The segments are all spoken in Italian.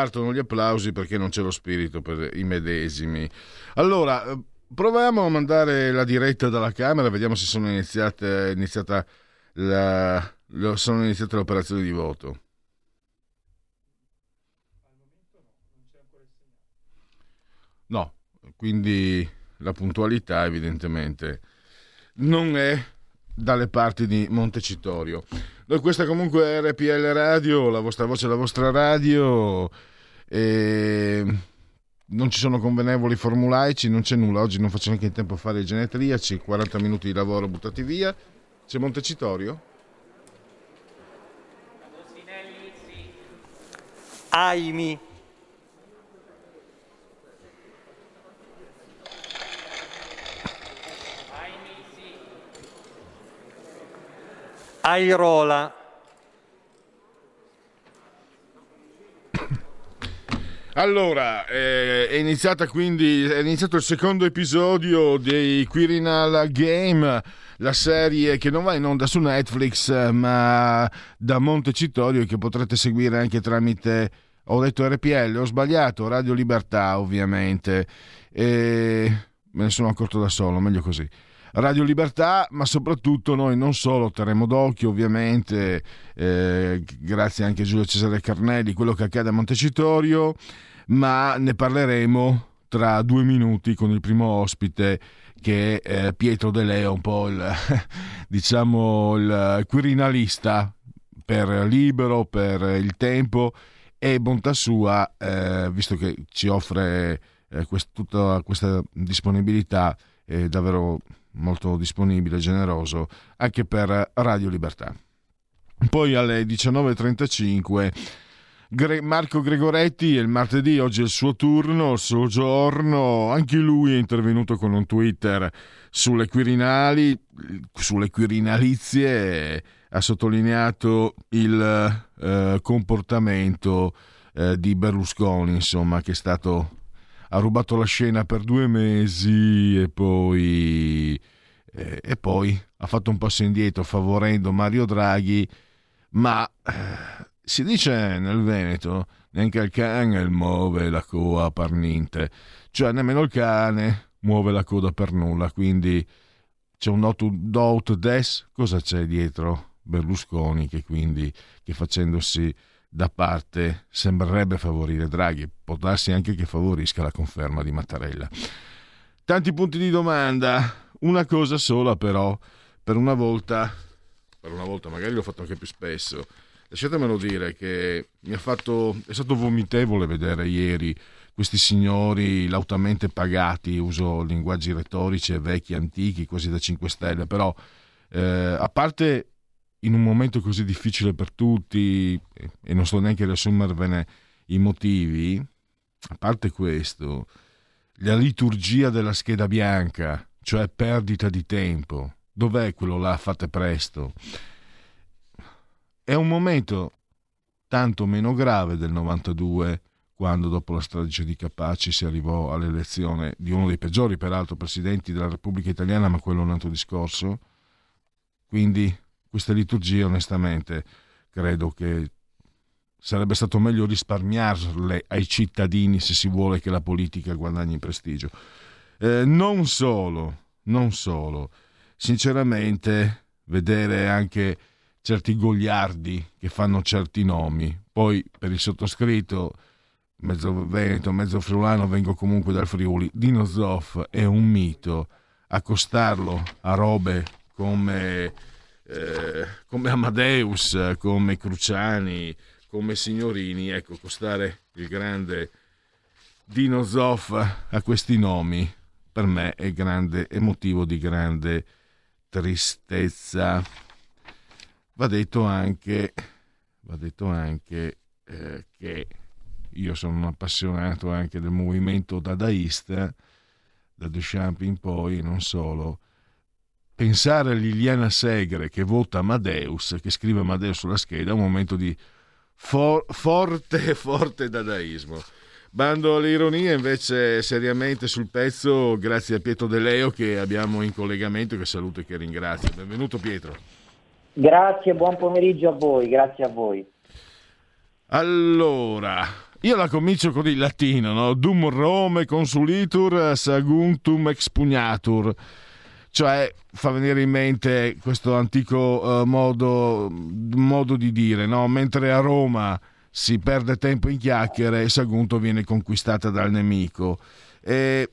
Partono gli applausi perché non c'è lo spirito per i medesimi. Allora, eh, proviamo a mandare la diretta dalla Camera, vediamo se sono iniziate, iniziata la, sono iniziate le operazioni di voto. No, quindi la puntualità evidentemente non è dalle parti di Montecitorio. Noi questa comunque è RPL Radio, la vostra voce, la vostra radio e non ci sono convenevoli formulaici, non c'è nulla. Oggi non faccio neanche in tempo a fare i genetriaci, 40 minuti di lavoro buttati via. C'è Montecitorio? Aimi. Airola. Allora, eh, è, quindi, è iniziato il secondo episodio dei Quirinal Game, la serie che non va in onda su Netflix, ma da Montecitorio che potrete seguire anche tramite, ho detto RPL, ho sbagliato, Radio Libertà ovviamente, e me ne sono accorto da solo, meglio così. Radio Libertà, ma soprattutto noi non solo terremo d'occhio ovviamente, eh, grazie anche a Giulio Cesare Carnelli, quello che accade a Montecitorio, ma ne parleremo tra due minuti con il primo ospite che è eh, Pietro De Leo, un po' il, diciamo, il quirinalista per Libero, per il tempo e bontà sua, eh, visto che ci offre eh, quest- tutta questa disponibilità, è davvero molto disponibile generoso anche per Radio Libertà. Poi alle 19.35 Marco Gregoretti il martedì, oggi è il suo turno, il suo giorno, anche lui è intervenuto con un Twitter sulle Quirinali, sulle Quirinalizie, ha sottolineato il eh, comportamento eh, di Berlusconi, insomma, che è stato ha rubato la scena per due mesi e poi, eh, e poi ha fatto un passo indietro favorendo Mario Draghi, ma eh, si dice nel Veneto neanche il cane muove la coda per niente, cioè nemmeno il cane muove la coda per nulla, quindi c'è un doubt des, cosa c'è dietro Berlusconi che quindi che facendosi da parte sembrerebbe favorire Draghi, può darsi anche che favorisca la conferma di Mattarella. Tanti punti di domanda, una cosa sola però, per una volta, per una volta magari l'ho fatto anche più spesso, lasciatemelo dire che mi ha fatto, è stato vomitevole vedere ieri questi signori lautamente pagati, uso linguaggi retorici vecchi, antichi, quasi da 5 stelle, però eh, a parte in un momento così difficile per tutti, e non sto neanche a riassumervene i motivi, a parte questo, la liturgia della scheda bianca, cioè perdita di tempo, dov'è quello là, fate presto? È un momento tanto meno grave del 92, quando dopo la strage di Capaci si arrivò all'elezione di uno dei peggiori, peraltro, presidenti della Repubblica Italiana, ma quello è un altro discorso. Quindi queste liturgie, onestamente, credo che sarebbe stato meglio risparmiarle ai cittadini se si vuole che la politica guadagni prestigio. Eh, non solo, non solo, sinceramente, vedere anche certi gogliardi che fanno certi nomi, poi per il sottoscritto mezzo veneto, mezzo friulano, vengo comunque dal Friuli. Dino Zoff è un mito. Accostarlo a robe come, eh, come Amadeus, come Cruciani, come Signorini, ecco, accostare il grande Dino Zoff a questi nomi per me è, grande, è motivo di grande tristezza. Va detto anche, va detto anche eh, che io sono un appassionato anche del movimento dadaista, da Duchamp in poi, non solo. Pensare a Liliana Segre che vota Amadeus, che scrive Amadeus sulla scheda, è un momento di for- forte, forte dadaismo. Bando all'ironia, invece, seriamente sul pezzo, grazie a Pietro De Leo che abbiamo in collegamento, che saluto e che ringrazio. Benvenuto Pietro. Grazie, buon pomeriggio a voi, grazie a voi. Allora, io la comincio con il latino, no? Dum Rome consulitur saguntum expugnatur. Cioè, fa venire in mente questo antico uh, modo, modo, di dire, no? Mentre a Roma si perde tempo in chiacchiere, Sagunto viene conquistata dal nemico. E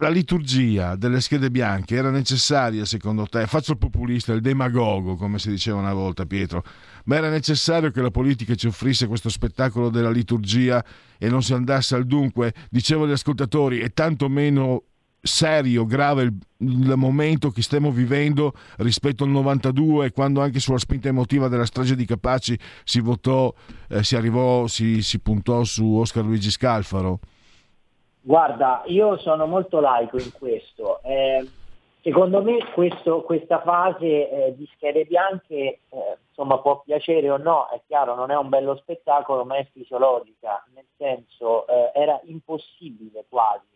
la liturgia delle schede bianche era necessaria secondo te? Faccio il populista, il demagogo, come si diceva una volta Pietro, ma era necessario che la politica ci offrisse questo spettacolo della liturgia e non si andasse al dunque? Dicevo agli ascoltatori, è tanto meno serio, grave il, il, momento che stiamo vivendo rispetto al 92 quando anche sulla spinta emotiva della strage di Capaci si votò, eh, si arrivò, si, si puntò su Oscar Luigi Scalfaro. Guarda, io sono molto laico in questo. Eh, secondo me questo, questa fase eh, di schede bianche eh, insomma, può piacere o no, è chiaro, non è un bello spettacolo, ma è fisiologica, nel senso eh, era impossibile quasi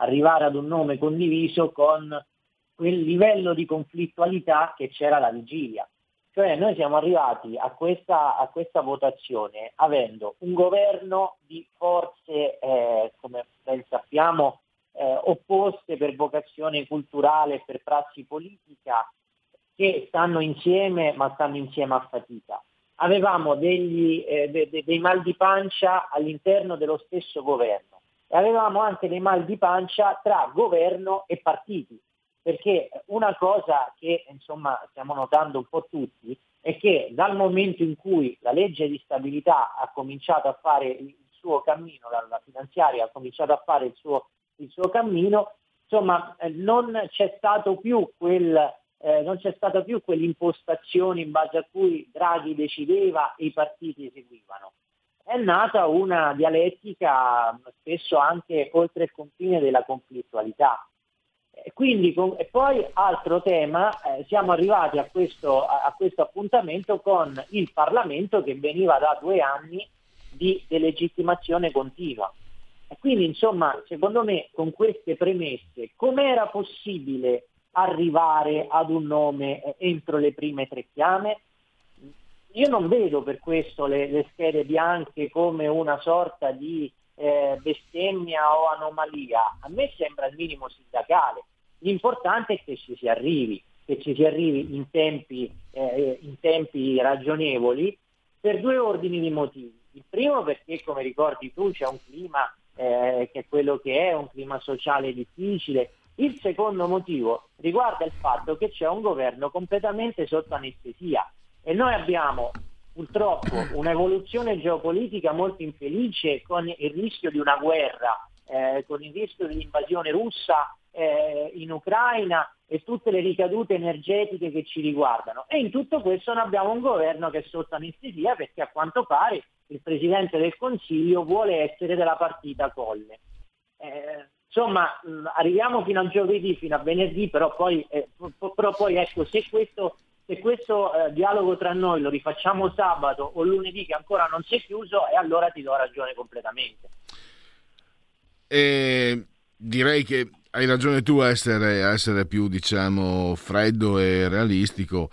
arrivare ad un nome condiviso con quel livello di conflittualità che c'era alla vigilia. Cioè noi siamo arrivati a questa, a questa votazione avendo un governo di forze, eh, come ben sappiamo, eh, opposte per vocazione culturale e per prassi politica, che stanno insieme ma stanno insieme a fatica. Avevamo degli, eh, de, de, dei mal di pancia all'interno dello stesso governo e avevamo anche dei mal di pancia tra governo e partiti perché una cosa che insomma stiamo notando un po' tutti è che dal momento in cui la legge di stabilità ha cominciato a fare il suo cammino, la finanziaria ha cominciato a fare il suo, il suo cammino, insomma eh, non c'è stato più quel eh, non c'è stata più quell'impostazione in base a cui Draghi decideva e i partiti eseguivano. È nata una dialettica spesso anche oltre il confine della conflittualità. Quindi, e poi altro tema, eh, siamo arrivati a questo, a questo, appuntamento con il Parlamento che veniva da due anni di delegittimazione continua. E quindi insomma, secondo me, con queste premesse, com'era possibile arrivare ad un nome eh, entro le prime tre chiame? Io non vedo per questo le, le schede bianche come una sorta di eh, bestemmia o anomalia, a me sembra il minimo sindacale. L'importante è che ci si arrivi, che ci si arrivi in tempi, eh, in tempi ragionevoli per due ordini di motivi. Il primo perché, come ricordi tu, c'è un clima eh, che è quello che è, un clima sociale difficile. Il secondo motivo riguarda il fatto che c'è un governo completamente sotto anestesia e noi abbiamo purtroppo un'evoluzione geopolitica molto infelice con il rischio di una guerra, eh, con il rischio dell'invasione russa eh, in Ucraina e tutte le ricadute energetiche che ci riguardano. E in tutto questo noi abbiamo un governo che è sotto anestesia perché a quanto pare il Presidente del Consiglio vuole essere della partita Colle. Eh, insomma, arriviamo fino a giovedì, fino a venerdì, però poi, eh, però poi ecco, se questo se questo eh, dialogo tra noi lo rifacciamo sabato o lunedì che ancora non si è chiuso, e allora ti do ragione completamente. e direi che hai ragione tu a essere, a essere più, diciamo, freddo e realistico.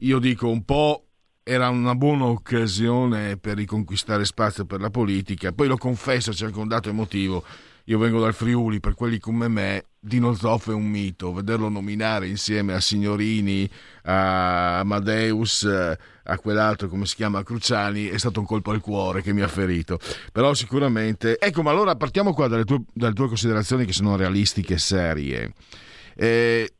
Io dico un po' era una buona occasione per riconquistare spazio per la politica. Poi lo confesso, c'è anche un dato emotivo. Io vengo dal Friuli, per quelli come me, Dino Zoff è un mito. Vederlo nominare insieme a Signorini, a Amadeus, a quell'altro, come si chiama, Cruciani, è stato un colpo al cuore che mi ha ferito. Però sicuramente... Ecco, ma allora partiamo qua dalle tue, dalle tue considerazioni che sono realistiche e serie. Eh,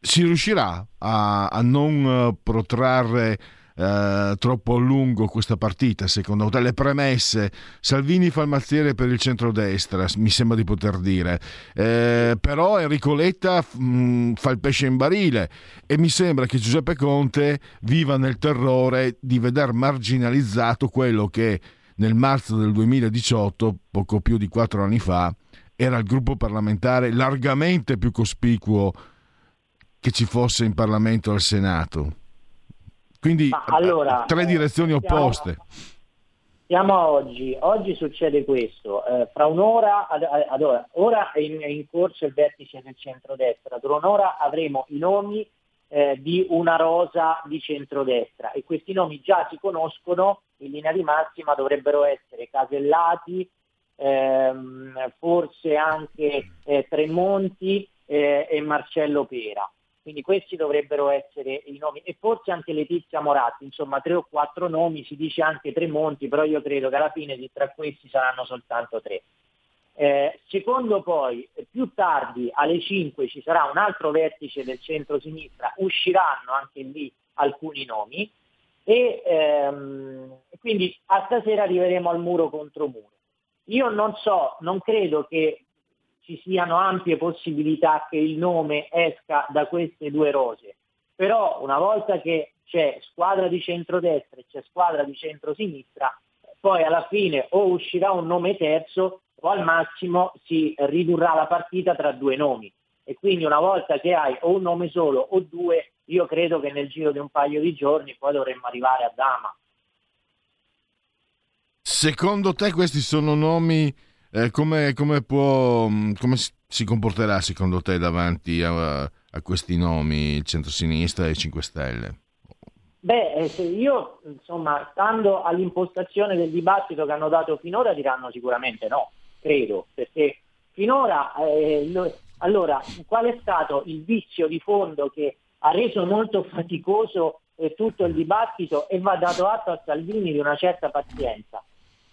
si riuscirà a, a non protrarre eh, troppo a lungo questa partita, secondo te? Le premesse, Salvini fa il mazziere per il centrodestra, mi sembra di poter dire, eh, però Enrico Letta mh, mm, fa il pesce in barile e mi sembra che Giuseppe Conte viva nel terrore di veder marginalizzato quello che nel marzo del 2018, poco più di quattro anni fa, era il gruppo parlamentare largamente più cospicuo che ci fosse in Parlamento al Senato. Quindi allora, tre eh, direzioni opposte. Siamo a oggi, oggi succede questo, eh, fra un'ora, ad, ad ora, ora è in, è in, corso il vertice del centrodestra, tra un'ora avremo i nomi eh, di una rosa di centrodestra e questi nomi già si conoscono, in linea di massima dovrebbero essere Casellati, ehm, forse anche eh, Tremonti eh, e Marcello Pera. Quindi questi dovrebbero essere i nomi e forse anche Letizia Moratti, insomma tre o quattro nomi, si dice anche Tremonti, però io credo che alla fine tra questi saranno soltanto tre. Eh, secondo poi, più tardi alle 5 ci sarà un altro vertice del centro-sinistra, usciranno anche lì alcuni nomi e ehm, quindi a stasera arriveremo al muro contro muro. Io non so, non credo che ci siano ampie possibilità che il nome esca da queste due rose. Però una volta che c'è squadra di centrodestra e c'è squadra di centrosinistra, poi alla fine o uscirà un nome terzo o al massimo si ridurrà la partita tra due nomi. E quindi una volta che hai o un nome solo o due, io credo che nel giro di un paio di giorni poi dovremmo arrivare a Dama. Secondo te questi sono nomi eh, come, come, può, mm, come si comporterà secondo te davanti a, a questi nomi il centro-sinistra e i 5 Stelle? Beh, eh, io insomma, stando all'impostazione del dibattito che hanno dato finora, diranno sicuramente no, credo, perché finora, eh, lo, allora, qual è stato il vizio di fondo che ha reso molto faticoso eh, tutto il dibattito e va dato atto a Salvini di una certa pazienza?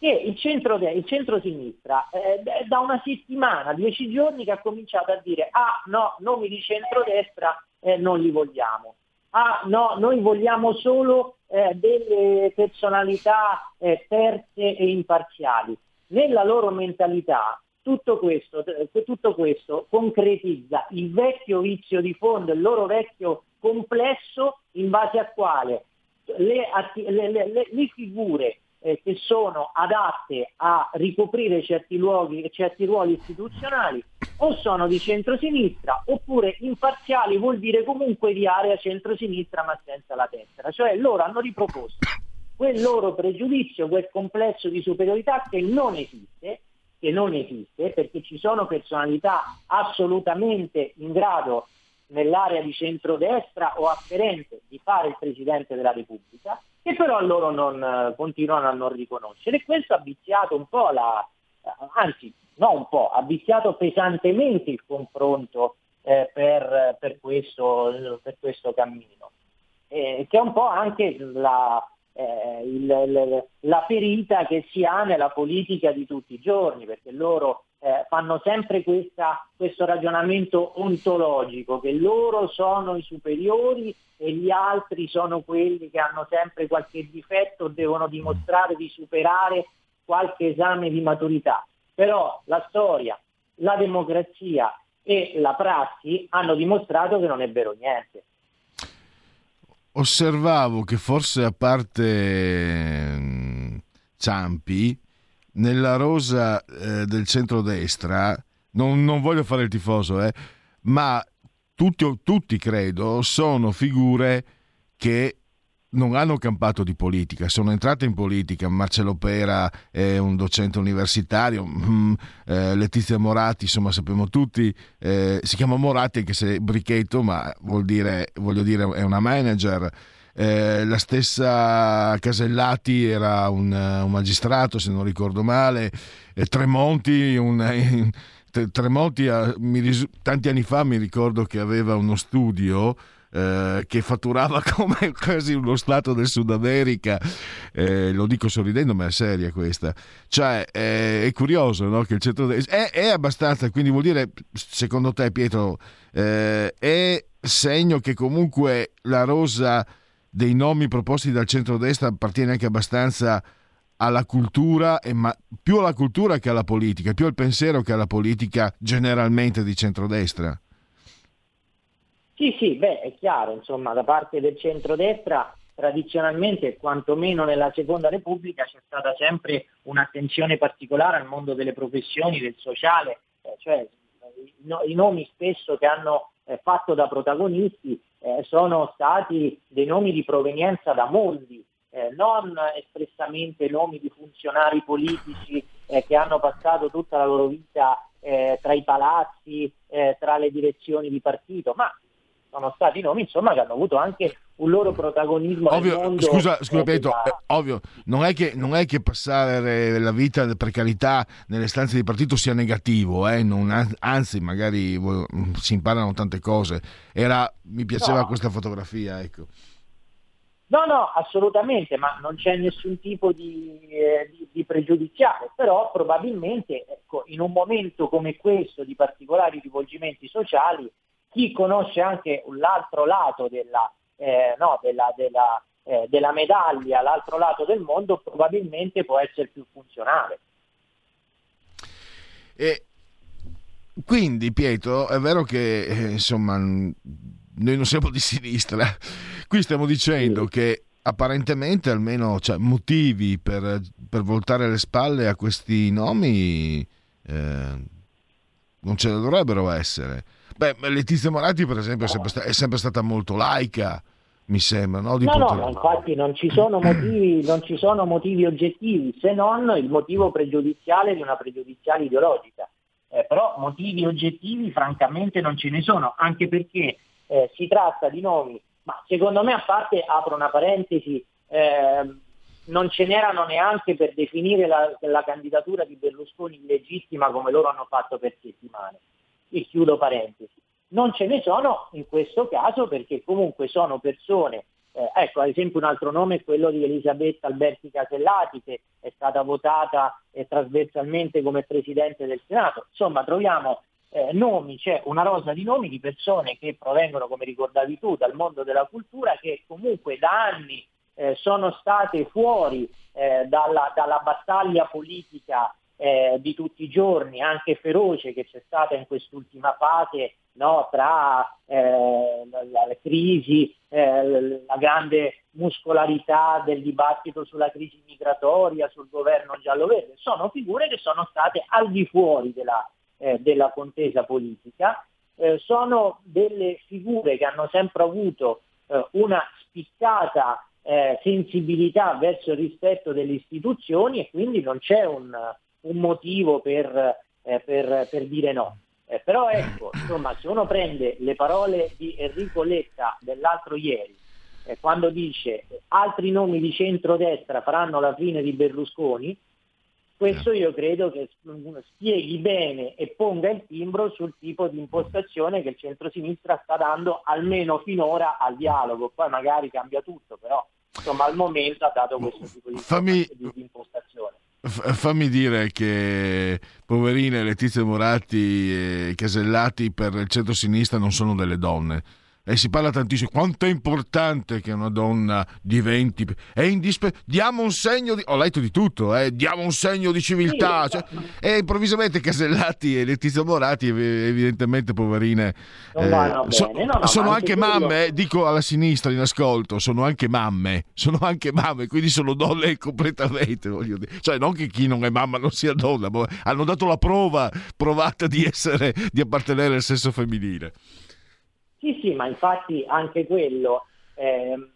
Che il, centro, il centro-sinistra eh, da una settimana, dieci giorni che ha cominciato a dire ah no, nomi di centrodestra eh, non li vogliamo. Ah no, noi vogliamo solo eh, delle personalità eh, terze e imparziali. Nella loro mentalità tutto questo, tutto questo concretizza il vecchio vizio di fondo, il loro vecchio complesso in base al quale le, le, le, le figure eh, che sono adatte a ricoprire certi, luoghi, certi ruoli istituzionali o sono di centrosinistra oppure imparziali vuol dire comunque di area centrosinistra ma senza la destra. Cioè loro hanno riproposto quel loro pregiudizio, quel complesso di superiorità che non esiste, che non esiste perché ci sono personalità assolutamente in grado nell'area di centrodestra o afferente di fare il Presidente della Repubblica che però loro non, eh, continuano a non riconoscere. E questo ha viziato un po' la, eh, anzi no un po', ha viziato pesantemente il confronto eh, per, per, questo, per, questo, cammino, eh, che è un po' anche la, eh, il, la ferita che si ha nella politica di tutti i giorni, perché loro eh, fanno sempre questa, questo ragionamento ontologico, che loro sono i superiori e gli altri sono quelli che hanno sempre qualche difetto, devono dimostrare di superare qualche esame di maturità. Però la storia, la democrazia e la prassi hanno dimostrato che non è vero niente. Osservavo che forse a parte mm, Ciampi, nella rosa eh, del centrodestra, non, non voglio fare il tifoso, eh, ma tutti, tutti credo sono figure che non hanno campato di politica, sono entrate in politica. Marcello Pera è un docente universitario, mm, eh, Letizia Moratti, insomma, sappiamo tutti, eh, si chiama Moratti anche se è brichetto, ma vuol dire, voglio dire, è una manager. Eh, la stessa Casellati era un, un, magistrato, se non ricordo male, Tremonti, un, Tremonti mi, tanti anni fa mi ricordo che aveva uno studio eh, che fatturava come quasi uno Stato del Sud America, eh, lo dico sorridendo, ma è seria questa. Cioè, eh, è curioso no? che il centrodestra è, è, abbastanza, quindi vuol dire, secondo te, Pietro, eh, è segno che comunque la rosa dei nomi proposti dal centrodestra appartiene anche abbastanza alla cultura, ma più alla cultura che alla politica, più al pensiero che alla politica generalmente di centrodestra. Sì, sì, beh, è chiaro, insomma, da parte del centrodestra tradizionalmente, quantomeno nella Seconda Repubblica, c'è stata sempre un'attenzione particolare al mondo delle professioni, del sociale, eh, cioè i, nomi spesso che hanno eh, fatto da protagonisti eh, sono stati dei nomi di provenienza da mondi, eh, non espressamente nomi di funzionari politici eh, che hanno passato tutta la loro vita eh, tra i palazzi, tra le direzioni di partito, ma sono stati nomi insomma, che hanno avuto anche un loro protagonismo ovvio, scusa, scusa Pietro, della... ovvio, non è, che, non è, che, passare la vita per carità nelle stanze di partito sia negativo, eh? non, anzi magari si imparano tante cose. Era, mi piaceva no. questa fotografia, ecco. No, no, assolutamente, ma non c'è nessun tipo di, eh, di, di pregiudiziale, però probabilmente ecco, in un momento come questo di particolari rivolgimenti sociali chi conosce anche l'altro lato della, eh, no, della, della, eh, della medaglia, l'altro lato del mondo, probabilmente può essere più funzionale. E quindi Pietro, è vero che eh, insomma noi non siamo di sinistra, qui stiamo dicendo sì. che apparentemente almeno cioè, motivi per, per, voltare le spalle a questi nomi eh, non ce ne dovrebbero essere. Beh, Letizia Moratti, per esempio, è sempre, sta- è sempre stata molto laica, mi sembra. No, no, poter... no, infatti non ci, motivi, non ci, sono motivi, oggettivi, se non il motivo pregiudiziale di una pregiudiziale ideologica. Eh, però motivi oggettivi, francamente, non ce ne sono, anche perché eh, si tratta di nomi, ma secondo me, a parte, apro una parentesi, eh, non ce n'erano neanche per definire la, la candidatura di Berlusconi illegittima come loro hanno fatto per settimane e chiudo parentesi. Non ce ne sono in questo caso perché comunque sono persone, eh, ecco ad esempio un altro nome è quello di Elisabetta Alberti Casellati che è stata votata eh, trasversalmente come Presidente del Senato. Insomma troviamo eh, nomi, c'è una rosa di nomi di persone che provengono, come ricordavi tu, dal mondo della cultura che comunque da anni eh, sono state fuori eh, dalla, dalla battaglia politica eh, di tutti i giorni, anche feroce che c'è stata in quest'ultima fase no, tra eh, la, la, crisi, eh, la grande muscolarità del dibattito sulla crisi migratoria, sul governo giallo-verde, sono figure che sono state al di fuori della, eh, della contesa politica, eh, sono delle figure che hanno sempre avuto eh, una spiccata sensibilità verso il rispetto delle istituzioni e quindi non c'è un, un motivo per, eh, per, per dire no. Eh, però ecco, insomma, se uno prende le parole di Enrico Letta dell'altro ieri, eh, quando dice altri nomi di centrodestra faranno la fine di Berlusconi, questo io credo che spieghi bene e ponga il timbro sul tipo di impostazione che il centrosinistra sta dando almeno finora al dialogo. Poi magari cambia tutto, però insomma al momento ha dato questo tipo di, fammi, di impostazione fammi dire che poverine Letizia Moratti e Casellati per il centro-sinistra non sono delle donne e si parla tantissimo quanto è importante che una donna diventi è indispe- diamo un segno di ho letto di tutto eh? diamo un segno di civiltà cioè, e improvvisamente Casellati e Letizia Morati evidentemente poverine eh, so- no, no, sono anche mamme eh, dico alla sinistra in ascolto sono anche mamme sono anche mamme quindi sono donne completamente voglio dire cioè non che chi non è mamma non sia donna ma hanno dato la prova provata di essere di appartenere al sesso femminile sì, sì, ma infatti anche quello, eh,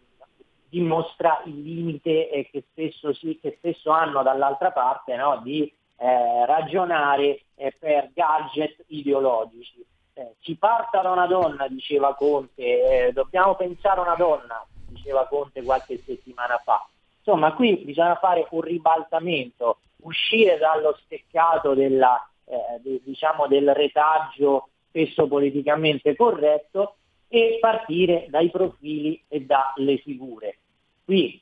dimostra il limite eh, che, spesso, sì, che, spesso, hanno dall'altra parte no? di eh, ragionare eh, per gadget ideologici. Eh, si parta da una donna, diceva Conte, dobbiamo pensare a una donna, diceva Conte qualche settimana fa. Insomma, qui bisogna fare un ribaltamento, uscire dallo steccato della, eh, diciamo del retaggio spesso politicamente corretto e partire dai profili e dalle figure. Qui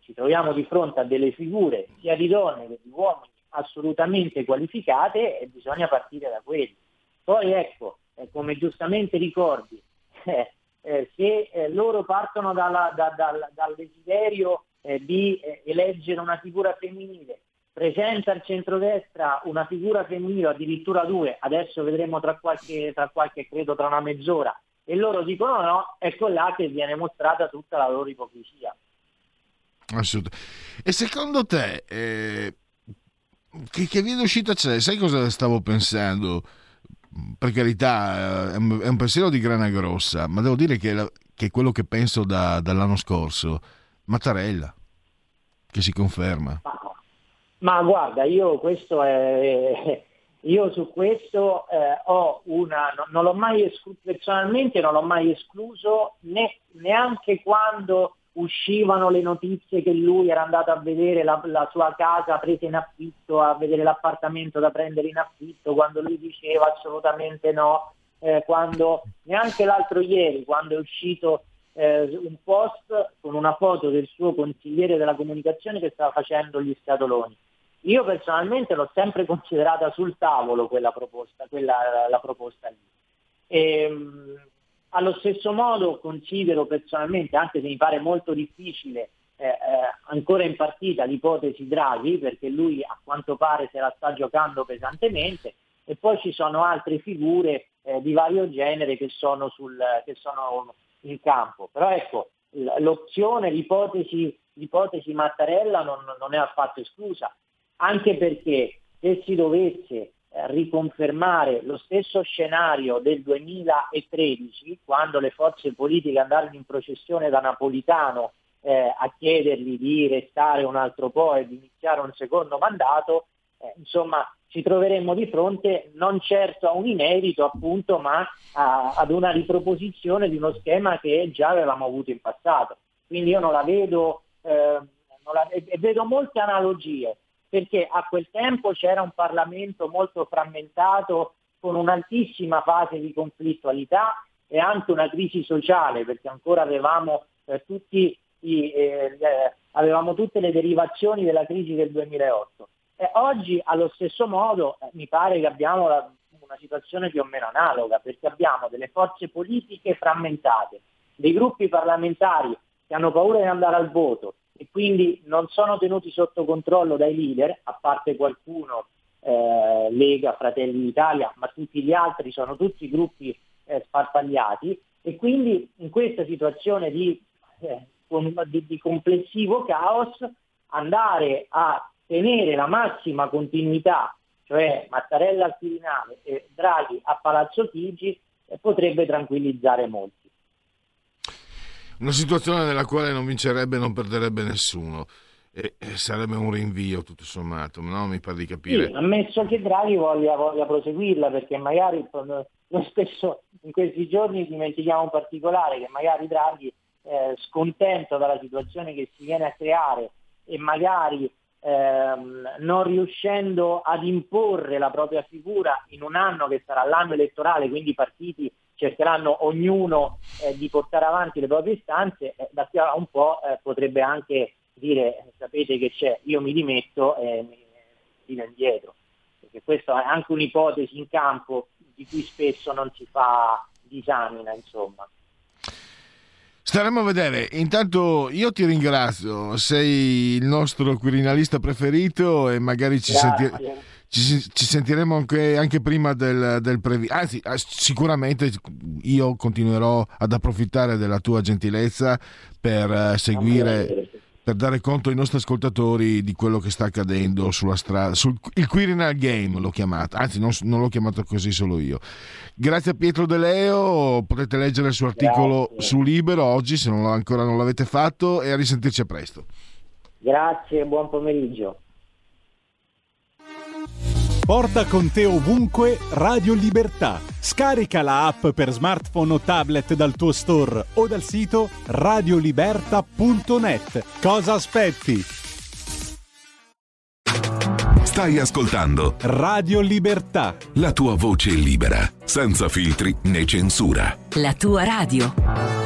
ci troviamo di fronte a delle figure sia di donne che di uomini assolutamente qualificate e bisogna partire da quelli. Poi ecco, eh, come giustamente ricordi, eh, eh, se eh, loro partono dalla, da, da, dal desiderio eh, di eleggere una figura femminile, presenta al centrodestra una figura femminile, addirittura due, adesso vedremo tra qualche, tra qualche credo tra una mezz'ora, e loro dicono no, ecco là che viene mostrata tutta la loro ipocrisia. Assolutamente. E secondo te, eh, che, che via d'uscita c'è? Sai cosa stavo pensando? Per carità, eh, è un, è un pensiero di grana grossa, ma devo dire che, la, che è quello che penso da, dall'anno scorso. Mattarella, che si conferma. Ma, ma guarda, io è, io su questo eh, ho una, non, non l'ho mai escluso, personalmente non l'ho mai escluso né, neanche quando uscivano le notizie che lui era andato a vedere la, la, sua casa presa in affitto, a vedere l'appartamento da prendere in affitto, quando lui diceva assolutamente no, eh, quando neanche l'altro ieri, quando è uscito eh, un post con una foto del suo consigliere della comunicazione che stava facendo gli scatoloni. Io personalmente l'ho sempre considerata sul tavolo quella proposta, quella, la proposta lì. E, ehm, allo stesso modo considero personalmente, anche se mi pare molto difficile, eh, eh, ancora in partita l'ipotesi Draghi, perché lui a quanto pare se la sta giocando pesantemente, e poi ci sono altre figure eh, di vario genere che sono, sul, che sono in campo. Però ecco, l'opzione, l'ipotesi, l'ipotesi Mattarella non, non è affatto esclusa anche perché se si dovesse eh, riconfermare lo stesso scenario del 2013, quando le forze politiche andarono in processione da Napolitano eh, a chiedergli di restare un altro po' e di iniziare un secondo mandato, eh, insomma ci troveremmo di fronte non certo a un inedito appunto, ma a, ad una riproposizione di uno schema che già avevamo avuto in passato. Quindi io non la vedo, eh, non la, e vedo molte analogie perché a quel tempo c'era un Parlamento molto frammentato con un'altissima fase di conflittualità e anche una crisi sociale, perché ancora avevamo, eh, tutti i, eh, avevamo tutte le derivazioni della crisi del 2008. E oggi allo stesso modo eh, mi pare che abbiamo la, una situazione più o meno analoga, perché abbiamo delle forze politiche frammentate, dei gruppi parlamentari che hanno paura di andare al voto, e quindi non sono tenuti sotto controllo dai leader, a parte qualcuno, eh, Lega, Fratelli d'Italia, ma tutti gli altri sono tutti gruppi eh, sparpagliati. E quindi in questa situazione di, eh, di, di complessivo caos andare a tenere la massima continuità, cioè Mattarella al Quirinale e Draghi a Palazzo Chigi, eh, potrebbe tranquillizzare molti una situazione nella quale non vincerebbe e non perderebbe nessuno. E, sarebbe un rinvio tutto sommato, no? mi pare di capire. Sì, ammesso che Draghi voglia, voglia proseguirla, perché magari lo stesso in questi giorni dimentichiamo un particolare, che magari Draghi, eh, scontento dalla situazione che si viene a creare e magari ehm, non riuscendo ad imporre la propria figura in un anno che sarà l'anno elettorale, quindi i partiti cercheranno ognuno eh, di portare avanti le proprie istanze, eh, da qui a un po' eh, potrebbe anche dire sapete che c'è, io mi dimetto e mi tiro indietro, perché questa è anche un'ipotesi in campo di cui spesso non si fa disamina, insomma. Staremo a vedere. Intanto io ti ringrazio, sei il nostro quirinalista preferito e magari ci sentiremo ci, ci sentiremo anche, anche, prima del, del previsto. Anzi, ah, sicuramente io continuerò ad approfittare della tua gentilezza per uh, seguire per dare conto ai nostri ascoltatori di quello che sta accadendo sulla strada, sul il Quirinal Game l'ho chiamato, anzi non, non, l'ho chiamato così solo io. Grazie a Pietro De Leo, potete leggere il suo articolo Grazie. su Libero oggi se non ancora non l'avete fatto e a risentirci a presto. Grazie, buon pomeriggio. Porta con te ovunque Radio Libertà. Scarica la app per smartphone o tablet dal tuo store o dal sito radioliberta.net. Cosa aspetti? Stai ascoltando Radio Libertà. La tua voce libera, senza filtri né censura. La tua radio.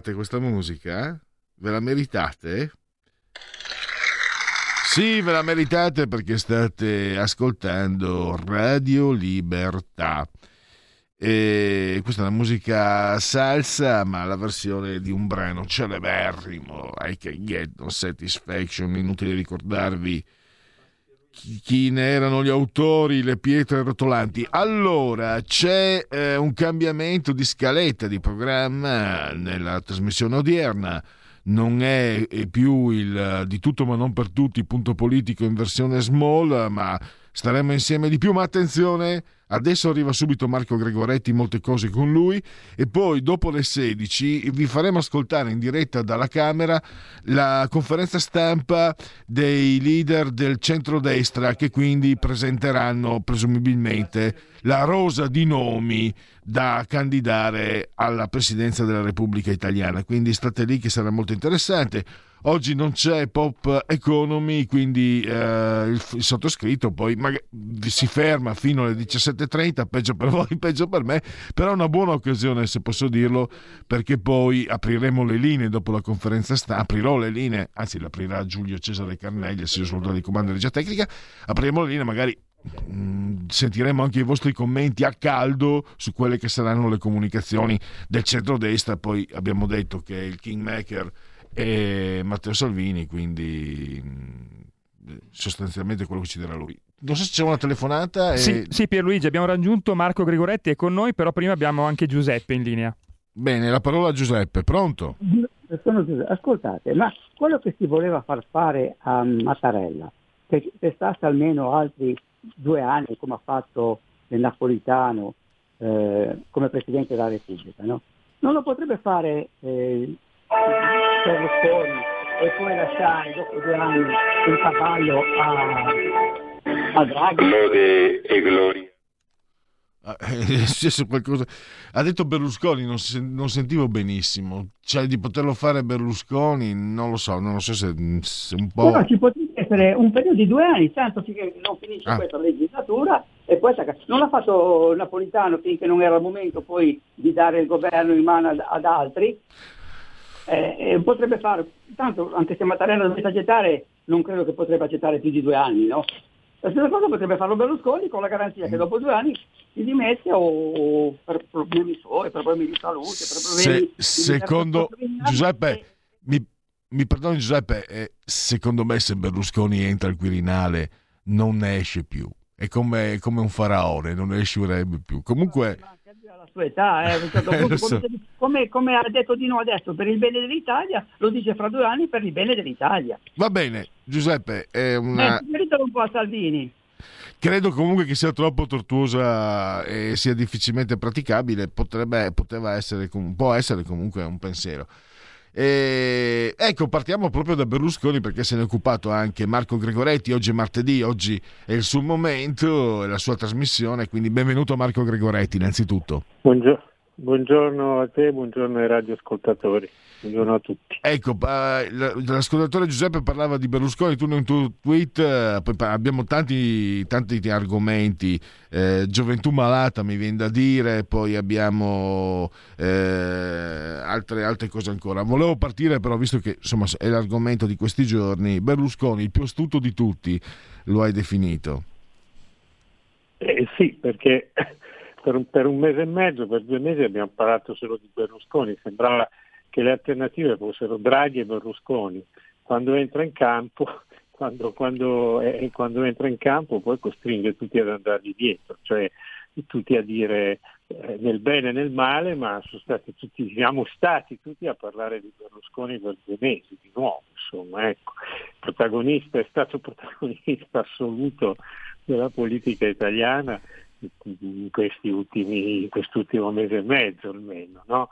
Meritate questa musica? Ve la meritate? Sì, ve la meritate perché state ascoltando Radio Libertà. E questa è una musica salsa, ma la versione di un brano celeberrimo, I Can Get No Satisfaction, inutile ricordarvi chi, ne erano gli autori, le pietre rotolanti. Allora, c'è eh, un cambiamento di scaletta di programma nella trasmissione odierna non è più il di tutto ma non per tutti punto politico in versione small, ma staremo insieme di più. Ma attenzione, adesso arriva subito Marco Gregoretti, molte cose con lui e poi dopo le 16 vi faremo ascoltare in diretta dalla Camera la conferenza stampa dei leader del centrodestra che quindi presenteranno presumibilmente la rosa di nomi da candidare alla presidenza della Repubblica Italiana. Quindi state lì che sarà molto interessante. Oggi non c'è Pop Economy, quindi eh, il, il, sottoscritto poi magari, si ferma fino alle 17.30, peggio per voi, peggio per me, però è una buona occasione, se posso dirlo, perché poi apriremo le linee dopo la conferenza stampa, aprirò le linee, anzi l'aprirà Giulio Cesare Carneglia, signor soldato di comando di regia tecnica, apriremo le linee magari mm, sentiremo anche i vostri commenti a caldo su quelle che saranno le comunicazioni del centrodestra. Poi abbiamo detto che il Kingmaker e Matteo Salvini, quindi sostanzialmente quello che ci dirà lui. Non so se c'è una telefonata. E... Sì, sì, Pierluigi, abbiamo raggiunto Marco Gregoretti è con noi, però prima abbiamo anche Giuseppe in linea. Bene, la parola a Giuseppe, pronto? Sono Giuseppe. Ascoltate, ma quello che si voleva far fare a Mattarella, che stato almeno altri due anni, come ha fatto il Napolitano eh, come Presidente della Repubblica, no? non lo potrebbe fare eh, Berlusconi e poi lasciare dopo due anni il cavallo a, a Draghi. Lode e gloria. Ah, è successo qualcosa. Ha detto Berlusconi, non, non, sentivo benissimo. Cioè di poterlo fare Berlusconi, non lo so, non lo so se, se un po'. Però ci potrebbe essere un periodo di due anni, tanto finché non finisce ah. questa legislatura e poi non l'ha fatto Napolitano finché non era il momento poi di dare il governo in mano ad, ad altri eh, potrebbe fare, tanto anche se Mattarella dovesse accettare, non credo che potrebbe accettare più di due anni, no? La stessa cosa potrebbe farlo Berlusconi con la garanzia che dopo due anni si dimette o per problemi suoi, per problemi di salute, per problemi se, di Secondo Giuseppe, mi, mi perdoni Giuseppe, eh, secondo me se Berlusconi entra al Quirinale non ne esce più. È come, come un faraone, non ne uscirebbe più. Comunque alla sua età, eh, certo punto, come, come, come, ha detto Di nuovo adesso, per il bene dell'Italia, lo dice fra due anni per il bene dell'Italia. Va bene, Giuseppe, è una... Eh, un po' a Salvini. Credo comunque che sia troppo tortuosa e sia difficilmente praticabile, potrebbe, poteva essere, può essere comunque un pensiero. E ecco, partiamo proprio da Berlusconi perché se ne è occupato anche Marco Gregoretti. Oggi è martedì, oggi è il suo momento, è la sua trasmissione. Quindi benvenuto Marco Gregoretti, innanzitutto. Buongiorno, buongiorno a te, buongiorno ai radioascoltatori. Buongiorno a tutti. Ecco, l'ascoltatore Giuseppe parlava di Berlusconi, tu nel tuo tweet eh, abbiamo tanti, tanti argomenti, eh, gioventù malata mi viene da dire, poi abbiamo eh, altre, altre, cose ancora. Volevo partire però, visto che insomma, è l'argomento di questi giorni, Berlusconi, il più astuto di tutti, lo hai definito. Eh, sì, perché per un, per un mese e mezzo, per due mesi abbiamo parlato solo di Berlusconi, sembrava che le alternative fossero Draghi e Berlusconi. Quando entra in campo, quando, quando, eh, quando entra in campo poi costringe tutti ad andargli dietro, cioè tutti a dire eh, nel bene e nel male, ma stati tutti, siamo stati tutti a parlare di Berlusconi per due mesi di nuovo, insomma, ecco. protagonista, è stato protagonista assoluto della politica italiana in, questi ultimi, quest'ultimo mese e mezzo almeno, no?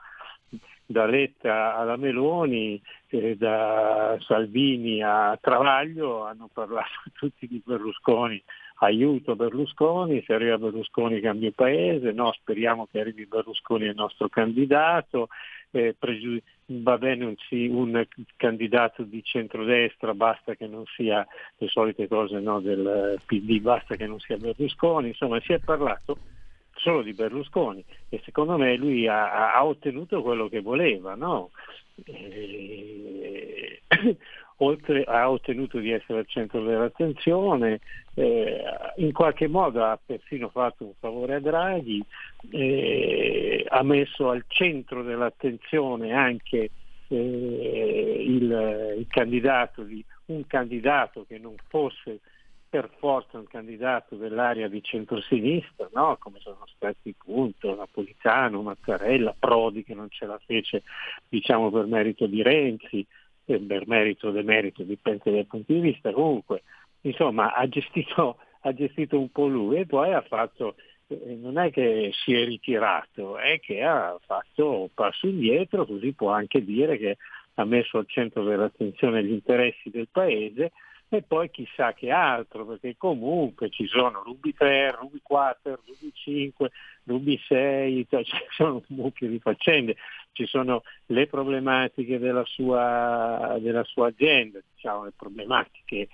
Da Letta alla Meloni, eh, da Salvini a Travaglio hanno parlato tutti di Berlusconi, aiuto Berlusconi, se arriva Berlusconi cambia paese, no, speriamo che arrivi Berlusconi il nostro candidato, eh, pregiu- va bene un, un, candidato di centrodestra, basta che non sia le solite cose no, del PD, basta che non sia Berlusconi, insomma si è parlato solo di Berlusconi e secondo me lui ha, ha ottenuto quello che voleva, no? e, oltre ha ottenuto di essere al centro dell'attenzione, eh, in qualche modo ha persino fatto un favore a Draghi, eh, ha messo al centro dell'attenzione anche eh, il, il candidato di, un candidato che non fosse per forza un candidato dell'area di centrosinistra, no? come sono stati appunto Napolitano, Mattarella, Prodi che non ce la fece diciamo per merito di Renzi, per merito o demerito, dipende dai punti di vista, comunque insomma ha gestito, ha gestito un po' lui e poi ha fatto, eh, non è che si è ritirato, è che ha fatto un passo indietro, così può anche dire che ha messo al centro dell'attenzione gli interessi del Paese e poi chissà che altro, perché comunque ci sono Ruby 3, Ruby 4, Ruby 5, Ruby 6, cioè ci sono un mucchio di faccende, ci sono le problematiche della sua, della sua azienda, diciamo le problematiche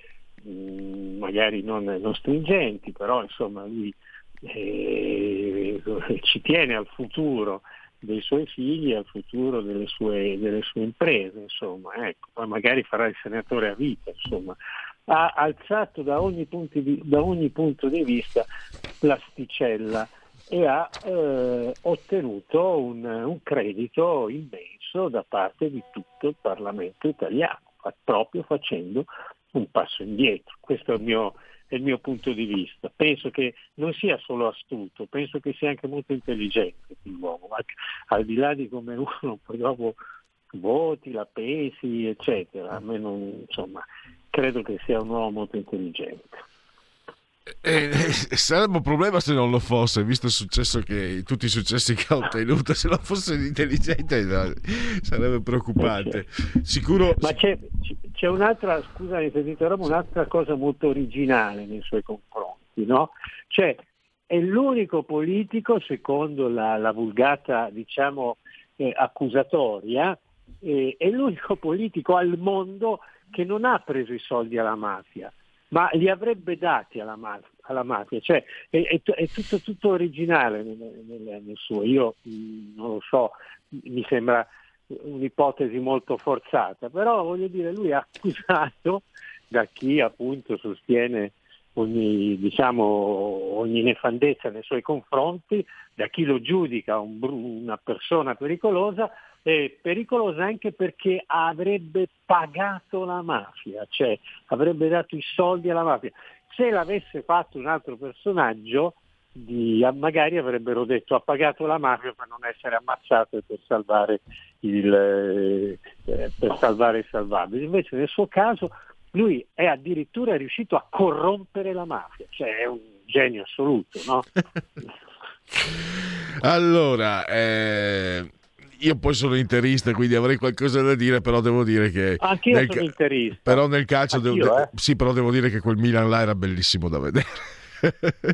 mm, magari non, non, stringenti, però insomma lui eh, ci tiene al futuro dei suoi figli al futuro delle sue, delle sue imprese, insomma, ecco. poi magari farà il senatore a vita, insomma. ha alzato da ogni, di, da ogni punto di vista l'asticella e ha eh, ottenuto un, un, credito immenso da parte di tutto il Parlamento italiano, proprio facendo un passo indietro. Questo è il mio, è il mio punto di vista. Penso che non sia solo astuto, penso che sia anche molto intelligente l'uomo, al di là di come uno poi dopo voti, la pesi, eccetera. A me non, insomma, credo che sia un uomo molto intelligente. Eh, eh, sarebbe un problema se non lo fosse, visto il successo che, tutti i successi che ha ottenuto. Se non fosse intelligente sarebbe preoccupante. Sicuro. Ma c'è, c'è un'altra, scusami se ti interrompo, un'altra cosa molto originale nei suoi confronti, no? Cioè, è l'unico politico, secondo la, la vulgata, diciamo, eh, accusatoria, eh, è l'unico politico al mondo che non ha preso i soldi alla mafia ma li avrebbe dati alla, ma- alla mafia, cioè è, è, è tutto, tutto, originale nel, nel, nel, suo, io mh, mm, non lo so, mi sembra un'ipotesi molto forzata, però voglio dire, lui ha accusato da chi appunto sostiene ogni, diciamo, ogni nefandezza nei suoi confronti, da chi lo giudica un, una persona pericolosa, è pericolosa anche perché avrebbe pagato la mafia, cioè avrebbe dato i soldi alla mafia. Se l'avesse fatto un altro personaggio, di, magari avrebbero detto ha pagato la mafia per non essere ammazzato e per salvare il, eh, per salvare il salvabile. Invece nel suo caso lui è addirittura riuscito a corrompere la mafia, cioè è un genio assoluto, no? allora, eh, io poi sono interista, quindi avrei qualcosa da dire, però devo dire che... Anch'io nel, sono interista. Però nel calcio... Devo, eh? Sì, però devo dire che quel Milan là era bellissimo da vedere.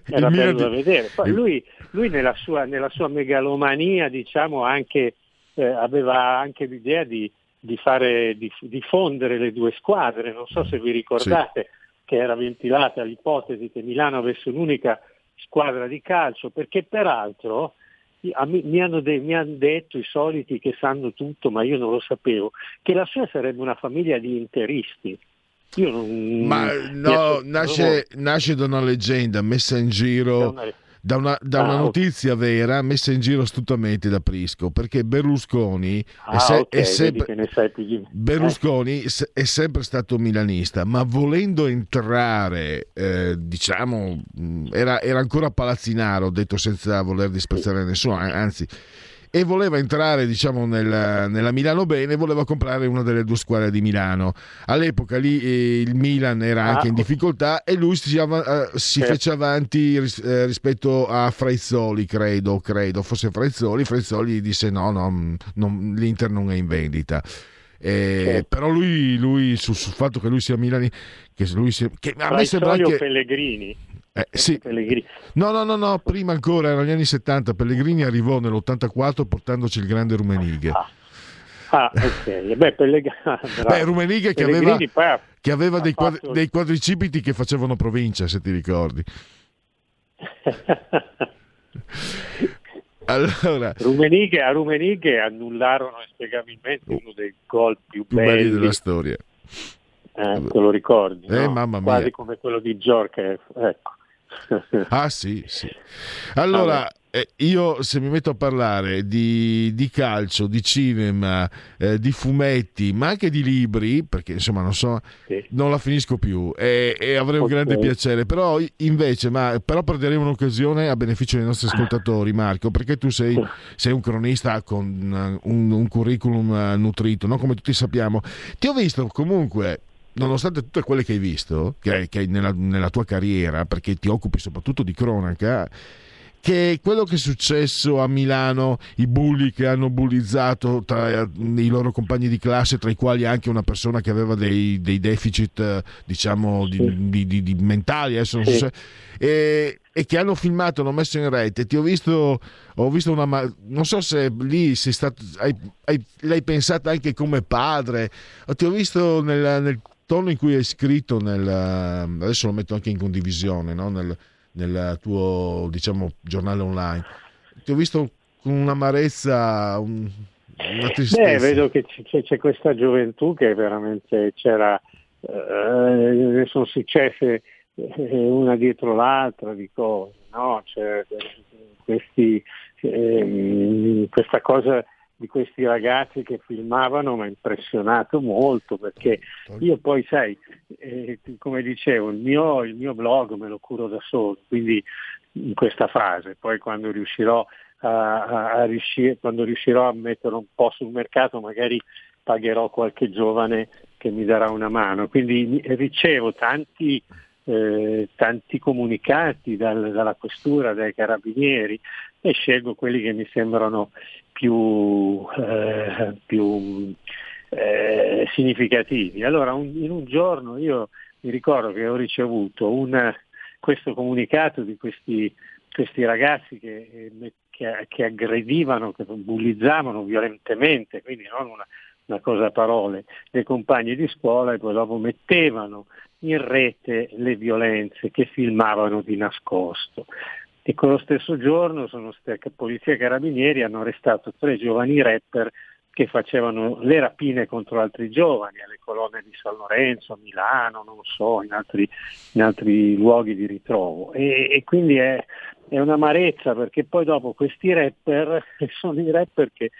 Era bello di... da vedere. Poi lui, lui nella, sua, nella, sua, megalomania, diciamo, anche, eh, aveva anche l'idea di, di, fare, di, di, fondere le due squadre. Non so se vi ricordate sì. che era ventilata l'ipotesi che Milano avesse un'unica squadra di calcio, perché peraltro mi hanno, de- mi hanno, detto i soliti che sanno tutto, ma io non lo sapevo, che la sua sarebbe una famiglia di interisti. Io non, ma no, nasce, nasce, da una leggenda messa in giro da una, da una ah, notizia okay. vera messa in giro astutamente da Prisco perché Berlusconi, ah, è, se- okay, è, sempre. Berlusconi eh. è sempre stato milanista ma volendo entrare eh, diciamo era, era, ancora palazzinaro detto senza voler disprezzare sì. nessuno anzi e voleva entrare diciamo nel, nella Milano bene voleva comprare una delle due squadre di Milano. All'epoca lì eh, il Milan era anche ah, in difficoltà e lui si, eh, si fece avanti ris- eh, rispetto a Fraizzoli credo, credo fosse Fraizzoli Fraizzoli disse no, no non, l'Inter non è in vendita. Eh, però lui, lui sul, sul, fatto che lui sia Milani che lui sia, che a me sembra anche Pellegrini eh, sì. No, no, no, no, prima ancora, erano gli anni 70, Pellegrini arrivò nell'84 portandoci il grande Rumenighe. Ah. Ah, ok. Beh, Pellegrini, Beh Rumenighe che aveva, che aveva dei, quadri, fatto... dei, quadricipiti che facevano provincia, se ti ricordi. Allora, Rummenigge, a Rummenigge annullarono inspiegabilmente uno dei gol più, più belli belli della storia. Eh, te lo ricordi? Eh, no? Quasi come quello di Giorghev. Ecco. Ah sì, sì. Allora, eh, io se mi metto a parlare di, di calcio, di cinema, eh, di fumetti, ma anche di libri, perché insomma non so, Sì. non la finisco più e, e avrei un Ok. grande piacere, però invece, ma, però perderemo un'occasione a beneficio dei nostri ascoltatori, Marco, perché tu sei, sei un cronista con eh, un, un curriculum eh, nutrito, no? come tutti sappiamo. Ti ho visto comunque nonostante tutte quelle che hai visto, che, hai- che hai nella, nella tua carriera, perché ti occupi soprattutto di cronaca, che quello che è successo a Milano, i bulli che hanno bullizzato tra eh, i loro compagni di classe, tra i quali anche una persona che aveva dei, dei deficit, eh, diciamo, di, di- di- di mentali, adesso non so se... E, e che hanno filmato, hanno messo in rete. Ti ho visto, ho visto una. Non so se lì sei stato, hai, hai- l'hai pensata anche come padre. Ti ho visto nel, nel tono in cui hai scritto, nel, adesso lo metto anche in condivisione, no? nel, nel tuo diciamo, giornale online. Ti ho visto con un'amarezza, un- una tristezza. Beh, vedo che c'è, c'è questa gioventù che veramente c'era, eh, sono successe eh, una dietro l'altra di cose, no? C'è, eh, questi, ehm, questa cosa di questi ragazzi che filmavano mi ha impressionato molto perché io poi sai, eh, come dicevo, il mio, il mio blog me lo curo da solo, quindi in questa fase, poi quando riuscirò a, a- a riuscire, quando riuscirò a metterlo un po' sul mercato magari pagherò qualche giovane che mi darà una mano. Quindi ricevo tanti, eh, tanti comunicati dal- dalla questura, dai carabinieri e scelgo quelli che mi sembrano più, eh, più eh, significativi. Allora un- in un giorno io mi ricordo che ho ricevuto un- questo comunicato di questi, questi ragazzi che, eh, che- che aggredivano, che bullizzavano violentemente, quindi non una, una cosa a parole, dei compagni di scuola e poi dopo mettevano in rete le violenze che filmavano di nascosto. E quello stesso giorno sono stati polizia e carabinieri hanno arrestato tre giovani rapper che facevano le rapine contro altri giovani alle colonne di San Lorenzo, a Milano, non so, in altri, in altri luoghi di ritrovo. E, e quindi è, è un'amarezza perché poi dopo questi rapper sono i rapper che,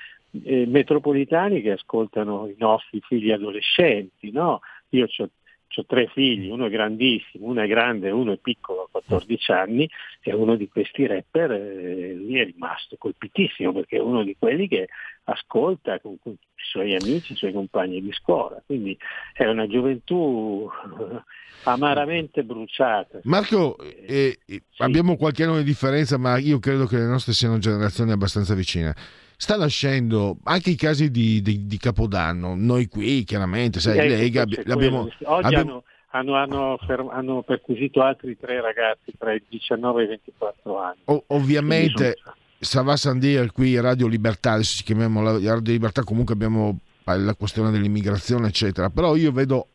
eh, metropolitani che ascoltano i nostri figli adolescenti. No? Io ho ho tre figli, uno è grandissimo, uno è grande, uno è piccolo, ha 14 anni, e uno di questi rapper eh, lui è rimasto colpitissimo perché è uno di quelli che ascolta con, con i suoi amici, i suoi compagni di scuola, quindi è una gioventù eh, amaramente bruciata. Marco, eh, eh, abbiamo qualche anno di differenza, ma io credo che le nostre siano generazioni abbastanza vicine. Sta nascendo anche i casi di, di- di Capodanno. Noi qui, chiaramente, sai, Lega, quello. Oggi abbiamo- hanno, hanno, hanno perquisito altri tre ragazzi tra i 19 e i 24 anni. o- ovviamente sono- Savà Sandir qui Radio Libertà, adesso ci chiamiamo la Radio Libertà, comunque abbiamo la questione dell'immigrazione, eccetera. Però io vedo,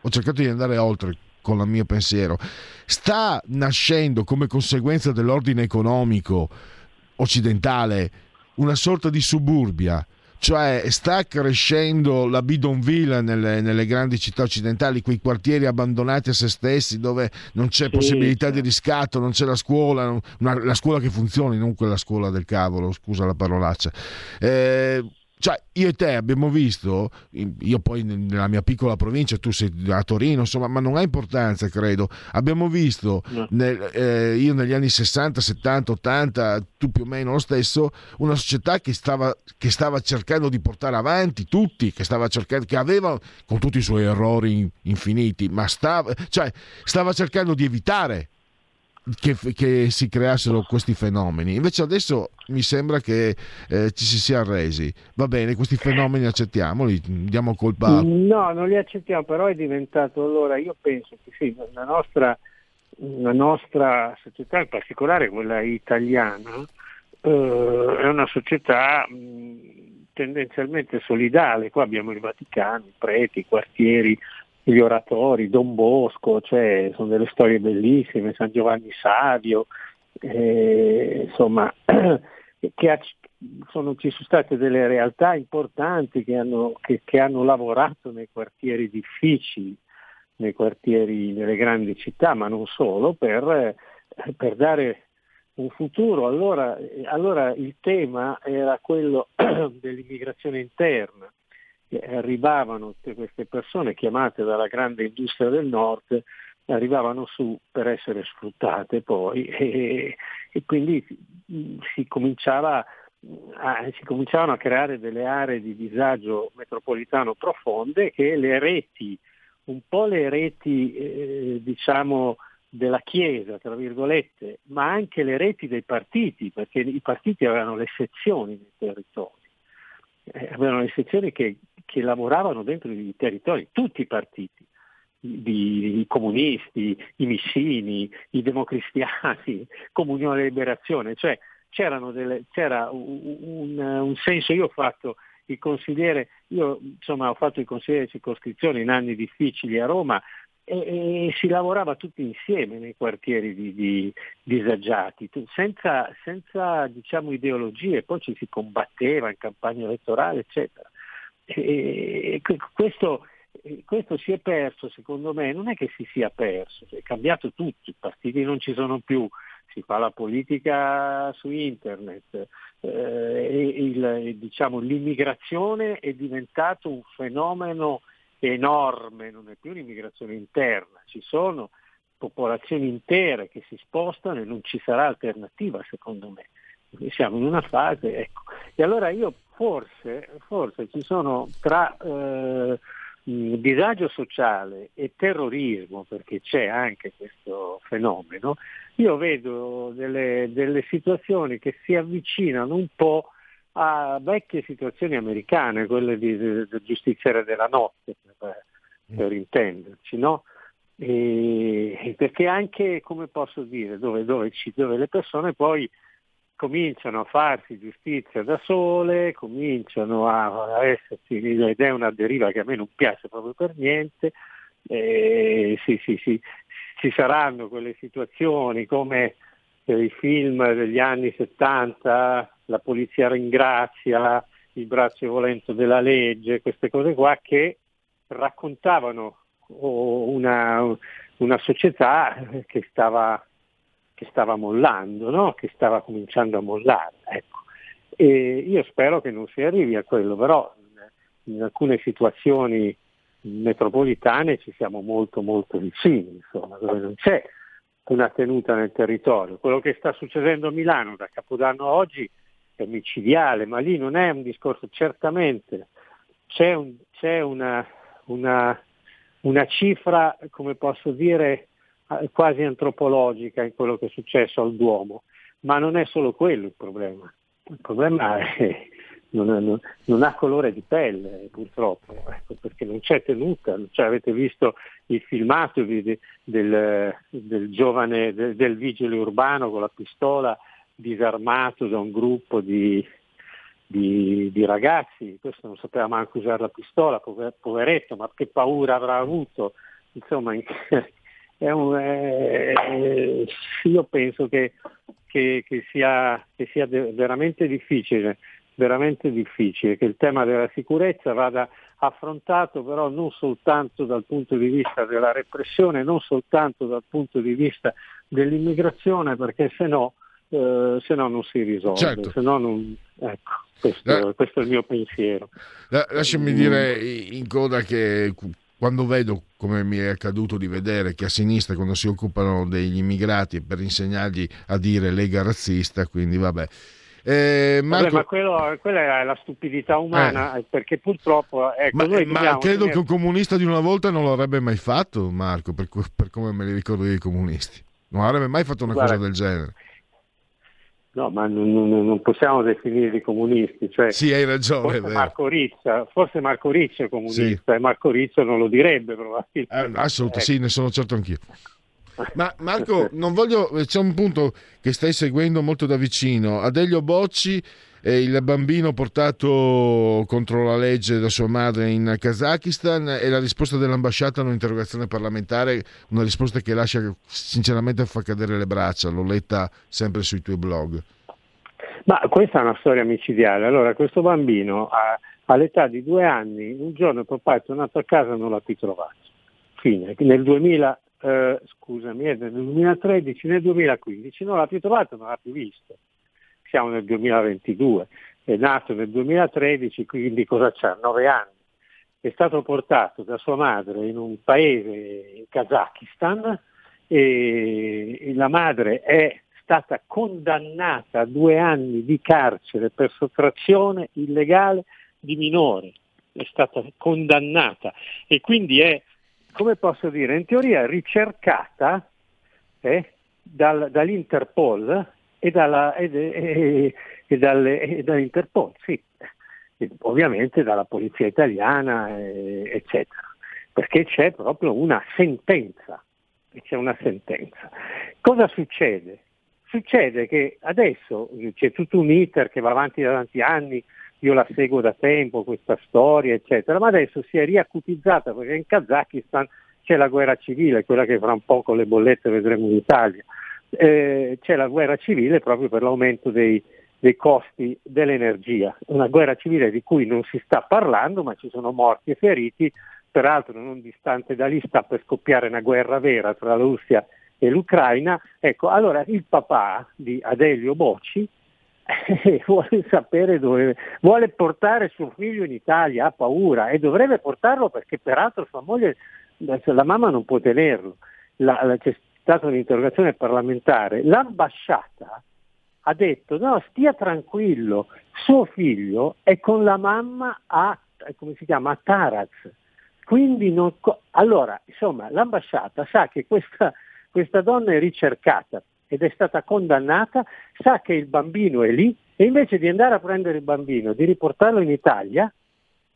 ho cercato di andare oltre con il mio pensiero. Sta nascendo come conseguenza dell'ordine economico occidentale una sorta di suburbia. Cioè sta crescendo la bidonville nelle, nelle grandi città occidentali, quei quartieri abbandonati a se stessi dove non c'è Sì, possibilità certo. di riscatto, non c'è la scuola, una- la scuola che funzioni, non quella scuola del cavolo, scusa la parolaccia. Eh, cioè, io e te abbiamo visto, io poi nella mia piccola provincia, tu sei a Torino, insomma, ma non ha importanza, credo. Abbiamo visto, No. nel- eh, io negli anni 60, 70, 80, tu più o meno lo stesso, una società che stava, che stava cercando di portare avanti tutti, che stava cercando, che aveva, con tutti i suoi errori in- infiniti, ma stava, cioè, stava cercando di evitare che, che si creassero questi fenomeni. Invece adesso mi sembra che eh, ci si sia arresi. Va bene, questi fenomeni accettiamoli, diamo colpa. No, non li accettiamo, però è diventato allora, io penso che sì, la nostra, la nostra società, in particolare quella italiana, eh, è una società mh, tendenzialmente solidale. Qua abbiamo il Vaticano, i preti, i quartieri, gli oratori, Don Bosco, cioè sono delle storie bellissime, San Giovanni Savio, eh, insomma, che ha, sono, ci sono state delle realtà importanti che hanno, che, che hanno lavorato nei quartieri difficili, nei quartieri delle grandi città, ma non solo, per, per dare un futuro. Allora, allora, il tema era quello dell'immigrazione interna. Arrivavano tutte queste persone chiamate dalla grande industria del nord, arrivavano su per essere sfruttate poi e, e quindi si cominciava a, si cominciavano a creare delle aree di disagio metropolitano profonde che le reti, un po' le reti eh, diciamo della Chiesa, tra virgolette, ma anche le reti dei partiti, perché i partiti avevano le sezioni nei territori, eh, avevano le sezioni che, che lavoravano dentro i territori, tutti i partiti i comunisti, i missini, i democristiani, Comunione Liberazione, cioè delle, c'era un, un, un, senso, io ho fatto il consigliere, io insomma ho fatto il consigliere di circoscrizione in anni difficili a Roma e, e si lavorava tutti insieme nei quartieri di, di disagiati, senza, senza diciamo, ideologie, poi ci si combatteva in campagna elettorale, eccetera. E, questo, questo si è perso, secondo me, non è che si sia perso, è cambiato tutto, i partiti non ci sono più, si fa la politica su internet, eh, il, diciamo, l'immigrazione è diventato un fenomeno enorme, non è più un'immigrazione interna, ci sono popolazioni intere che si spostano e non ci sarà alternativa secondo me. Siamo in una fase, ecco. E allora io forse, forse ci sono tra eh, disagio sociale e terrorismo, perché c'è anche questo fenomeno, io vedo delle, delle situazioni che si avvicinano un po' a vecchie situazioni americane, quelle di, di, di giustiziere della notte, per, per intenderci, no? E, perché anche, come posso dire, dove, dove, ci, dove, le persone poi cominciano a farsi giustizia da sole, cominciano a, a esserci, ed è una deriva che a me non piace proprio per niente, e, sì, sì, sì, ci saranno quelle situazioni come per i film degli anni 70, la polizia ringrazia, il braccio volento della legge, queste cose qua che raccontavano una, una società che stava, che stava mollando, no? che stava cominciando a mollare. Ecco. E io spero che non si arrivi a quello, però in alcune situazioni metropolitane ci siamo molto molto vicini, insomma, dove non c'è una tenuta nel territorio. Quello che sta succedendo a Milano da Capodanno a oggi micidiale, ma lì non è un discorso, certamente c'è, un, c'è una, una, una, cifra, come posso dire, quasi antropologica in quello che è successo al Duomo, ma non è solo quello il problema. Il problema è, non, non, non, ha colore di pelle purtroppo, ecco, perché non c'è tenuta, cioè, avete visto il filmato di, del, del, giovane, del, del, vigile urbano con la pistola disarmato da un gruppo di, di, di ragazzi, questo non sapeva manco usare la pistola, poveretto, ma che paura avrà avuto, insomma è un, è, io penso che, che, che sia, che sia veramente difficile veramente difficile, che il tema della sicurezza vada affrontato però non soltanto dal punto di vista della repressione, non soltanto dal punto di vista dell'immigrazione, perché se no, eh, se no non si risolve. Certo. Se no non, ecco, questo, eh, questo, è il mio pensiero. Lasciami mm. dire in coda che quando vedo, come mi è accaduto di vedere, che a sinistra quando si occupano degli immigrati per insegnargli a dire lega razzista, quindi vabbè eh, Marco... Vabbè, ma quello, quella è la stupidità umana, eh. perché purtroppo... Ecco, ma, ma credo tenere... che un comunista di una volta non l'avrebbe mai fatto, Marco, per, per come me li ricordo dei comunisti. Non avrebbe mai fatto una Guarda, cosa del genere. No, ma non, non, possiamo definirli comunisti. Cioè, sì, hai ragione. Forse Marco, Riccia, forse Marco Riccia è comunista sì. e Marco Riccia non lo direbbe probabilmente. Eh, assolutamente, ecco. sì, ne sono certo anch'io. Ma Marco, non voglio, c'è un punto che stai seguendo molto da vicino. Adelio Bocci eh, il bambino portato contro la legge da sua madre in Kazakistan e la risposta dell'ambasciata a un'interrogazione parlamentare, una risposta che lascia sinceramente fa cadere le braccia, l'ho letta sempre sui tuoi blog. Ma questa è una storia micidiale. Allora, questo bambino ha, all'età di due anni, un giorno papà è tornato a casa e non l'ha più trovato. Fine. Nel 2000, eh, scusami, nel 2013, nel 2015 non l'ha più trovato, non l'ha più visto. Siamo nel 2022, è nato nel 2013, quindi cosa c'ha? Nove anni. È stato portato da sua madre in un paese in Kazakistan e la madre è stata condannata a due anni di carcere per sottrazione illegale di minori, è stata condannata e quindi è, come posso dire, in teoria ricercata eh, dal, dall'Interpol e, dalla, e, e, e, dalle, dall'Interpol, sì, ovviamente dalla polizia italiana, eccetera, perché c'è proprio una sentenza. C'è una sentenza. Cosa succede? Succede che adesso c'è tutto un iter che va avanti da tanti anni, io la seguo da tempo, questa storia, eccetera, ma adesso si è riacutizzata perché in Kazakistan c'è la guerra civile, quella che fra un po' con le bollette vedremo in Italia. Eh, c'è la guerra civile proprio per l'aumento dei, dei costi dell'energia, una guerra civile di cui non si sta parlando, ma ci sono morti e feriti, peraltro non distante da lì sta per scoppiare una guerra vera tra la Russia e l'Ucraina, ecco, allora il papà di Adelio Bocci eh, vuole sapere dove, vuole portare suo figlio in Italia, ha paura e dovrebbe portarlo perché peraltro sua moglie, la mamma non può tenerlo. La, la, stata un'interrogazione parlamentare, l'ambasciata ha detto no, stia tranquillo, suo figlio è con la mamma a, si chiama, a Taraz. Quindi non, allora, insomma, l'ambasciata sa che questa questa donna è ricercata ed è stata condannata, sa che il bambino è lì e invece di andare a prendere il bambino, di riportarlo in Italia,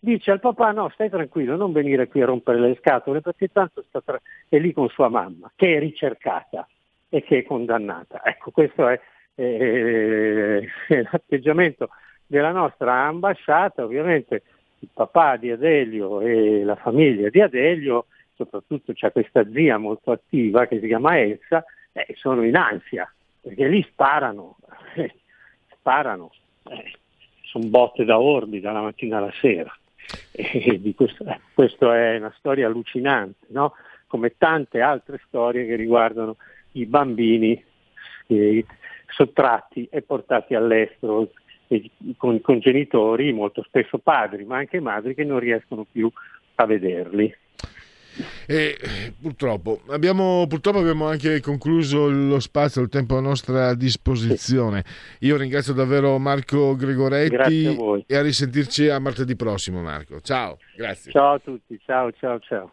dice al papà no, stai tranquillo, non venire qui a rompere le scatole perché tanto tra... è lì con sua mamma, che è ricercata e che è condannata. Ecco, questo è, è, è l'atteggiamento della nostra ambasciata, ovviamente il papà di Adelio e la famiglia di Adelio soprattutto c'è questa zia molto attiva che si chiama Elsa, eh, sono in ansia, perché lì sparano, eh, sparano, eh, sono botte da orbi dalla mattina alla sera. Questo, eh, questa è una storia allucinante, no? come tante altre storie che riguardano i bambini eh, sottratti e portati all'estero con, con genitori, molto spesso padri, ma anche madri che non riescono più a vederli. E purtroppo abbiamo, purtroppo abbiamo anche concluso lo spazio, il tempo a nostra disposizione. Io ringrazio davvero Marco Gregoretti a e a risentirci a martedì prossimo Marco. Ciao, grazie. Ciao a tutti, ciao ciao ciao.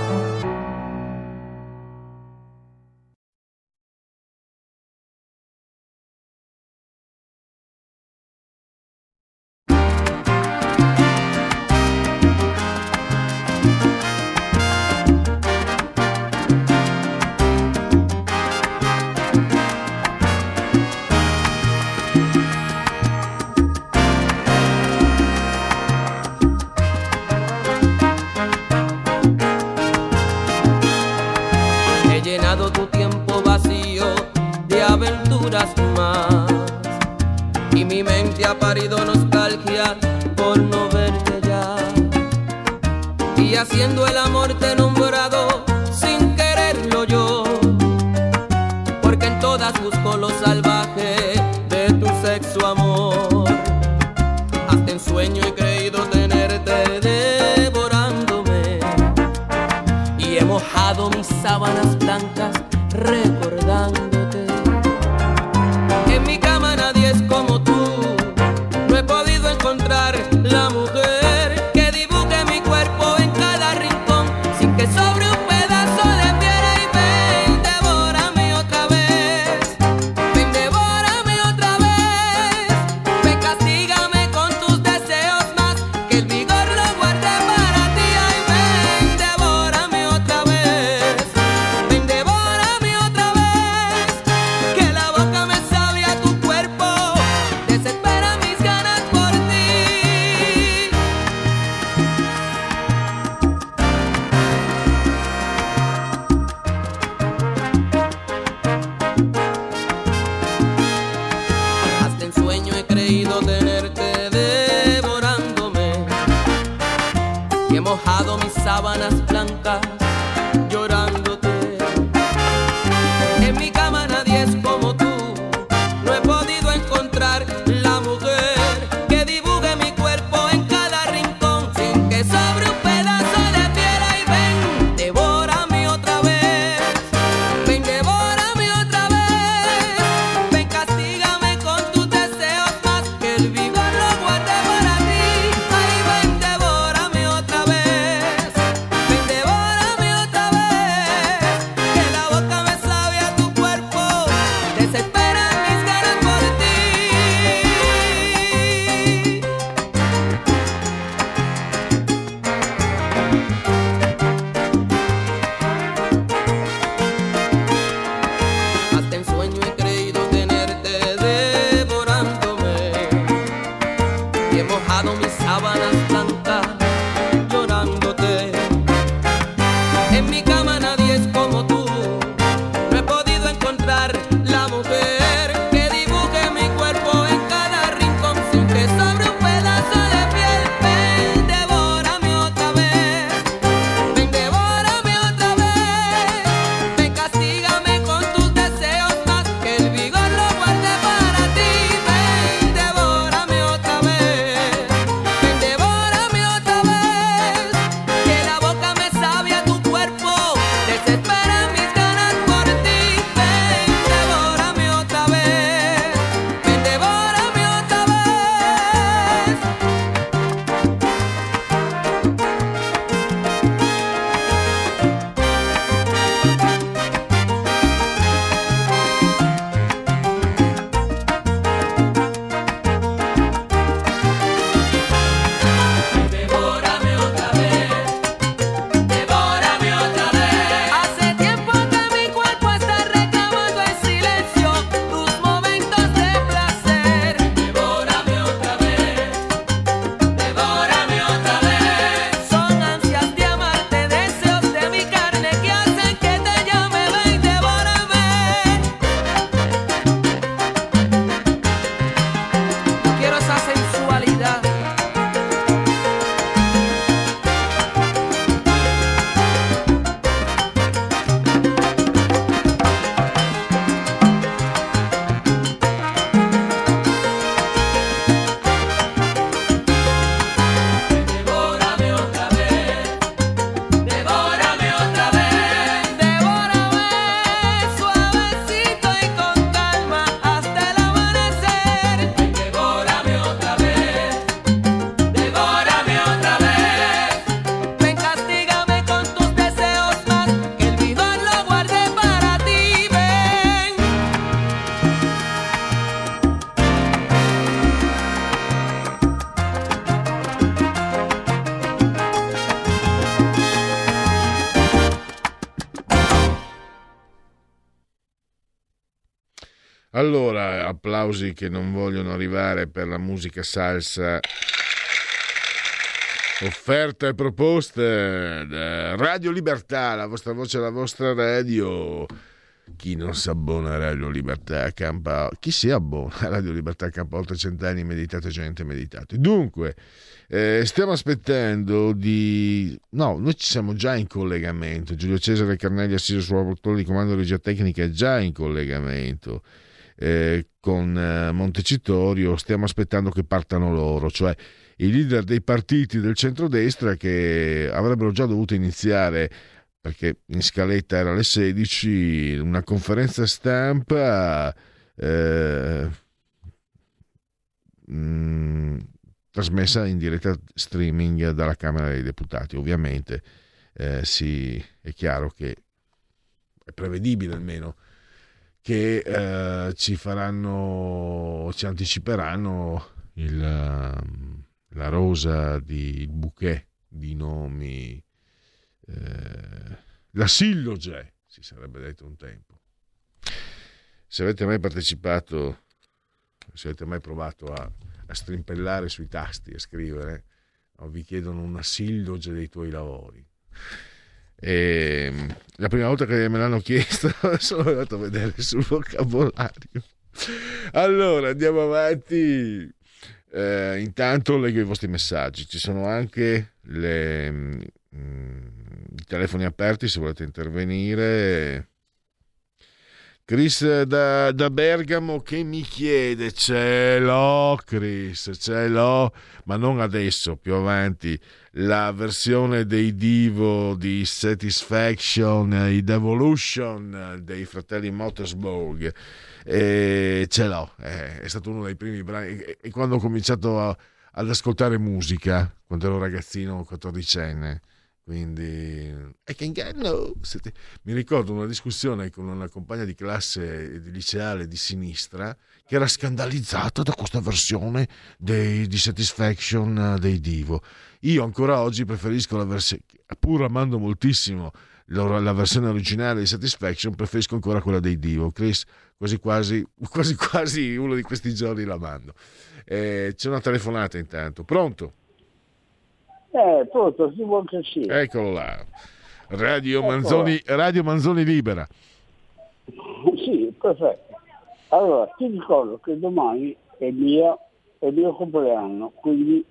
Applausi che non vogliono arrivare per la musica salsa. Offerte e proposte Radio Libertà, la vostra voce, la vostra radio. chi non si abbona a Radio Libertà campa chi si abbona a Radio Libertà campa oltre cent'anni meditate gente meditate dunque eh, stiamo aspettando di no noi ci siamo già in collegamento Giulio Cesare Carnelli assiso sulla poltrona di comando di regia tecnica è già in collegamento eh, con eh, Montecitorio stiamo aspettando che partano loro cioè i leader dei partiti del centrodestra che avrebbero già dovuto iniziare perché in scaletta era alle 16, una conferenza stampa eh, mh, mm, trasmessa in diretta streaming dalla Camera dei Deputati. Ovviamente eh, sì, è chiaro che è prevedibile almeno che eh, ci faranno, ci anticiperanno il, la rosa di il bouquet di nomi eh, la silloge, si sarebbe detto un tempo. Se avete mai partecipato, se avete mai provato a, a strimpellare sui tasti, a scrivere, vi chiedono una silloge dei tuoi lavori. E, la prima volta che me l'hanno chiesto sono andato a vedere sul vocabolario. Allora, andiamo avanti. Eh, intanto leggo i vostri messaggi. Ci sono anche le, mm, i telefoni aperti se volete intervenire. Chris da, da, Bergamo che mi chiede, ce l'ho Chris, ce l'ho, ma non adesso, più avanti, la versione dei Divo di Satisfaction, i Devolution dei fratelli Motorsburg, e ce l'ho, è stato uno dei primi brani, e quando ho cominciato a, ad ascoltare musica, quando ero ragazzino, 14enne, quindi, e che inganno! Mi ricordo una discussione con una compagna di classe di liceale di sinistra che era scandalizzata da questa versione dei, di Satisfaction dei Divo. Io ancora oggi preferisco la versione, pur amando moltissimo la versione originale di Satisfaction, preferisco ancora quella dei Divo. Chris, quasi quasi, quasi, quasi uno di questi giorni la mando. Eh, c'è una telefonata intanto. Pronto? Eh, pronto, si vuol che sia. Eccolo là. Radio Manzoni, Radio Manzoni Libera. Sì, perfetto. Allora, ti ricordo che domani è mio, è il mio compleanno, quindi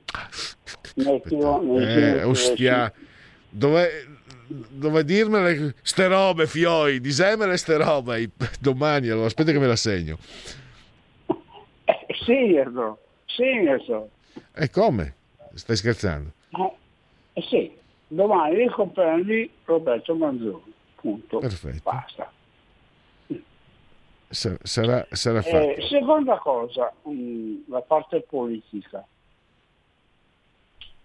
eh, ostia, dove, dove dirmele ste robe, fioi, disemele ste robe domani, allora aspetta che me la segno. Eh, segnato, segnato. E come? Stai scherzando? Eh, eh sì, domani il compleanno di Roberto Manzoni, punto. Perfetto. Basta. Sarà, sarà fatto. Eh, seconda cosa, mh, mm, la parte politica.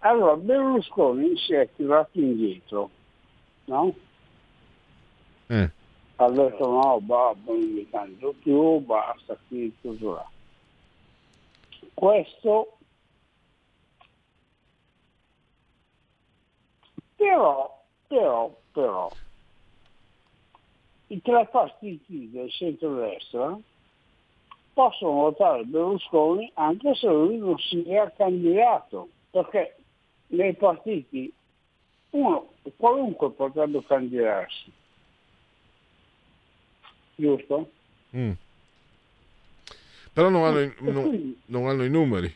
Allora, Berlusconi si è tirato indietro, no? Eh. Ha detto no, babbo, non mi canto più, basta, qui tutto là. Questo Però, però, però, i tre partiti del centro-destra possono votare Berlusconi anche se lui non si è candidato, perché nei partiti uno qualunque potrebbe candidarsi. Giusto? Mm. Però non hanno, i, non, non hanno i numeri.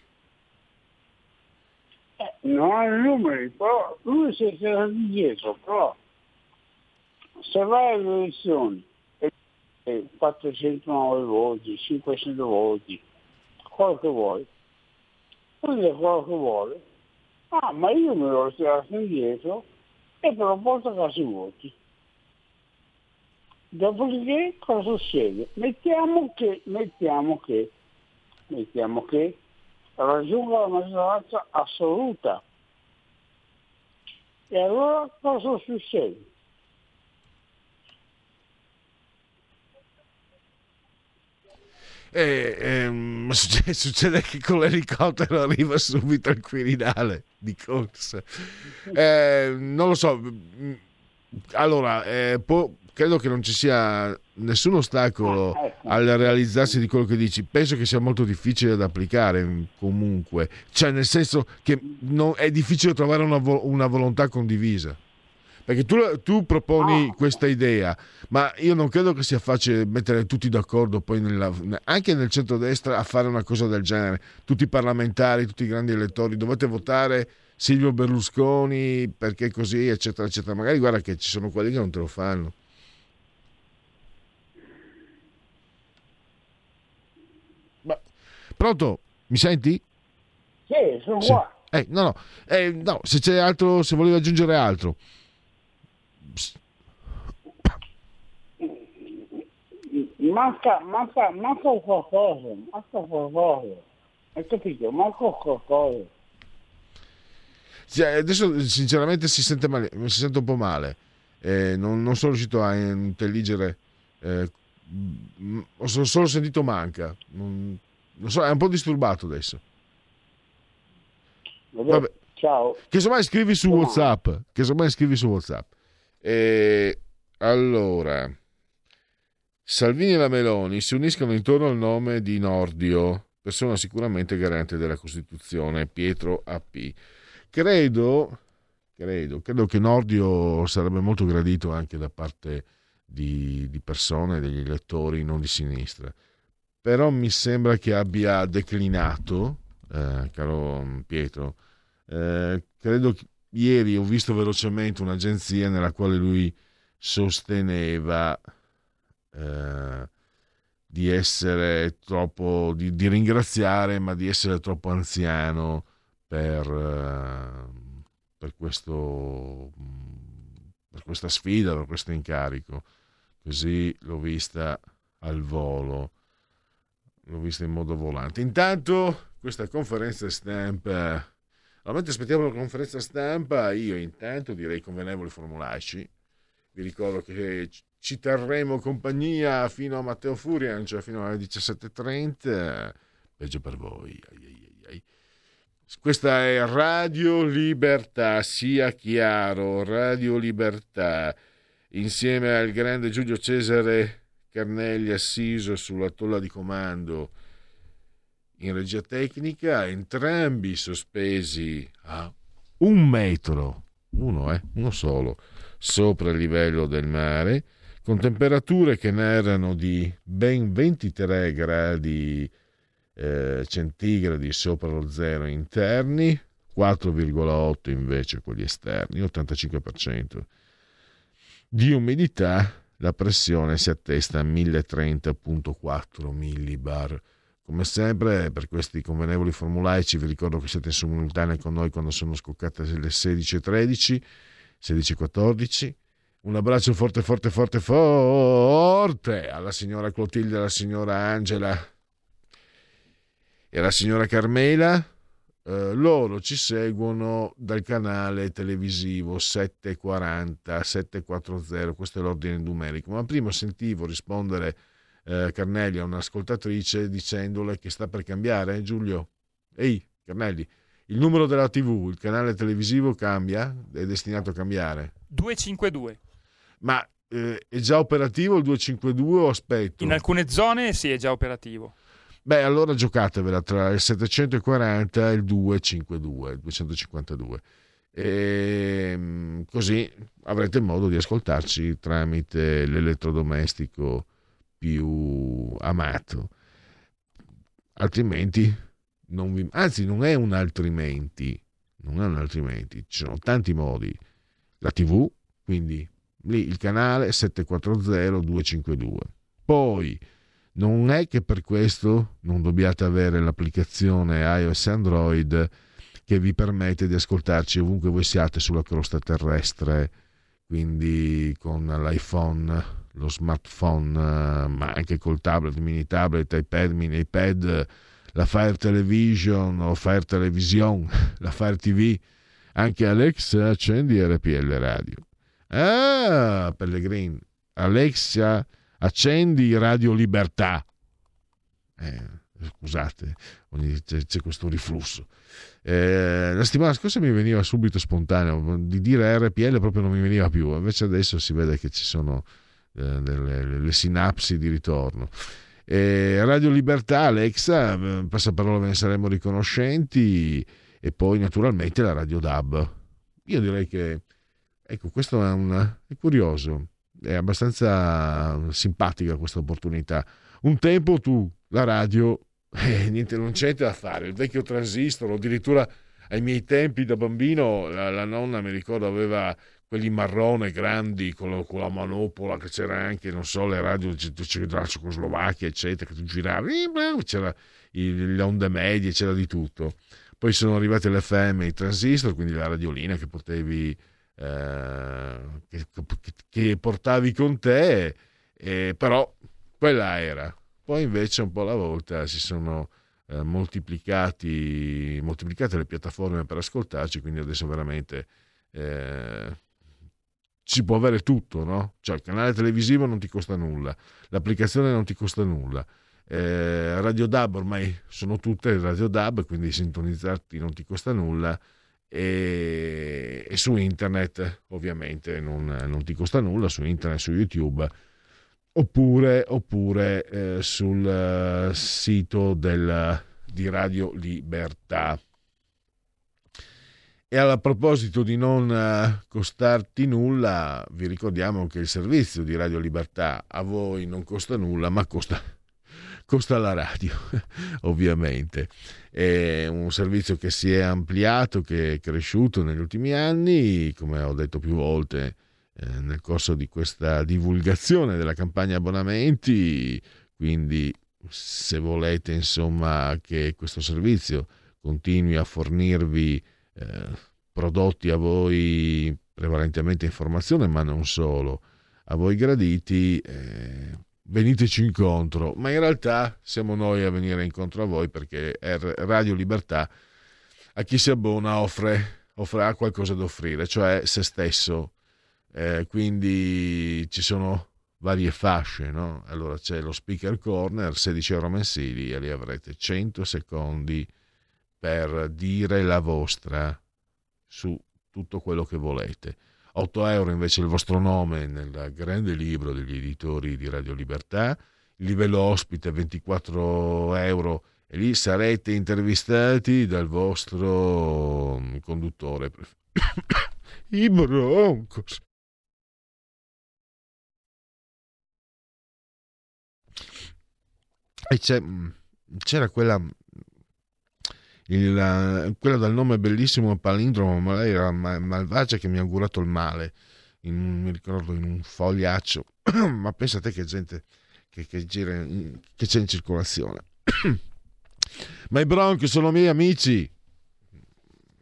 Eh, non ha i numeri, però lui si è tirato dietro, però se vai alle elezioni e 409 voti, 500 voti, quello che vuoi, prende quello che vuole, ah ma io me l'ho tirato indietro e però porto a casa i. Dopodiché cosa succede? Mettiamo che, mettiamo che, mettiamo che raggiunga la maggioranza assoluta. E allora cosa succede? Eh, ehm, succede, succede, che con l'elicottero arriva subito il Quirinale di corsa. Eh, non lo so. Allora, eh, può, credo che non ci sia nessun ostacolo ah, ecco. al realizzarsi di quello che dici. Penso che sia molto difficile da applicare comunque, cioè nel senso che non, è difficile trovare una, una volontà condivisa. Perché tu, tu proponi questa idea, ma io non credo che sia facile mettere tutti d'accordo poi nella- anche nel centrodestra a fare una cosa del genere. Tutti i parlamentari, tutti i grandi elettori, dovete votare Silvio Berlusconi perché così, eccetera, eccetera. Magari guarda che ci sono quelli che non te lo fanno. Ma- Pronto? Mi senti? Sì, sono Sì. qua. Eh, no, no, Eh, no, se c'è altro, se volevi aggiungere altro. Manca, manca, manca qualcosa, manca qualcosa. Hai capito? Manca qualcosa. Sì, adesso sinceramente si sente, male, si sente un po' male. Eh, non, non sono riuscito a intelligere. eh, mm, ho so- solo sentito manca. Non, non so, è un po' disturbato adesso. Vabbè. Ciao. Che insomma scrivi su. WhatsApp. Che insomma scrivi su WhatsApp. Eh, allora, Salvini e la Meloni si uniscono intorno al nome di Nordio, persona sicuramente garante della Costituzione, Pietro AP. Credo, credo, credo che Nordio sarebbe molto gradito anche da parte di, di persone, degli elettori non di sinistra. Però mi sembra che abbia declinato, eh, caro Pietro, eh, credo che ieri ho visto velocemente un'agenzia nella quale lui sosteneva eh, di essere troppo, di, di ringraziare, ma di essere troppo anziano per, eh, per, questo, per questa sfida, per questo incarico. Così l'ho vista al volo, l'ho vista in modo volante. Intanto questa conferenza stampa allora, mentre aspettiamo la conferenza stampa, io intanto direi convenevoli formulaici. Vi ricordo che ci terremo compagnia fino a Matteo Furian, cioè fino alle 17.30. Peggio per voi. Ai, ai, ai. Questa è Radio Libertà, sia chiaro, Radio Libertà, insieme al grande Giulio Cesare Carnelli assiso sulla tolla di comando in regia tecnica, entrambi sospesi a un metro, uno, eh, uno solo, sopra il livello del mare, con temperature che narrano di ben 23 gradi eh, centigradi sopra lo zero interni, 4,8 invece quelli esterni, 85% di umidità, la pressione si attesta a 1030.4 millibar. Come sempre, per questi convenevoli formulaici, vi ricordo che siete in simultanea con noi quando sono scoccate le 16.13, 16.14. Un abbraccio forte, forte, forte, forte alla signora Clotilde, alla signora Angela e alla signora Carmela. Eh, loro ci seguono dal canale televisivo 740 740, questo è l'ordine numerico. Ma prima sentivo rispondere eh, Carnelli a un'ascoltatrice dicendole che sta per cambiare, Giulio. Ehi, Carnelli, il numero della TV, il canale televisivo cambia? È destinato a cambiare? 252. Ma eh, è già operativo il 252 o aspetto? In alcune zone sì, è già operativo. Beh, allora giocatevela tra il 740 e il 252, il 252. E, mm, così avrete modo di ascoltarci tramite l'elettrodomestico più amato. Altrimenti, non vi, anzi, non è un altrimenti, non è un altrimenti, ci sono tanti modi. La TV, quindi lì il canale 740-252. Poi non è che per questo non dobbiate avere l'applicazione iOS Android che vi permette di ascoltarci ovunque voi siate sulla crosta terrestre, quindi con l'iPhone, lo smartphone, ma anche col tablet, mini tablet, iPad, mini iPad, la Fire Television o Fire Television, la Fire TV, anche Alexa accendi RPL Radio. Ah, Pellegrin, Alexa accendi Radio Libertà. Eh, scusate, c'è, c'è, questo riflusso. Eh, la settimana scorsa mi veniva subito spontaneo, di dire RPL proprio non mi veniva più, invece adesso si vede che ci sono eh, delle le sinapsi di ritorno. Eh, Radio Libertà, Alexa, passaparola ve ne saremo riconoscenti e poi naturalmente la Radio DAB. Io direi che ecco, questo è, un, è curioso, è abbastanza simpatica questa opportunità. Un tempo tu, la radio, eh, niente, non c'è da fare, il vecchio transistor, addirittura ai miei tempi da bambino la, la nonna mi ricordo aveva quelli marrone grandi con la, con la, manopola che c'era anche non so le radio della Cecoslovacchia eccetera che tu giravi c'era le onde medie c'era di tutto. Poi sono arrivate le FM i transistor quindi la radiolina che potevi eh, che, che, portavi con te eh, però quella era poi invece un po' alla volta si sono eh, moltiplicate le piattaforme per ascoltarci, quindi adesso veramente eh, si può avere tutto, no? Cioè il canale televisivo non ti costa nulla, l'applicazione non ti costa nulla. Eh, radio DAB ormai sono tutte radio DAB, quindi sintonizzarti non ti costa nulla. E, e su internet ovviamente non, non, ti costa nulla, su internet, su YouTube oppure, oppure eh, sul uh, sito del, di Radio Libertà. E a proposito di non uh, costarti nulla, vi ricordiamo che il servizio di Radio Libertà a voi non costa nulla, ma costa, costa la radio, ovviamente. È un servizio che si è ampliato, che è cresciuto negli ultimi anni, come ho detto più volte eh, nel corso di questa divulgazione della campagna abbonamenti, quindi se volete insomma che questo servizio continui a fornirvi eh, prodotti a voi prevalentemente informazione ma non solo a voi graditi eh, veniteci incontro. Ma in realtà siamo noi a venire incontro a voi perché Radio Libertà a chi si abbona offre, offre qualcosa da offrire cioè se stesso eh, quindi ci sono varie fasce, no? Allora c'è lo speaker corner, 16 euro mensili e lì avrete 100 secondi per dire la vostra su tutto quello che volete. 8 euro invece il vostro nome nel grande libro degli editori di Radio Libertà, il livello ospite 24 euro e lì sarete intervistati dal vostro conduttore. I Broncos. C'era quella, il, quella dal nome bellissimo palindromo, ma lei era malvagia che mi ha augurato il male. In, mi ricordo in un fogliaccio, ma pensate che gente che, che, gira, che c'è in circolazione. ma i bronchi sono miei amici.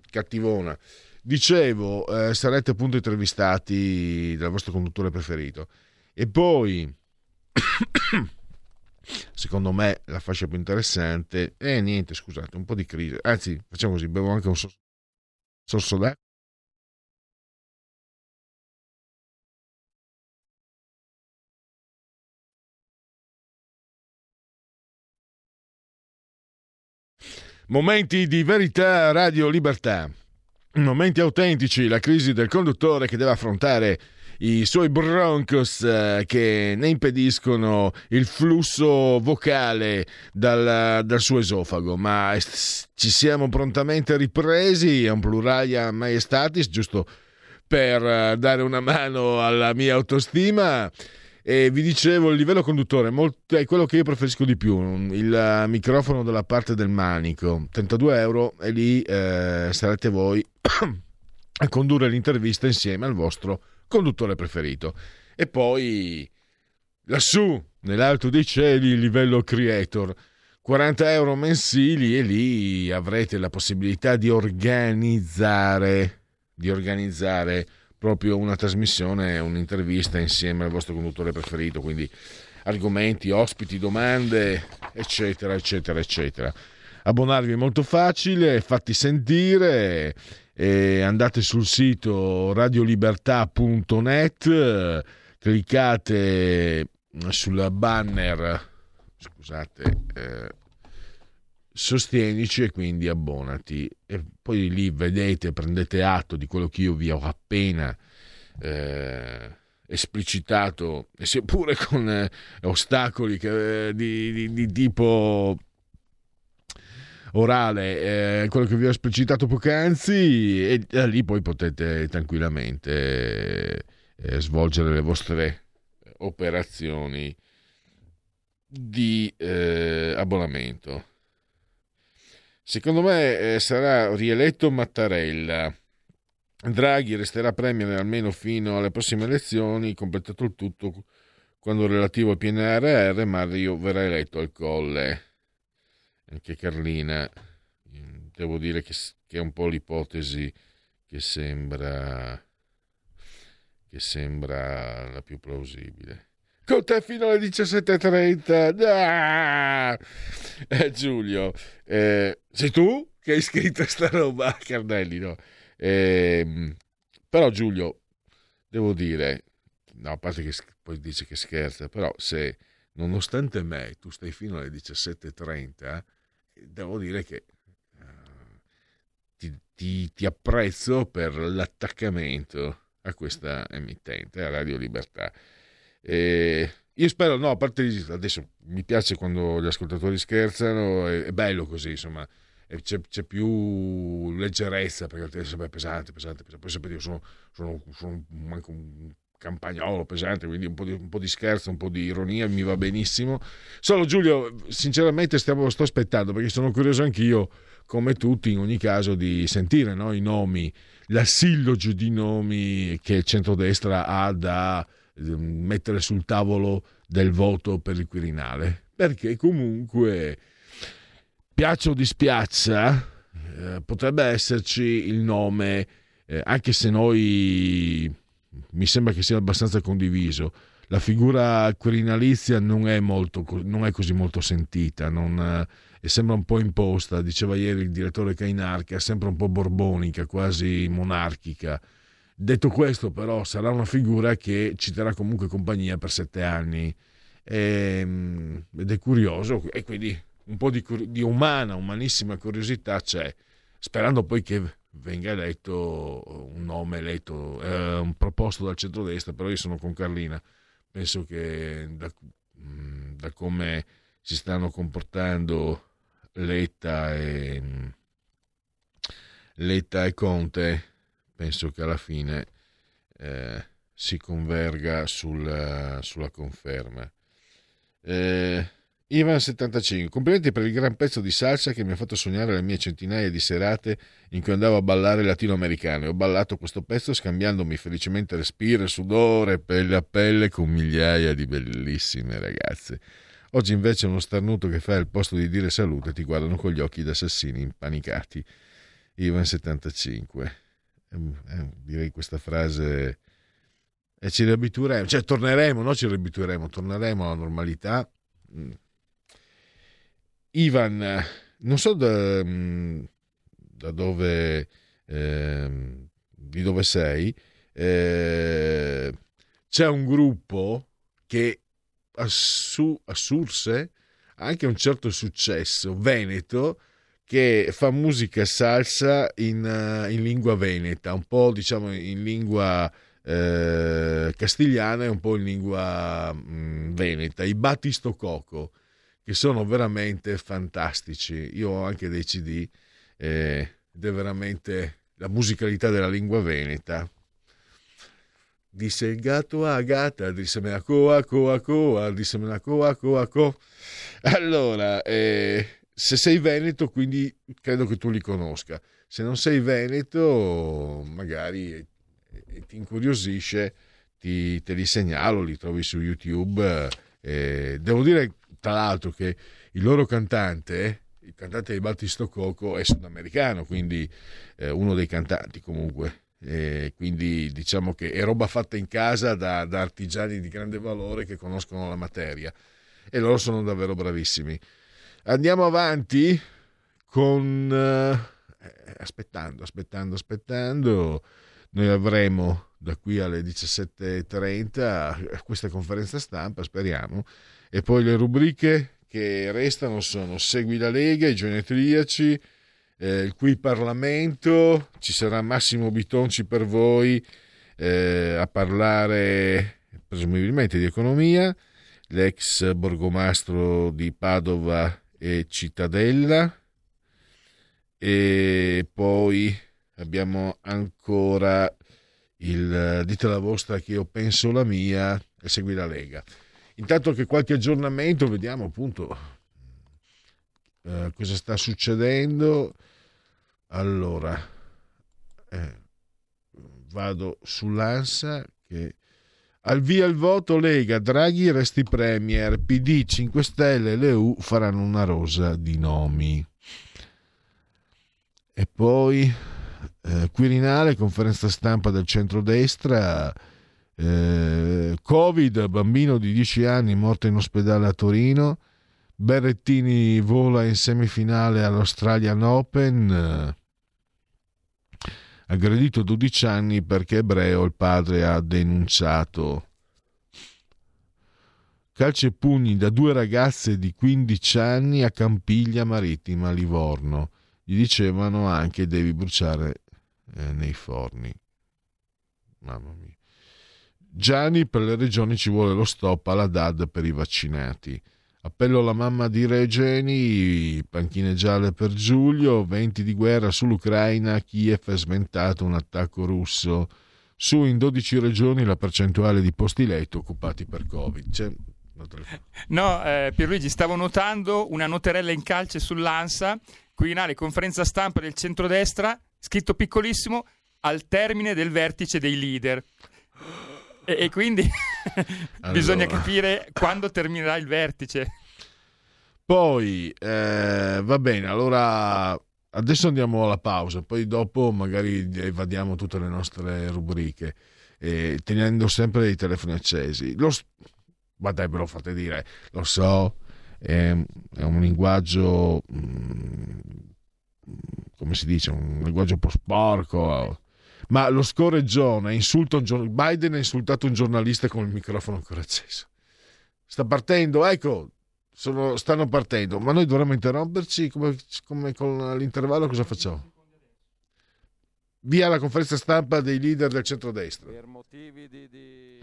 Cattivona. Dicevo, eh, sarete appunto intervistati dal vostro conduttore preferito. E poi secondo me la fascia più interessante è niente, scusate, un po' di crisi. Anzi, facciamo così, bevo anche un sorso, sorso d'acqua. Momenti di verità, Radio Libertà. Momenti autentici, la crisi del conduttore che deve affrontare i suoi broncos eh, che ne impediscono il flusso vocale dal, dal suo esofago, ma ci siamo prontamente ripresi, è un pluralia maestatis, giusto per eh, dare una mano alla mia autostima. E vi dicevo, il livello conduttore è quello che io preferisco di più, il microfono dalla parte del manico, 32 euro e lì eh, sarete voi a condurre l'intervista insieme al vostro conduttore preferito. E poi lassù, nell'alto dei cieli, il livello creator. 40 euro mensili e lì avrete la possibilità di organizzare, di organizzare proprio una trasmissione, un'intervista insieme al vostro conduttore preferito, quindi argomenti, ospiti, domande, eccetera, eccetera, eccetera. Abbonarvi è molto facile, fatti sentire eh, andate sul sito radiolibertà.net, cliccate sul banner, scusate, eh, sostienici e quindi abbonati. E poi lì vedete, prendete atto di quello che io vi ho appena eh, esplicitato, seppure con eh, ostacoli che, eh, di, di, di tipo orale, eh, quello che vi ho esplicitato poc'anzi, e da lì poi potete tranquillamente eh, svolgere le vostre operazioni di eh, abbonamento. Secondo me eh, sarà rieletto Mattarella. Draghi resterà premier almeno fino alle prossime elezioni, completato il tutto quando relativo al PNRR, Mario verrà eletto al colle. Anche Carlina, devo dire che, che è un po' l'ipotesi che sembra, che sembra la più plausibile. Con te fino alle 17.30. Ah! Eh, Giulio, eh, sei tu che hai scritto sta roba, Carnelli, no? Eh, però Giulio, devo dire, no, a parte che poi dice che scherza, però se nonostante me tu stai fino alle 17.30, devo dire che uh, ti, ti, ti, apprezzo per l'attaccamento a questa emittente, a Radio Libertà. E io spero, no, a parte adesso mi piace quando gli ascoltatori scherzano, è, è bello così, insomma, c'è, c'è, più leggerezza perché è sempre pesante, pesante, pesante. Poi sapete, io sono, sono, sono manco un campagnolo pesante, quindi un po, di, un po' di scherzo, un po' di ironia mi va benissimo. Solo Giulio, sinceramente stiamo, sto aspettando perché sono curioso anch'io, come tutti in ogni caso, di sentire no, i nomi, la silloge di nomi che il centrodestra ha da ehm, mettere sul tavolo del voto per il Quirinale, perché comunque piaccia o dispiaccia eh, potrebbe esserci il nome, eh, anche se noi mi sembra che sia abbastanza condiviso. La figura quirinalizia non è, molto, non è così molto sentita, non, eh, sembra un po' imposta. Diceva ieri il direttore Cainar che è sempre un po' borbonica, quasi monarchica. Detto questo, però, sarà una figura che ci terrà comunque compagnia per sette anni e, ehm, ed è curioso e quindi un po' di, di umana, umanissima curiosità c'è, sperando poi che venga eletto un nome eletto, eh, un proposto dal centrodestra, però io sono con Carlina, penso che da, mm, da come si stanno comportando Letta e, Letta e Conte, penso che alla fine eh, si converga sul, sulla conferma. Eh, Ivan75, complimenti per il gran pezzo di salsa che mi ha fatto sognare le mie centinaia di serate in cui andavo a ballare latinoamericano e ho ballato questo pezzo scambiandomi felicemente respiro sudore pelle a pelle con migliaia di bellissime ragazze. Oggi invece uno starnuto che fa al posto di dire salute ti guardano con gli occhi da assassini impanicati. Ivan75. Eh, direi questa frase e ci riabitueremo, cioè torneremo, no ci riabitueremo, torneremo alla normalità mm. Ivan, non so da, mm, da dove, eh, di dove sei, eh, c'è un gruppo che assu, assurse anche un certo successo, Veneto, che fa musica salsa in, in lingua veneta, un po' diciamo in lingua eh, castigliana e un po' in lingua mh, mm, veneta, i Battisto Coco che sono veramente fantastici. Io ho anche dei CD eh, ed è veramente la musicalità della lingua veneta. Disse il gatto a gatta, la coa, coa, coa, disse me la coa, coa, coa. Allora, eh, se sei veneto, quindi credo che tu li conosca. Se non sei veneto, magari eh, ti incuriosisce, ti, te li segnalo, li trovi su YouTube. Eh, devo dire tra l'altro che il loro cantante, il cantante di Battisto Coco, è sudamericano, quindi eh, uno dei cantanti comunque. E quindi diciamo che è roba fatta in casa da, da, artigiani di grande valore che conoscono la materia e loro sono davvero bravissimi. Andiamo avanti con... Eh, aspettando, aspettando, aspettando. Noi avremo da qui alle 17.30 questa conferenza stampa, speriamo, e poi le rubriche che restano sono Segui la Lega, i genetriaci, eh, qui Parlamento, ci sarà Massimo Bitonci per voi eh, a parlare presumibilmente di economia, l'ex borgomastro di Padova e Cittadella, e poi abbiamo ancora il dite la vostra che io penso la mia e segui la Lega. Intanto che qualche aggiornamento, vediamo appunto eh, cosa sta succedendo. Allora, eh, vado sull'ANSA che al via il voto Lega, Draghi resti Premier, PD 5 Stelle e l'EU faranno una rosa di nomi. E poi eh, Quirinale, conferenza stampa del centrodestra, eh, Covid, bambino di 10 anni morto in ospedale a Torino, Berrettini vola in semifinale all'Australian Open, eh, aggredito 12 anni perché ebreo, il padre ha denunciato. Calci e pugni da due ragazze di 15 anni a Campiglia Marittima, Livorno gli dicevano anche devi bruciare eh, nei forni. Mamma mia. Gianni, per le regioni ci vuole lo stop alla DAD per i vaccinati. Appello alla mamma di Regeni, panchine gialle per Giulio, venti di guerra sull'Ucraina, Kiev è smentato un attacco russo. Su in 12 regioni la percentuale di posti letto occupati per Covid. C'è No, eh, Pierluigi, stavo notando una noterella in calce sull'ANSA Quirinale, conferenza stampa del centrodestra, scritto piccolissimo, al termine del vertice dei leader. E, e quindi allora. bisogna capire quando terminerà il vertice. Poi, eh, va bene, allora adesso andiamo alla pausa, poi dopo magari evadiamo tutte le nostre rubriche, eh, tenendo sempre i telefoni accesi. Lo, ma dai, ve lo fate dire, lo so, è, è un linguaggio, mm, come si dice, un linguaggio un po' sporco. Ma lo scorreggione insulta un Biden ha insultato un giornalista con il microfono ancora acceso. Sta partendo, ecco, sono, stanno partendo, ma noi dovremmo interromperci come, come con l'intervallo cosa facciamo? Via la conferenza stampa dei leader del centrodestra. Per motivi di... di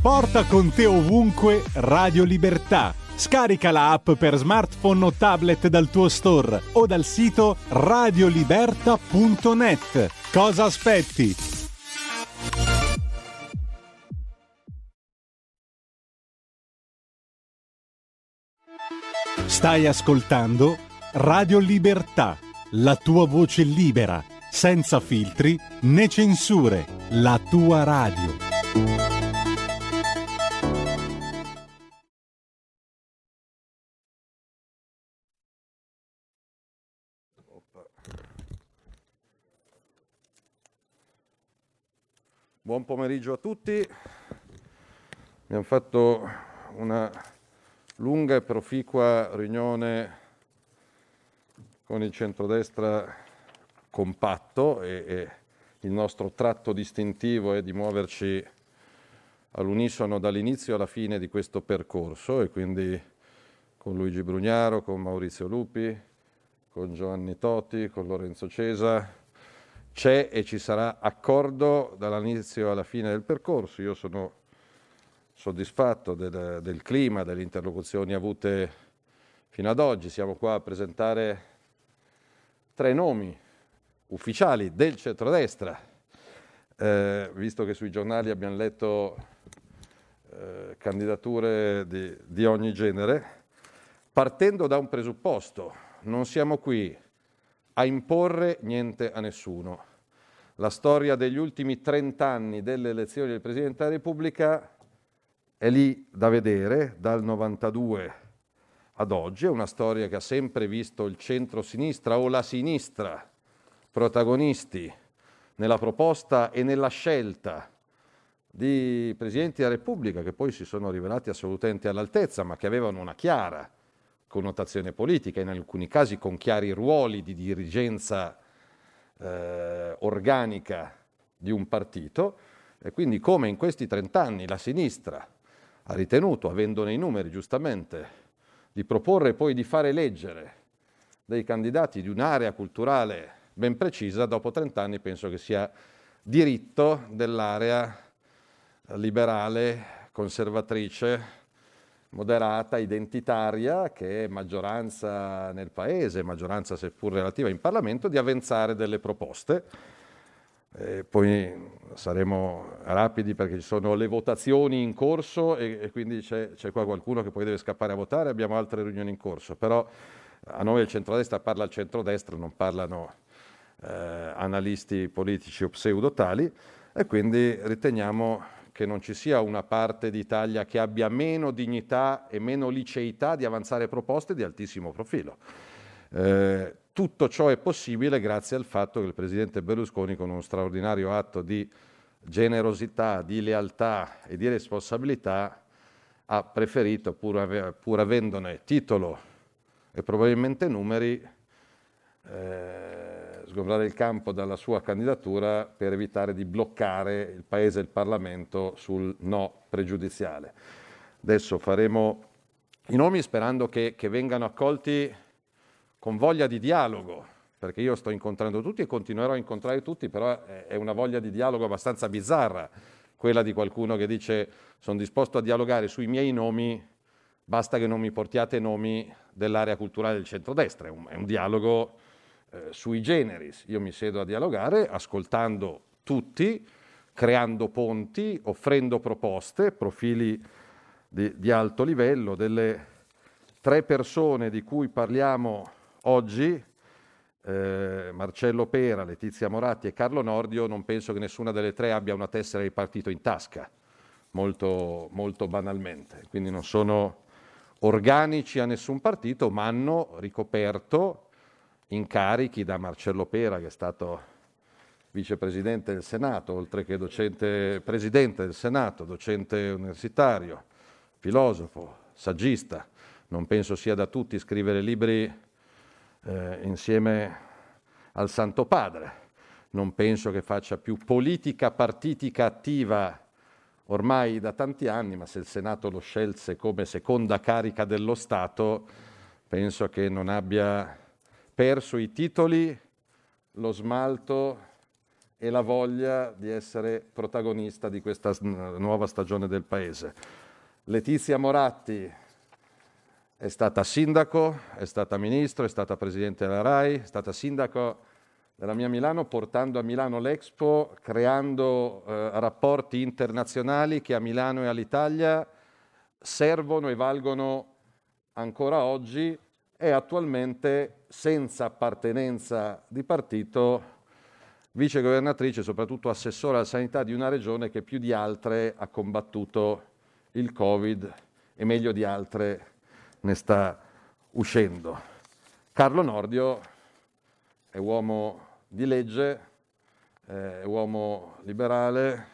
Porta con te ovunque Radio Libertà. Scarica la app per smartphone o tablet dal tuo store o dal sito radioliberta.net. Cosa aspetti? Stai ascoltando Radio Libertà, la tua voce libera, senza filtri né censure, la tua radio. Buon pomeriggio a tutti. Abbiamo fatto una lunga e proficua riunione con il centrodestra compatto e, e il nostro tratto distintivo è di muoverci all'unisono dall'inizio alla fine di questo percorso e quindi con Luigi Brugnaro, con Maurizio Lupi, con Giovanni Toti, con Lorenzo Cesa, c'è e ci sarà accordo dall'inizio alla fine del percorso. Io sono soddisfatto del, del clima, delle interlocuzioni avute fino ad oggi. Siamo qua a presentare tre nomi ufficiali del centrodestra, eh, visto che sui giornali abbiamo letto eh, candidature di, di ogni genere, partendo da un presupposto. Non siamo qui a imporre niente a nessuno. La storia degli ultimi 30 anni delle elezioni del Presidente della Repubblica è lì da vedere, dal 92 ad oggi, è una storia che ha sempre visto il centro-sinistra o la sinistra protagonisti nella proposta e nella scelta di Presidenti della Repubblica che poi si sono rivelati assolutamente all'altezza, ma che avevano una chiara connotazione politica, in alcuni casi con chiari ruoli di dirigenza eh, organica di un partito. E quindi come in questi trent'anni la sinistra ha ritenuto, avendone i numeri giustamente, di proporre poi di fare eleggere dei candidati di un'area culturale ben precisa, dopo trent'anni penso che sia diritto dell'area liberale, conservatrice, moderata, identitaria, che è maggioranza nel Paese, maggioranza seppur relativa in Parlamento, di avanzare delle proposte. E poi saremo rapidi perché ci sono le votazioni in corso e, e quindi c'è, c'è, qua qualcuno che poi deve scappare a votare, abbiamo altre riunioni in corso, però a noi il centrodestra parla il centrodestra, non parlano eh, analisti politici o pseudotali e quindi riteniamo che non ci sia una parte d'Italia che abbia meno dignità e meno liceità di avanzare proposte di altissimo profilo. Eh, tutto ciò è possibile grazie al fatto che il presidente Berlusconi, con uno straordinario atto di generosità, di lealtà e di responsabilità, ha preferito, pur, ave- pur avendone titolo e probabilmente numeri, eh, sgombrare il campo dalla sua candidatura per evitare di bloccare il Paese e il Parlamento sul no pregiudiziale. Adesso faremo i nomi sperando che, che vengano accolti con voglia di dialogo, perché io sto incontrando tutti e continuerò a incontrare tutti, però è una voglia di dialogo abbastanza bizzarra, quella di qualcuno che dice sono disposto a dialogare sui miei nomi, basta che non mi portiate nomi dell'area culturale del centrodestra, è un, è un dialogo eh, sui generis. Io mi siedo a dialogare ascoltando tutti, creando ponti, offrendo proposte, profili di, di alto livello, delle tre persone di cui parliamo oggi, eh, Marcello Pera, Letizia Moratti e Carlo Nordio, non penso che nessuna delle tre abbia una tessera di partito in tasca, molto, molto banalmente. Quindi non sono organici a nessun partito, ma hanno ricoperto incarichi da Marcello Pera, che è stato vicepresidente del Senato, oltre che docente, presidente del Senato, docente universitario, filosofo, saggista. Non penso sia da tutti scrivere libri eh, insieme al Santo Padre. Non penso che faccia più politica partitica attiva ormai da tanti anni, ma se il Senato lo scelse come seconda carica dello Stato, penso che non abbia perso i titoli, lo smalto e la voglia di essere protagonista di questa nuova stagione del Paese. Letizia Moratti è stata sindaco, è stata ministro, è stata presidente della RAI, è stata sindaco della mia Milano portando a Milano l'Expo, creando eh, rapporti internazionali che a Milano e all'Italia servono e valgono ancora oggi è attualmente senza appartenenza di partito vice governatrice e soprattutto assessore alla sanità di una regione che più di altre ha combattuto il Covid e meglio di altre ne sta uscendo. Carlo Nordio è uomo di legge, è uomo liberale,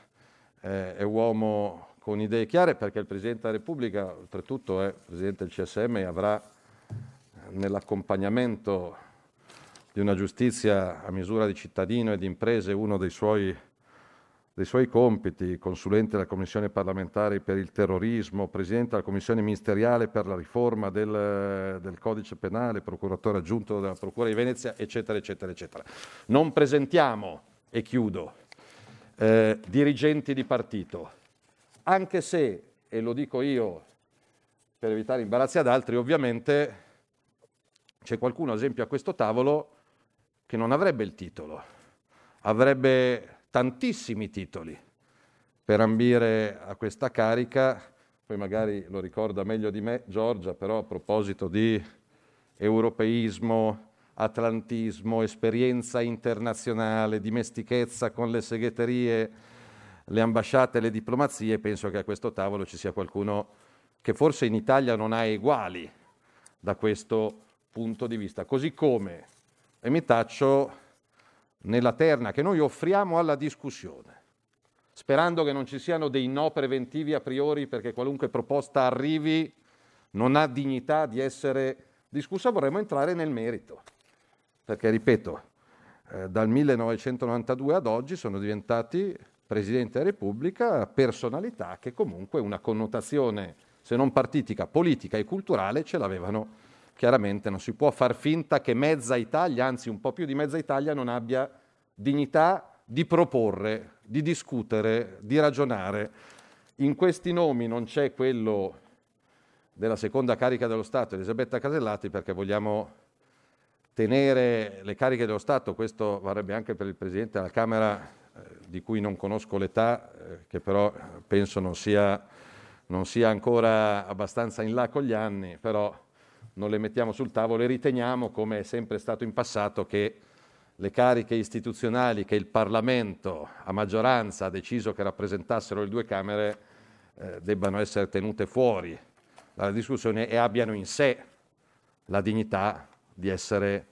è uomo con idee chiare perché il Presidente della Repubblica oltretutto è Presidente del CSM e avrà nell'accompagnamento di una giustizia a misura di cittadino e di imprese uno dei suoi, dei suoi compiti, consulente della Commissione parlamentare per il terrorismo, presidente della Commissione ministeriale per la riforma del, del codice penale, procuratore aggiunto della Procura di Venezia, eccetera, eccetera, eccetera. Non presentiamo, e chiudo, eh, dirigenti di partito, anche se, e lo dico io per evitare imbarazzi ad altri, ovviamente c'è qualcuno, ad esempio, a questo tavolo che non avrebbe il titolo, avrebbe tantissimi titoli per ambire a questa carica, poi magari lo ricorda meglio di me Giorgia, però a proposito di europeismo, atlantismo, esperienza internazionale, dimestichezza con le segreterie, le ambasciate, le diplomazie, penso che a questo tavolo ci sia qualcuno che forse in Italia non ha eguali da questo punto di vista, così come, e mi taccio nella terna che noi offriamo alla discussione, sperando che non ci siano dei no preventivi a priori perché qualunque proposta arrivi non ha dignità di essere discussa, vorremmo entrare nel merito, perché ripeto, eh, dal 1992 ad oggi sono diventati Presidente della Repubblica personalità che comunque una connotazione, se non partitica, politica e culturale ce l'avevano chiaramente non si può far finta che mezza Italia, anzi un po' più di mezza Italia, non abbia dignità di proporre, di discutere, di ragionare. In questi nomi non c'è quello della seconda carica dello Stato, Elisabetta Casellati, perché vogliamo tenere le cariche dello Stato, questo varrebbe anche per il Presidente della Camera, eh, di cui non conosco l'età, eh, che però penso non sia, non sia ancora abbastanza in là con gli anni, però non le mettiamo sul tavolo e riteniamo, come è sempre stato in passato, che le cariche istituzionali che il Parlamento a maggioranza ha deciso che rappresentassero le due Camere eh, debbano essere tenute fuori dalla discussione e abbiano in sé la dignità di essere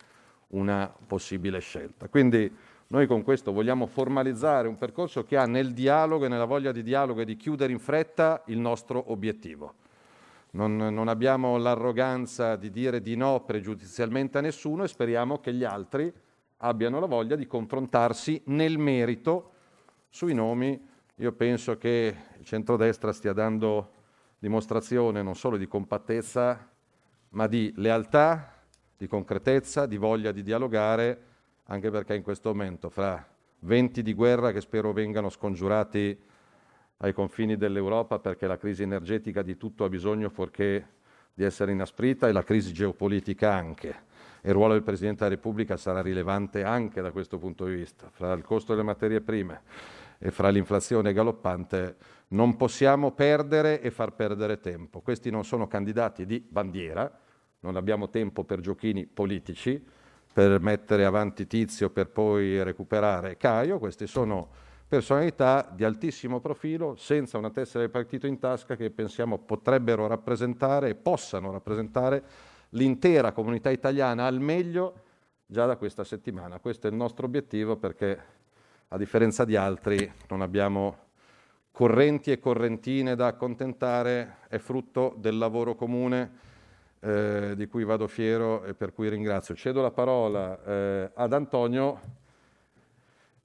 una possibile scelta. Quindi noi con questo vogliamo formalizzare un percorso che ha nel dialogo e nella voglia di dialogo e di chiudere in fretta il nostro obiettivo. Non, non abbiamo l'arroganza di dire di no pregiudizialmente a nessuno e speriamo che gli altri abbiano la voglia di confrontarsi nel merito sui nomi. Io penso che il centrodestra stia dando dimostrazione non solo di compattezza, ma di lealtà, di concretezza, di voglia di dialogare, anche perché in questo momento, fra venti di guerra che spero vengano scongiurati ai confini dell'Europa, perché la crisi energetica di tutto ha bisogno fuorché di essere inasprita e la crisi geopolitica anche. Il ruolo del Presidente della Repubblica sarà rilevante anche da questo punto di vista. Fra il costo delle materie prime e fra l'inflazione galoppante non possiamo perdere e far perdere tempo. Questi non sono candidati di bandiera, non abbiamo tempo per giochini politici, per mettere avanti Tizio per poi recuperare Caio, queste sono personalità di altissimo profilo, senza una tessera del partito in tasca, che pensiamo potrebbero rappresentare e possano rappresentare l'intera comunità italiana al meglio già da questa settimana. Questo è il nostro obiettivo perché, a differenza di altri, non abbiamo correnti e correntine da accontentare, è frutto del lavoro comune eh, di cui vado fiero e per cui ringrazio. Cedo la parola eh, ad Antonio,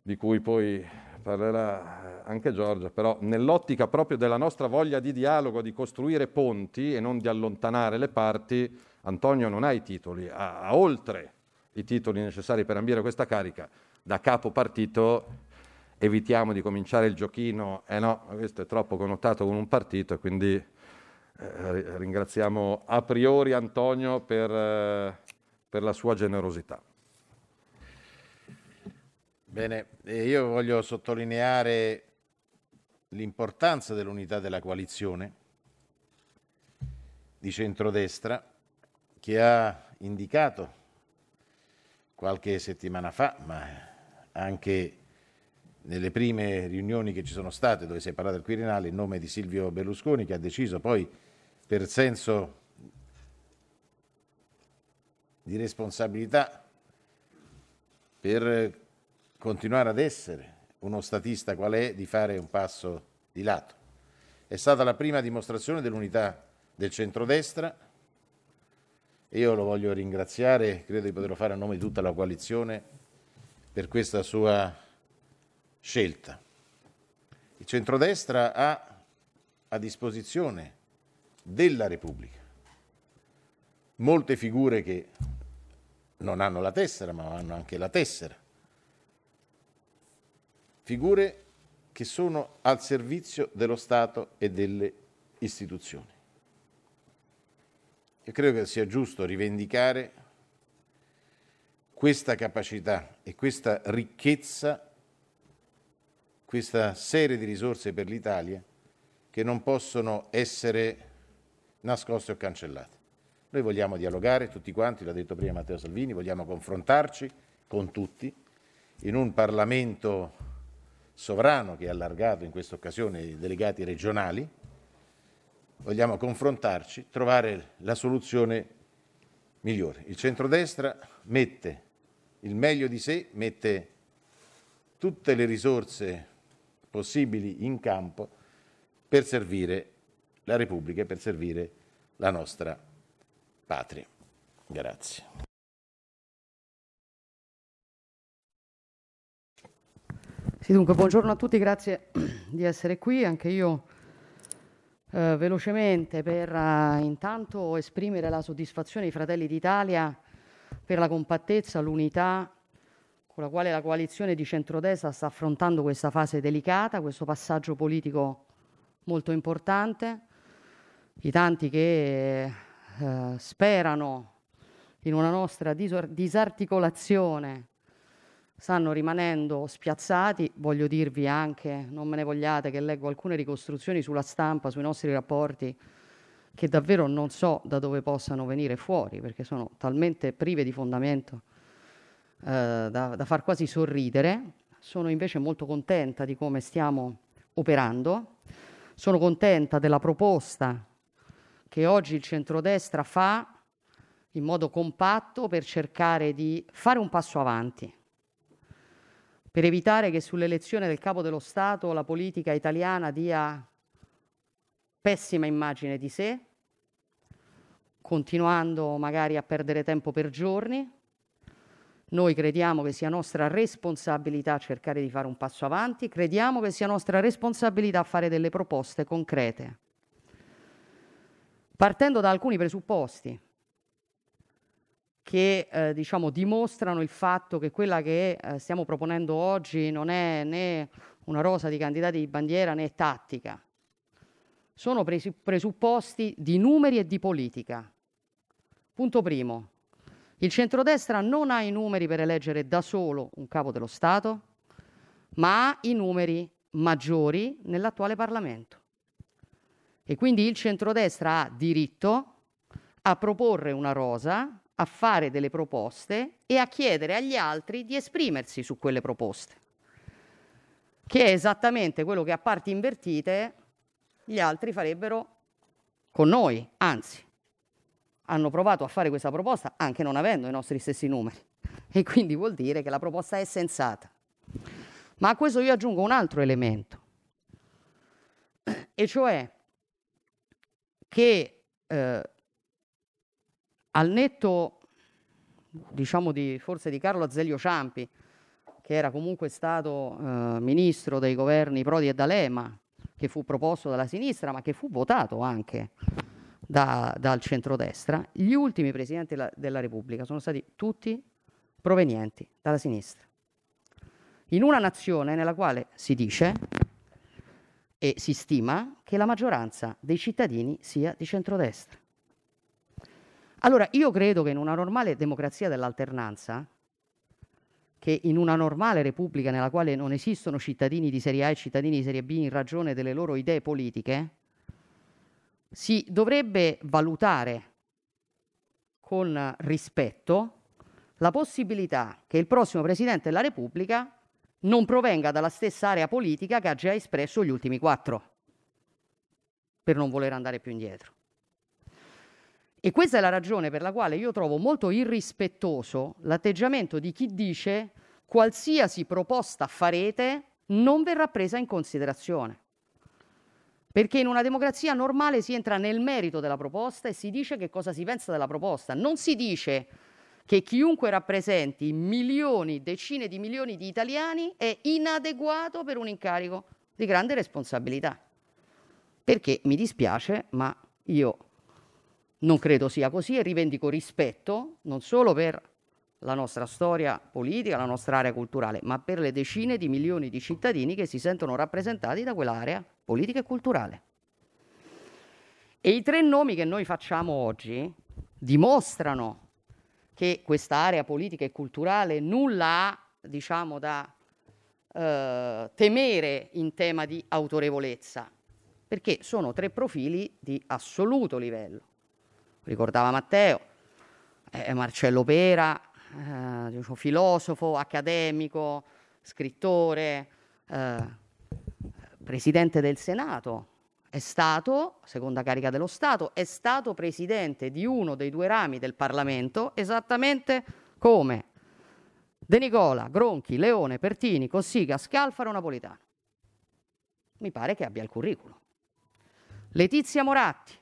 di cui poi parlerà anche Giorgia, però nell'ottica proprio della nostra voglia di dialogo, di costruire ponti e non di allontanare le parti, Antonio non ha i titoli, ha, ha oltre i titoli necessari per ambire questa carica. Da capo partito evitiamo di cominciare il giochino, eh no, questo è troppo connotato con un partito e quindi eh, ringraziamo a priori Antonio per, eh, per la sua generosità. Bene, io voglio sottolineare l'importanza dell'unità della coalizione di centrodestra che ha indicato qualche settimana fa, ma anche nelle prime riunioni che ci sono state, dove si è parlato del Quirinale, il nome di Silvio Berlusconi, che ha deciso poi per senso di responsabilità, per continuare ad essere uno statista qual è, di fare un passo di lato. È stata la prima dimostrazione dell'unità del centrodestra e io lo voglio ringraziare, credo di poterlo fare a nome di tutta la coalizione, per questa sua scelta. Il centrodestra ha a disposizione della Repubblica molte figure che non hanno la tessera, ma hanno anche la tessera. Figure che sono al servizio dello Stato e delle istituzioni. Io credo che sia giusto rivendicare questa capacità e questa ricchezza questa serie di risorse per l'Italia che non possono essere nascoste o cancellate. Noi vogliamo dialogare tutti quanti, l'ha detto prima Matteo Salvini, vogliamo confrontarci con tutti in un Parlamento sovrano che è allargato in questa occasione i delegati regionali, vogliamo confrontarci, trovare la soluzione migliore. Il centrodestra mette il meglio di sé, mette tutte le risorse possibili in campo per servire la Repubblica e per servire la nostra patria. Grazie. Sì, dunque, buongiorno a tutti, grazie di essere qui. Anche io eh, velocemente per uh, intanto esprimere la soddisfazione dei Fratelli d'Italia per la compattezza, l'unità con la quale la coalizione di centrodestra sta affrontando questa fase delicata, questo passaggio politico molto importante. i tanti che eh, sperano in una nostra disarticolazione stanno rimanendo spiazzati. Voglio dirvi anche, non me ne vogliate, che leggo alcune ricostruzioni sulla stampa, sui nostri rapporti, che davvero non so da dove possano venire fuori, perché sono talmente prive di fondamento eh, da, da far quasi sorridere. Sono invece molto contenta di come stiamo operando, sono contenta della proposta che oggi il centrodestra fa in modo compatto per cercare di fare un passo avanti, per evitare che sull'elezione del capo dello Stato la politica italiana dia pessima immagine di sé, continuando magari a perdere tempo per giorni. Noi crediamo che sia nostra responsabilità cercare di fare un passo avanti, crediamo che sia nostra responsabilità fare delle proposte concrete, partendo da alcuni presupposti che eh, diciamo, dimostrano il fatto che quella che eh, stiamo proponendo oggi non è né una rosa di candidati di bandiera né tattica. Sono presupposti di numeri e di politica. Punto primo. Il centrodestra non ha i numeri per eleggere da solo un capo dello Stato, ma ha i numeri maggiori nell'attuale Parlamento. E quindi il centrodestra ha diritto a proporre una rosa a fare delle proposte e a chiedere agli altri di esprimersi su quelle proposte, che è esattamente quello che a parti invertite gli altri farebbero con noi, anzi, hanno provato a fare questa proposta anche non avendo i nostri stessi numeri e quindi vuol dire che la proposta è sensata. Ma a questo io aggiungo un altro elemento, e cioè che eh, al netto, diciamo, di, forse di Carlo Azeglio Ciampi, che era comunque stato eh, ministro dei governi Prodi e D'Alema, che fu proposto dalla sinistra, ma che fu votato anche da, dal centrodestra, gli ultimi presidenti della, della Repubblica sono stati tutti provenienti dalla sinistra. In una nazione nella quale si dice e si stima che la maggioranza dei cittadini sia di centrodestra. Allora, io credo che in una normale democrazia dell'alternanza, che in una normale repubblica nella quale non esistono cittadini di serie A e cittadini di serie B in ragione delle loro idee politiche, si dovrebbe valutare con rispetto la possibilità che il prossimo Presidente della Repubblica non provenga dalla stessa area politica che ha già espresso gli ultimi quattro, per non voler andare più indietro. E questa è la ragione per la quale io trovo molto irrispettoso l'atteggiamento di chi dice qualsiasi proposta farete non verrà presa in considerazione. Perché in una democrazia normale si entra nel merito della proposta e si dice che cosa si pensa della proposta. Non si dice che chiunque rappresenti milioni, decine di milioni di italiani è inadeguato per un incarico di grande responsabilità. Perché mi dispiace, ma io non credo sia così e rivendico rispetto non solo per la nostra storia politica, la nostra area culturale, ma per le decine di milioni di cittadini che si sentono rappresentati da quell'area politica e culturale. E i tre nomi che noi facciamo oggi dimostrano che questa area politica e culturale nulla ha, diciamo, da eh, temere in tema di autorevolezza, perché sono tre profili di assoluto livello ricordava Matteo, eh, Marcello Pera, eh, diciamo, filosofo, accademico, scrittore, eh, presidente del Senato, è stato, seconda carica dello Stato, è stato presidente di uno dei due rami del Parlamento, esattamente come De Nicola, Gronchi, Leone, Pertini, Cossiga, Scalfaro, Napolitano. Mi pare che abbia il curriculum. Letizia Moratti,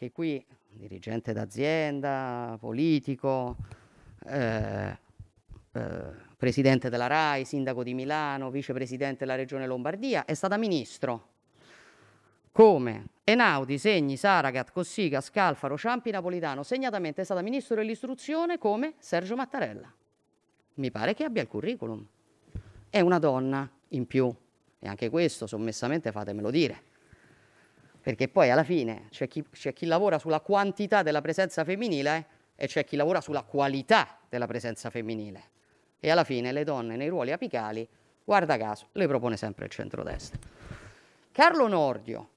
anche qui dirigente d'azienda, politico, eh, eh, presidente della RAI, sindaco di Milano, vicepresidente della regione Lombardia, è stata ministro. Come? Enaudi, Segni, Saragat, Cossiga, Scalfaro, Ciampi, Napolitano, segnatamente è stata ministro dell'istruzione come Sergio Mattarella. Mi pare che abbia il curriculum. È una donna in più, e anche questo sommessamente fatemelo dire perché poi alla fine c'è chi, c'è chi lavora sulla quantità della presenza femminile e c'è chi lavora sulla qualità della presenza femminile. E alla fine le donne nei ruoli apicali, guarda caso, le propone sempre il centrodestra. Carlo Nordio.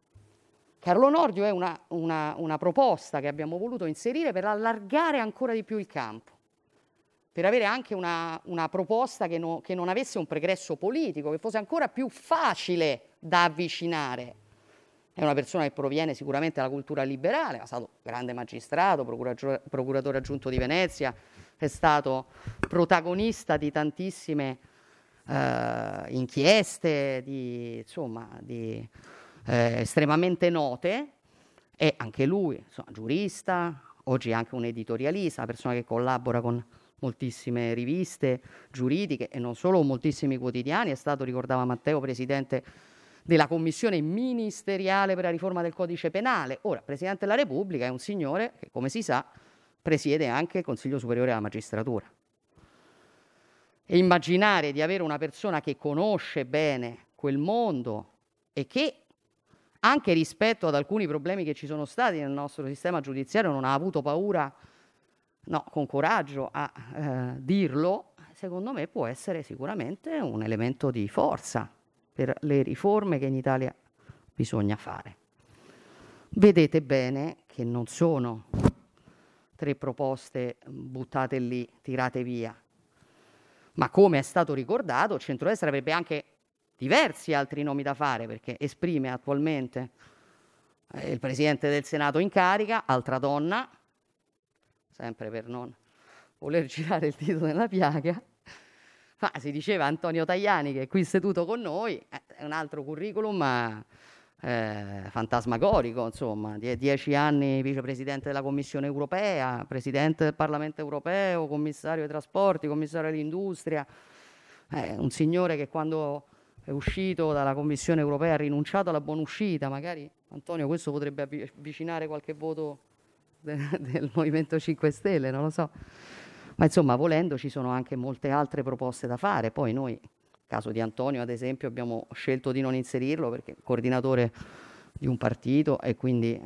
Carlo Nordio è una, una, una proposta che abbiamo voluto inserire per allargare ancora di più il campo per avere anche una, una proposta che, no, che, non avesse un pregresso politico, che fosse ancora più facile da avvicinare. È una persona che proviene sicuramente dalla cultura liberale, è stato grande magistrato, procuratore, aggiunto di Venezia, è stato protagonista di tantissime eh, inchieste, di, insomma, di, eh, estremamente note, e anche lui, insomma, giurista, oggi anche un editorialista, una persona che collabora con moltissime riviste giuridiche e non solo moltissimi quotidiani, è stato, ricordava Matteo, presidente della commissione ministeriale per la riforma del codice penale. Ora, Presidente della Repubblica è un signore che, come si sa, presiede anche il Consiglio Superiore della Magistratura. E immaginare di avere una persona che conosce bene quel mondo e che anche rispetto ad alcuni problemi che ci sono stati nel nostro sistema giudiziario non ha avuto paura no, con coraggio a eh, dirlo, secondo me può essere sicuramente un elemento di forza per le riforme che in Italia bisogna fare. Vedete bene che non sono tre proposte buttate lì, tirate via, ma come è stato ricordato, il centrodestra avrebbe anche diversi altri nomi da fare perché esprime attualmente eh, il Presidente del Senato in carica, altra donna, sempre per non voler girare il dito nella piaga, ma si diceva Antonio Tajani che è qui seduto con noi, eh, è un altro curriculum ma, eh, fantasmagorico, insomma, Die- dieci anni vicepresidente della Commissione europea, presidente del Parlamento europeo, commissario dei trasporti, commissario dell'industria, eh, un signore che quando è uscito dalla Commissione europea ha rinunciato alla buona uscita, magari Antonio questo potrebbe avvicinare qualche voto del Movimento 5 Stelle, non lo so. Ma insomma, volendo ci sono anche molte altre proposte da fare. Poi noi, caso di Antonio ad esempio, abbiamo scelto di non inserirlo perché è coordinatore di un partito e quindi eh,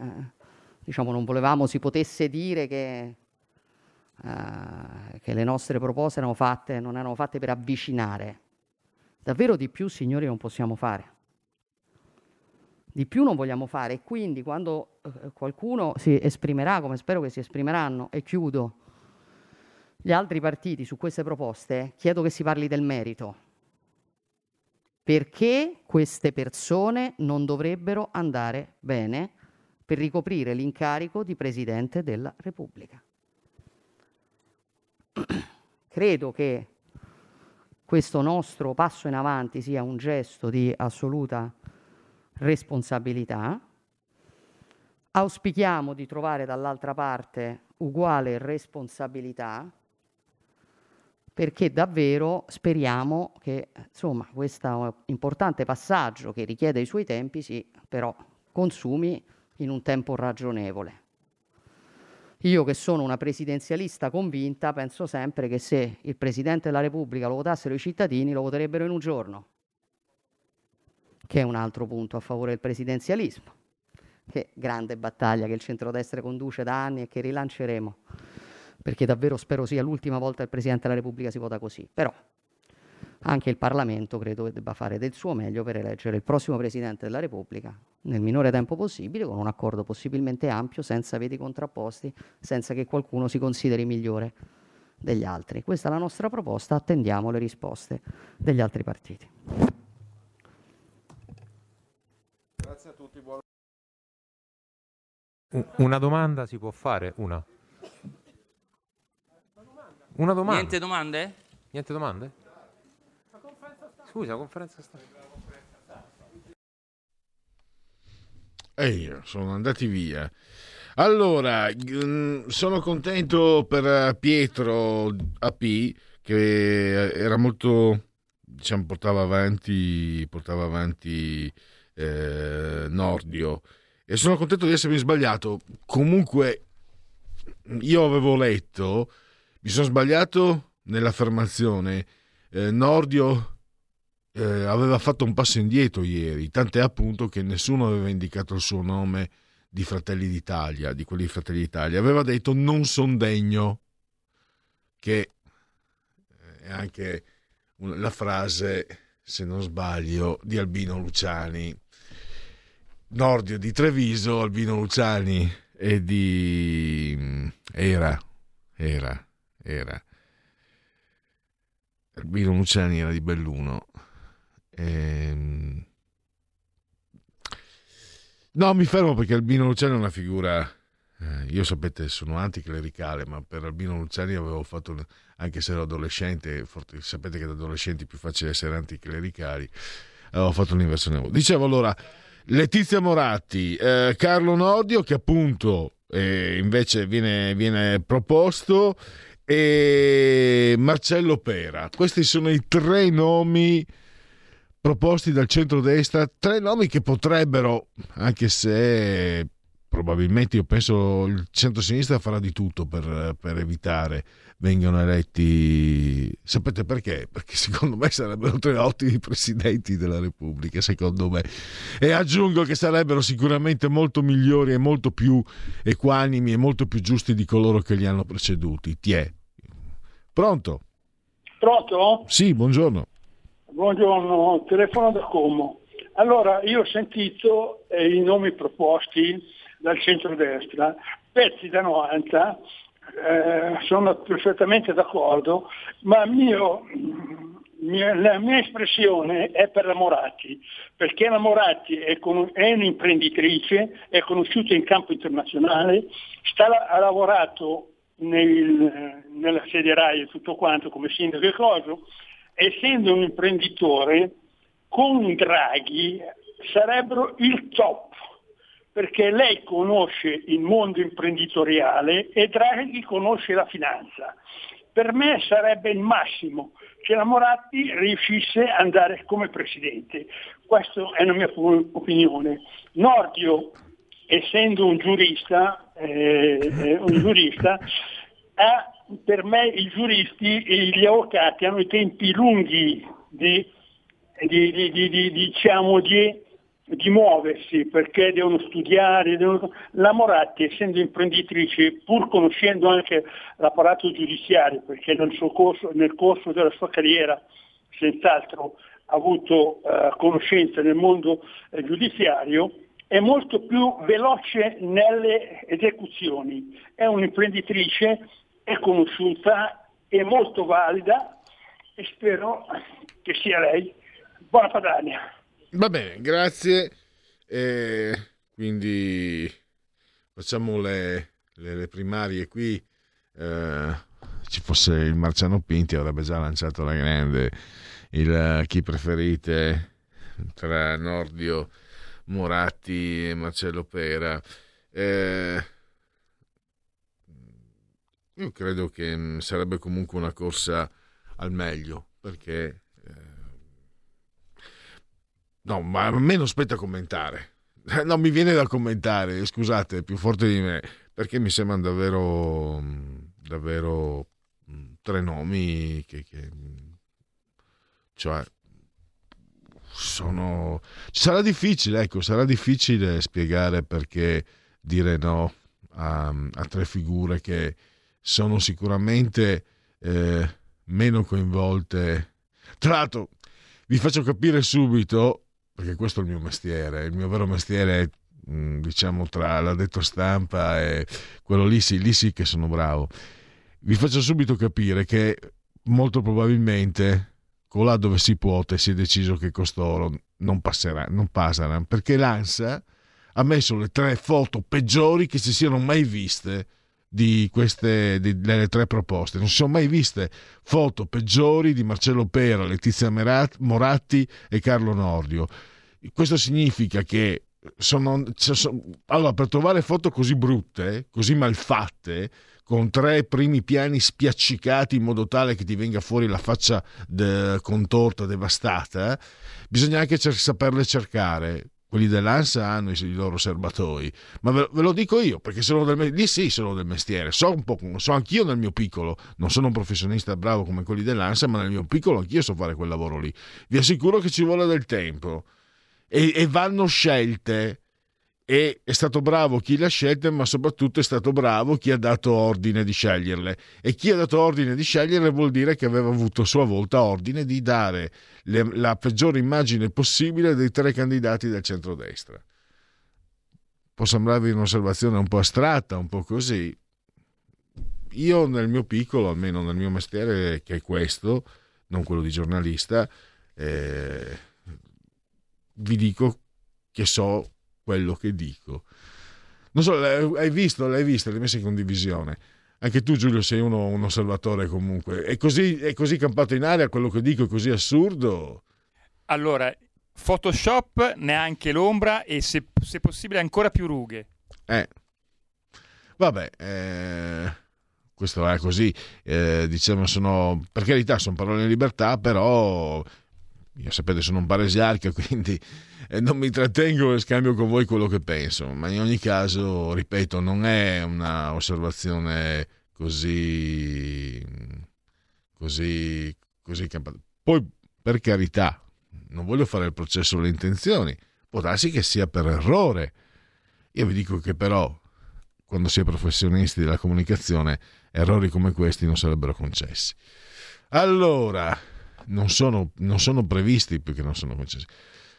diciamo, non volevamo si potesse dire che, eh, che le nostre proposte erano fatte, non erano fatte per avvicinare. Davvero di più, signori, non possiamo fare. Di più non vogliamo fare e quindi quando eh, qualcuno si esprimerà, come spero che si esprimeranno, e chiudo, gli altri partiti su queste proposte, chiedo che si parli del merito. Perché queste persone non dovrebbero andare bene per ricoprire l'incarico di Presidente della Repubblica? Credo che questo nostro passo in avanti sia un gesto di assoluta responsabilità. Auspichiamo di trovare dall'altra parte uguale responsabilità perché davvero speriamo che insomma, questo importante passaggio che richiede i suoi tempi si però consumi in un tempo ragionevole. Io che sono una presidenzialista convinta penso sempre che se il Presidente della Repubblica lo votassero i cittadini lo voterebbero in un giorno che è un altro punto a favore del presidenzialismo, che grande battaglia che il centrodestra conduce da anni e che rilanceremo, perché davvero spero sia l'ultima volta che il Presidente della Repubblica si vota così. Però anche il Parlamento credo che debba fare del suo meglio per eleggere il prossimo Presidente della Repubblica nel minore tempo possibile, con un accordo possibilmente ampio, senza veti contrapposti, senza che qualcuno si consideri migliore degli altri. Questa è la nostra proposta, attendiamo le risposte degli altri partiti. Grazie a tutti, buon... Una domanda si può fare? Una. Una domanda. Niente domande? Niente domande? Scusa, la conferenza stampa. Ehi, sono andati via. Allora, mm, sono contento per Pietro AP che era molto, diciamo, portava avanti, portava avanti eh, Nordio e sono contento di essermi sbagliato. Comunque, io avevo letto, mi sono sbagliato nell'affermazione, eh, Nordio eh, aveva fatto un passo indietro ieri, tant'è appunto che nessuno aveva indicato il suo nome di Fratelli d'Italia, di quelli di Fratelli d'Italia. Aveva detto non son degno, che è anche la frase, se non sbaglio, di Albino Luciani. Nordio di Treviso, Albino Luciani e di... era, era, era. Albino Luciani era di Belluno Ehm... No, mi fermo perché Albino Luciani è una figura. Eh, io sapete, sono anticlericale, ma per Albino Luciani avevo fatto, anche se ero adolescente, sapete che da adolescenti è più facile essere anticlericali, avevo fatto un'inversione. Dicevo allora, Letizia Moratti, eh, Carlo Nordio, che appunto eh, invece viene, viene proposto, e Marcello Pera. Questi sono i tre nomi proposti dal centro-destra, tre nomi che potrebbero, anche se probabilmente io penso il centro-sinistra farà di tutto per, per evitare vengano eletti. Sapete perché? Perché secondo me sarebbero tre ottimi presidenti della Repubblica, secondo me. E aggiungo che sarebbero sicuramente molto migliori e molto più equanimi e molto più giusti di coloro che li hanno preceduti. Tiè. Pronto? Pronto? Sì, buongiorno. Buongiorno, telefono da Como. Allora, io ho sentito eh, i nomi proposti dal centrodestra, pezzi da 90, eh, sono perfettamente d'accordo, ma mio, mia, la mia espressione è per la Moratti, perché la Moratti è, con, è un'imprenditrice, è conosciuta in campo internazionale, sta, ha lavorato nel, nella sede RAI e tutto quanto come sindaco e coso, essendo un imprenditore, con Draghi sarebbero il top, perché lei conosce il mondo imprenditoriale e Draghi conosce la finanza. Per me sarebbe il massimo che la Moratti riuscisse ad andare come presidente. Questa è la mia opinione. Nordio, essendo un giurista, eh, un giurista ha per me i giuristi e gli avvocati hanno i tempi lunghi di, di, di, di diciamo, di, muoversi perché devono studiare. Devono... La Moratti, essendo imprenditrice, pur conoscendo anche l'apparato giudiziario, perché nel, corso, nel corso della sua carriera senz'altro ha avuto uh, conoscenza nel mondo uh, giudiziario, è molto più veloce nelle esecuzioni. È un'imprenditrice è conosciuta, è molto valida e spero che sia lei. Buona Padania. Va bene, grazie. Eh, quindi facciamo le, le, le primarie qui. Eh, ci fosse il Marciano Pinti avrebbe già lanciato la grande il chi preferite tra Nordio Moratti e Marcello Pera. Eh, io credo che mm, sarebbe comunque una corsa al meglio, perché... Eh, no, ma a me non spetta commentare. No, mi viene da commentare, scusate, è più forte di me, perché mi sembrano davvero, mm, davvero mm, tre nomi che, che cioè sono sarà difficile ecco sarà difficile spiegare perché dire no a, a tre figure che sono sicuramente eh, meno coinvolte. Tra l'altro, vi faccio capire subito, perché questo è il mio mestiere, il mio vero mestiere è mm, diciamo tra l'addetto stampa e quello lì sì, lì sì che sono bravo. Vi faccio subito capire che molto probabilmente colà dove si può si è deciso che costoro non passerà, non passano, perché l'ANSA ha messo le tre foto peggiori che si siano mai viste di queste di, delle tre proposte. Non si sono mai viste foto peggiori di Marcello Pera, Letizia Moratti e Carlo Nordio. Questo significa che sono, sono, allora, per trovare foto così brutte, così malfatte, con tre primi piani spiaccicati in modo tale che ti venga fuori la faccia de, contorta, devastata, bisogna anche cer- saperle cercare quelli dell'ANSA hanno i, loro serbatoi, ma ve, ve, lo dico io perché sono del, lì sì sono del mestiere, so un po', so anch'io nel mio piccolo, non sono un professionista bravo come quelli dell'ANSA, ma nel mio piccolo anch'io so fare quel lavoro lì. Vi assicuro che ci vuole del tempo. E, e vanno scelte e è stato bravo chi le ha scelte, ma soprattutto è stato bravo chi ha dato ordine di sceglierle. E chi ha dato ordine di sceglierle vuol dire che aveva avuto a sua volta ordine di dare le, la peggiore immagine possibile dei tre candidati del centrodestra. Può sembrarvi un'osservazione un po' astratta, un po' così. Io nel mio piccolo, almeno nel mio mestiere, che è questo, non quello di giornalista, eh, vi dico che so quello che dico. Non so, hai visto, l'hai visto, l'hai messo in condivisione. Anche tu, Giulio, sei uno, un osservatore comunque. È così, è così campato in aria quello che dico, è così assurdo. Allora, Photoshop neanche l'ombra e se, se possibile ancora più rughe. Eh. Vabbè, eh, questo è così. Eh, diciamo, sono, per carità, sono parole in libertà, però io sapete sono un paresiarca, quindi eh, non mi trattengo e scambio con voi quello che penso, ma in ogni caso, ripeto, non è una osservazione così, così, così campata. Poi, per carità, non voglio fare il processo alle intenzioni, può darsi che sia per errore. Io vi dico che però, quando si è professionisti della comunicazione, errori come questi non sarebbero concessi. Allora, non sono, non sono previsti più che non sono concessi.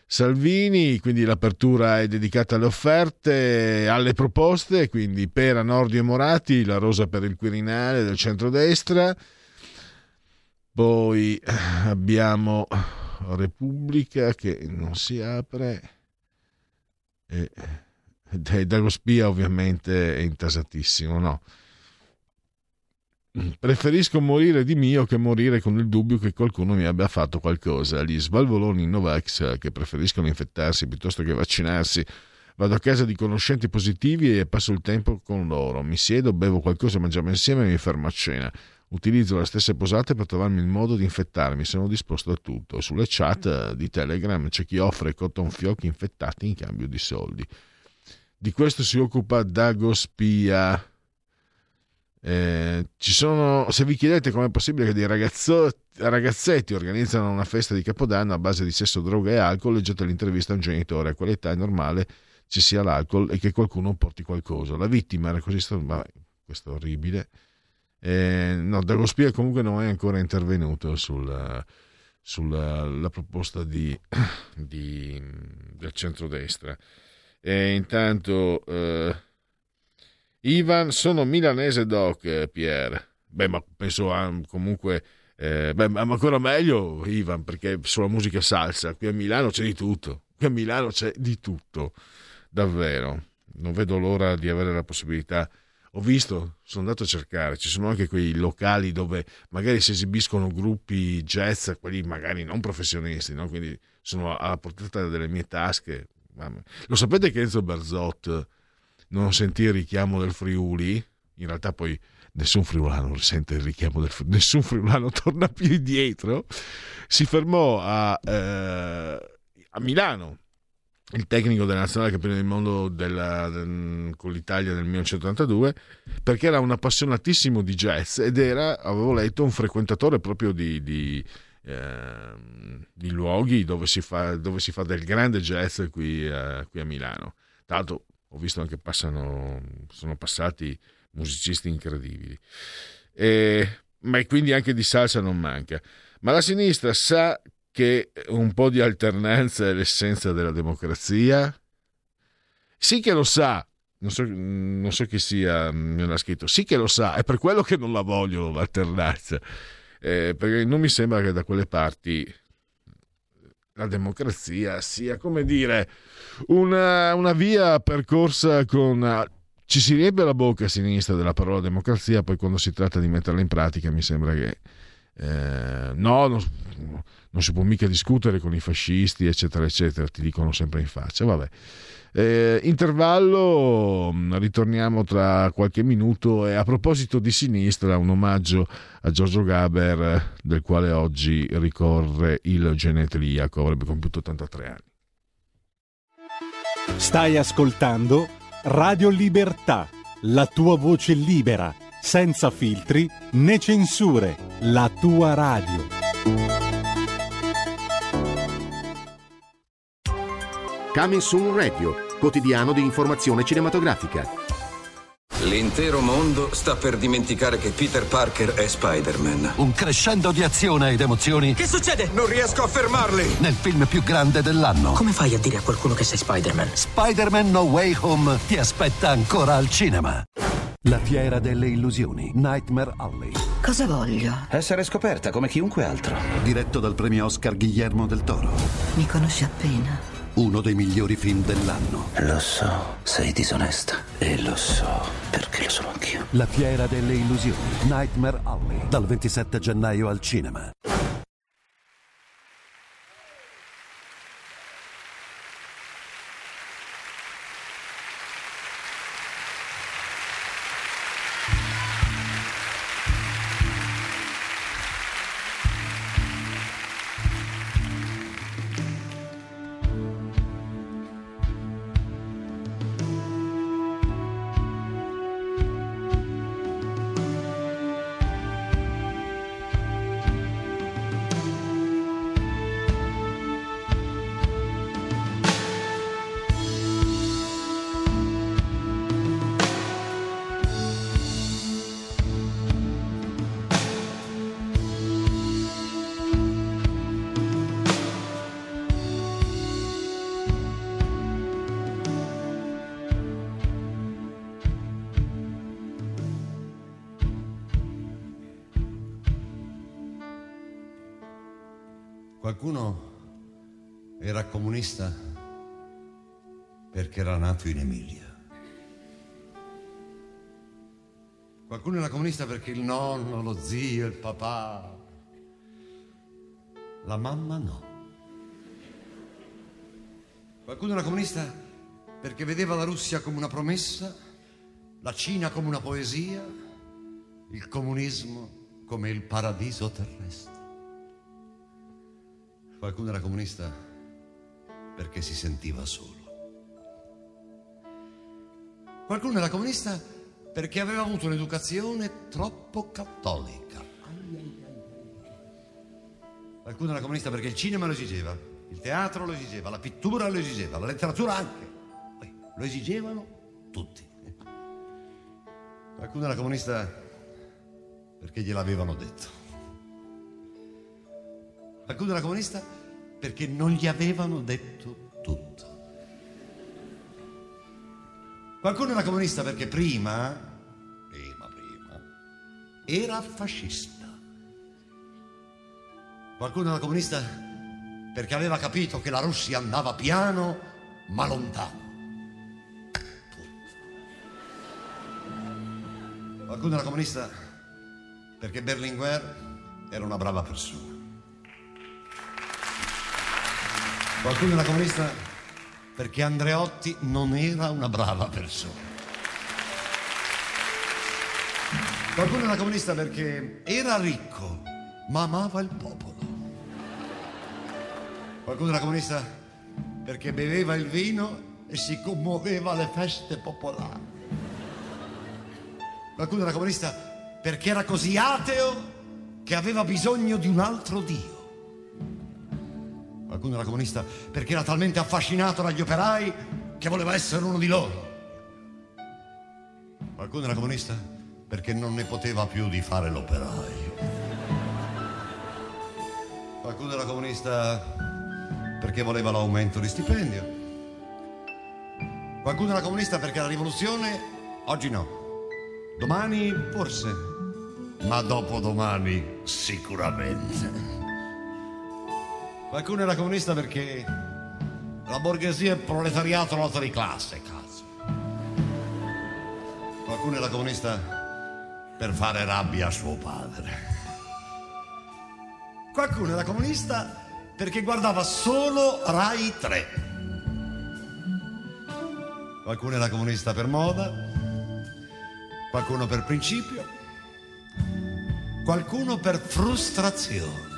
Salvini, quindi l'apertura è dedicata alle offerte, alle proposte, quindi Pera, Nordio e Morati, la rosa per il Quirinale del centrodestra. Poi eh, abbiamo Repubblica che non si apre e, e Dago Spia ovviamente è intasatissimo, no? Preferisco morire di mio che morire con il dubbio che qualcuno mi abbia fatto qualcosa. Gli svalvoloni Novax che preferiscono infettarsi piuttosto che vaccinarsi. Vado a casa di conoscenti positivi e passo il tempo con loro. Mi siedo, bevo qualcosa, mangiamo insieme e mi fermo a cena. Utilizzo le stesse posate per trovarmi il modo di infettarmi. Sono disposto a tutto. Sulle chat di Telegram c'è chi offre cotton fiocchi infettati in cambio di soldi. Di questo si occupa Dago Spia eh, sono, se vi chiedete com'è possibile che dei ragazzetti organizzano una festa di Capodanno a base di sesso, droga e alcol, leggete l'intervista a un genitore, a qualità è normale ci sia l'alcol e che qualcuno porti qualcosa. La vittima era così vabbè, questo è orribile. Eh, no, Dagospia comunque non è ancora intervenuto sulla, sulla proposta di, di, del centrodestra. E intanto eh, Ivan, sono milanese doc, eh, Pier. Beh, ma penso a, comunque... Eh, beh, ma ancora meglio, Ivan, perché sulla musica salsa, qui a Milano c'è di tutto. Qui a Milano c'è di tutto, davvero. Non vedo l'ora di avere la possibilità. Ho visto, sono andato a cercare, ci sono anche quei locali dove magari si esibiscono gruppi jazz, quelli magari non professionisti, no? quindi sono alla portata delle mie tasche. Lo sapete che Enzo Berzot non sentì il richiamo del Friuli, in realtà poi nessun friulano sente il richiamo del Friuli, nessun friulano torna più indietro, si fermò a, eh, a Milano, il tecnico della nazionale campione del mondo della, del, con l'Italia nel 1982, perché era un appassionatissimo di jazz ed era, avevo letto, un frequentatore proprio di, di, eh, di luoghi dove si, fa, dove si, fa, del grande jazz qui, eh, qui a Milano. Tra l'altro ho visto anche passano, sono passati musicisti incredibili. E, ma quindi anche di salsa non manca. Ma la sinistra sa che un po' di alternanza è l'essenza della democrazia? Sì che lo sa, non so, non so chi sia, me l'ha scritto, sì che lo sa, è per quello che non la voglio l'alternanza, eh, perché non mi sembra che da quelle parti la democrazia sia, come dire, una, una via percorsa con... Ci si riempie la bocca a sinistra della parola democrazia, poi quando si tratta di metterla in pratica mi sembra che... Eh, no, non, non, si può mica discutere con i fascisti, eccetera, eccetera, ti dicono sempre in faccia. Vabbè. Eh, intervallo, ritorniamo tra qualche minuto e a proposito di sinistra un omaggio a Giorgio Gaber del quale oggi ricorre il genetriaco, avrebbe compiuto 83 anni. Stai ascoltando Radio Libertà, la tua voce libera, senza filtri né censure, la tua radio. Coming Soon Radio, quotidiano di informazione cinematografica. L'intero mondo sta per dimenticare che Peter Parker è Spider-Man. Un crescendo di azione ed emozioni Che succede? Non riesco a fermarli! nel film più grande dell'anno. Come fai a dire a qualcuno che sei Spider-Man? Spider-Man No Way Home ti aspetta ancora al cinema. La fiera delle illusioni, Nightmare Alley. Cosa voglio? Essere scoperta come chiunque altro. Diretto dal premio Oscar Guillermo del Toro. Mi conosci appena. Uno dei migliori film dell'anno. Lo so, sei disonesta. E lo so, perché lo sono anch'io. La fiera delle illusioni, Nightmare Alley. Dal 27 gennaio al cinema. Nato in Emilia. Qualcuno era comunista perché il nonno, lo zio, il papà. La mamma no. Qualcuno era comunista perché vedeva la Russia come una promessa, la Cina come una poesia, il comunismo come il paradiso terrestre. Qualcuno era comunista perché si sentiva solo. Qualcuno era comunista perché aveva avuto un'educazione troppo cattolica. Qualcuno era comunista perché il cinema lo esigeva, il teatro lo esigeva, la pittura lo esigeva, la letteratura anche. Lo esigevano tutti. Qualcuno era comunista perché gliel'avevano detto. Qualcuno era comunista perché non gli avevano detto tutto. Qualcuno era comunista perché prima, prima, prima, era fascista. Qualcuno era comunista perché aveva capito che la Russia andava piano ma lontano. Qualcuno era comunista perché Berlinguer era una brava persona. Qualcuno era comunista perché Andreotti non era una brava persona. Qualcuno era comunista perché era ricco, ma amava il popolo. Qualcuno era comunista perché beveva il vino e si commuoveva alle feste popolari. Qualcuno era comunista perché era così ateo che aveva bisogno di un altro Dio. Qualcuno era comunista perché era talmente affascinato dagli operai che voleva essere uno di loro. Qualcuno era comunista perché non ne poteva più di fare l'operaio. Qualcuno era comunista perché voleva l'aumento di stipendio. Qualcuno era comunista perché la rivoluzione oggi no. Domani forse, ma dopodomani sicuramente. Qualcuno era comunista perché la borghesia e il proletariato lotta di classe, cazzo. Qualcuno era comunista per fare rabbia a suo padre. Qualcuno era comunista perché guardava solo Rai 3. Qualcuno era comunista per moda, qualcuno per principio, qualcuno per frustrazione.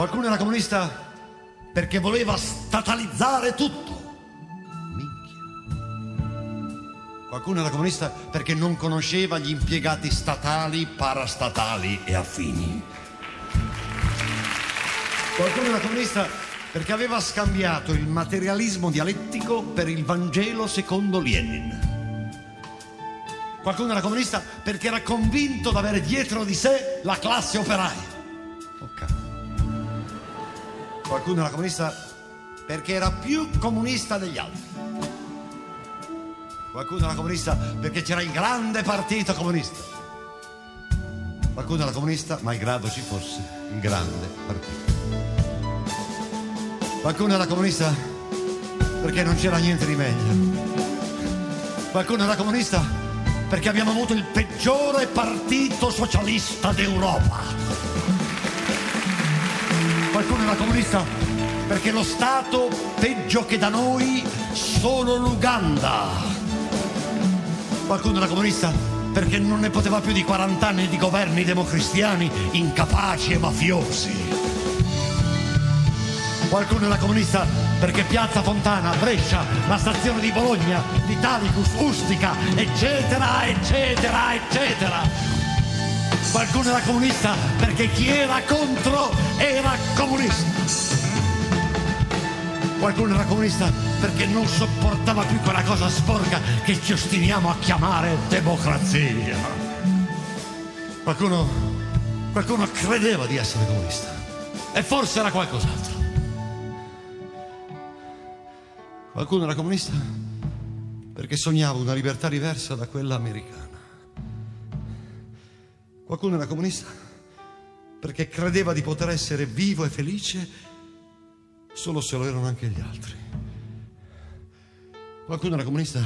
Qualcuno era comunista perché voleva statalizzare tutto. Qualcuno era comunista perché non conosceva gli impiegati statali, parastatali e affini. Qualcuno era comunista perché aveva scambiato il materialismo dialettico per il Vangelo secondo Lenin. Qualcuno era comunista perché era convinto di avere dietro di sé la classe operaia. Qualcuno era comunista perché era più comunista degli altri. Qualcuno era comunista perché c'era il grande partito comunista. Qualcuno era comunista, malgrado ci fosse il grande partito. Qualcuno era comunista perché non c'era niente di meglio. Qualcuno era comunista perché abbiamo avuto il peggiore partito socialista d'Europa. Era comunista perché lo Stato peggio che da noi solo l'Uganda. Qualcuno era comunista perché non ne poteva più di 40 anni di governi democristiani incapaci e mafiosi. Qualcuno era comunista perché Piazza Fontana, Brescia, la stazione di Bologna, l'Italicus, Ustica, eccetera, eccetera, eccetera. Qualcuno era comunista perché chi era contro era comunista. Qualcuno era comunista perché non sopportava più quella cosa sporca che ci ostiniamo a chiamare democrazia. Qualcuno, qualcuno credeva di essere comunista e forse era qualcos'altro. Qualcuno era comunista perché sognava una libertà diversa da quella americana. Qualcuno era comunista? Perché credeva di poter essere vivo e felice solo se lo erano anche gli altri. Qualcuno era comunista?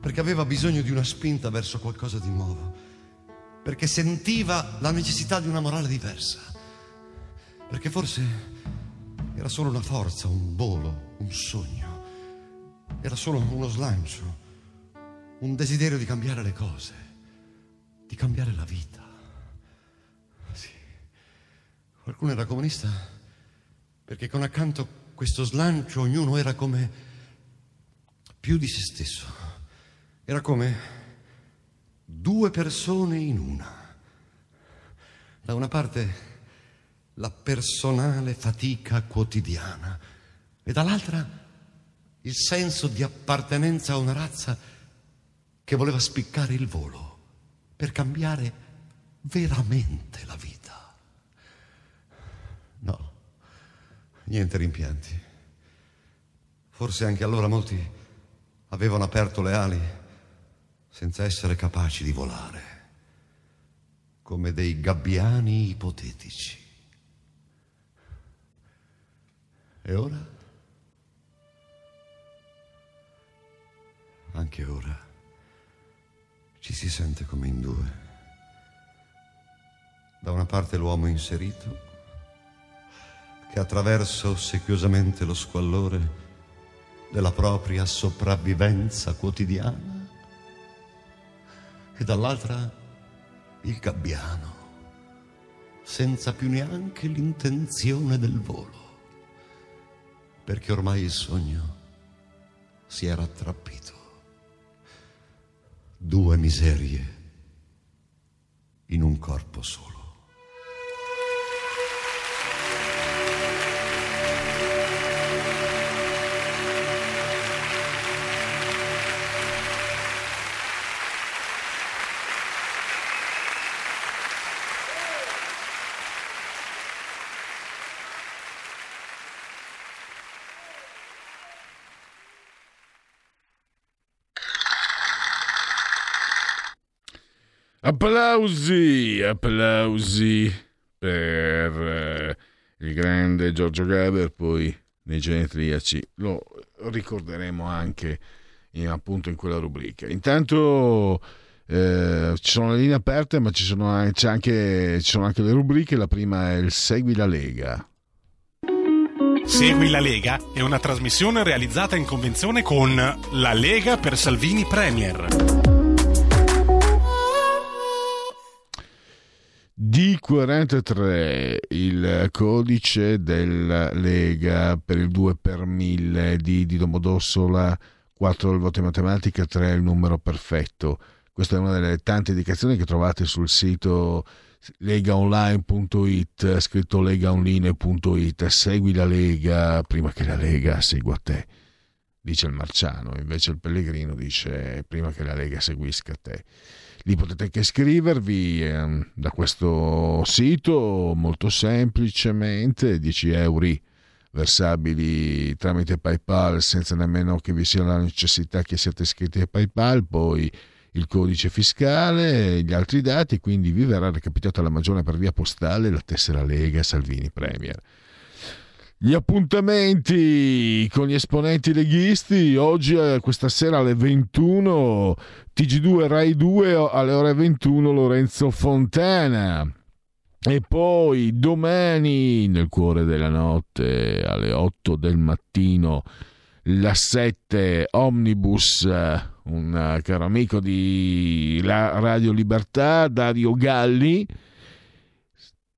Perché aveva bisogno di una spinta verso qualcosa di nuovo, perché sentiva la necessità di una morale diversa, perché forse era solo una forza, un volo, un sogno, era solo uno slancio, un desiderio di cambiare le cose, di cambiare la vita. Qualcuno era comunista perché con accanto questo slancio ognuno era come più di se stesso. Era come due persone in una. Da una parte la personale fatica quotidiana e dall'altra il senso di appartenenza a una razza che voleva spiccare il volo per cambiare veramente la vita. No, niente rimpianti. Forse anche allora molti avevano aperto le ali senza essere capaci di volare, come dei gabbiani ipotetici. E ora? Anche ora ci si sente come in due. Da una parte l'uomo inserito, che attraversa ossequiosamente lo squallore della propria sopravvivenza quotidiana e dall'altra il gabbiano, senza più neanche l'intenzione del volo, perché ormai il sogno si era attrappito. Due miserie in un corpo solo. Applausi, applausi per eh, il grande Giorgio Gaber, poi nei genetriaci. Lo ricorderemo anche in, appunto in quella rubrica. Intanto eh, ci sono le linee aperte, ma ci sono, anche, ci sono anche le rubriche. La prima è il Segui la Lega. Segui la Lega è una trasmissione realizzata in convenzione con La Lega per Salvini Premier. Di 43 il codice della Lega per il 2 per 1000 di, di Domodossola, 4 il voto in matematica, 3 il numero perfetto. Questa è una delle tante indicazioni che trovate sul sito legaonline.it, scritto legaonline.it. Segui la Lega prima che la Lega segua te, dice il Marciano. Invece il Pellegrino dice prima che la Lega seguisca te. Lì potete anche iscrivervi eh, da questo sito molto semplicemente, 10 euro versabili tramite PayPal senza nemmeno che vi sia la necessità che siate iscritti a PayPal, poi il codice fiscale e gli altri dati, quindi vi verrà recapitata la magione per via postale la tessera Lega Salvini Premier. Gli appuntamenti con gli esponenti leghisti oggi, eh, questa sera alle 21, TG2 Rai 2 alle ore 21 Lorenzo Fontana. E poi domani, nel cuore della notte, alle 8 del mattino, la 7 Omnibus, un caro amico di Radio Libertà, Dario Galli.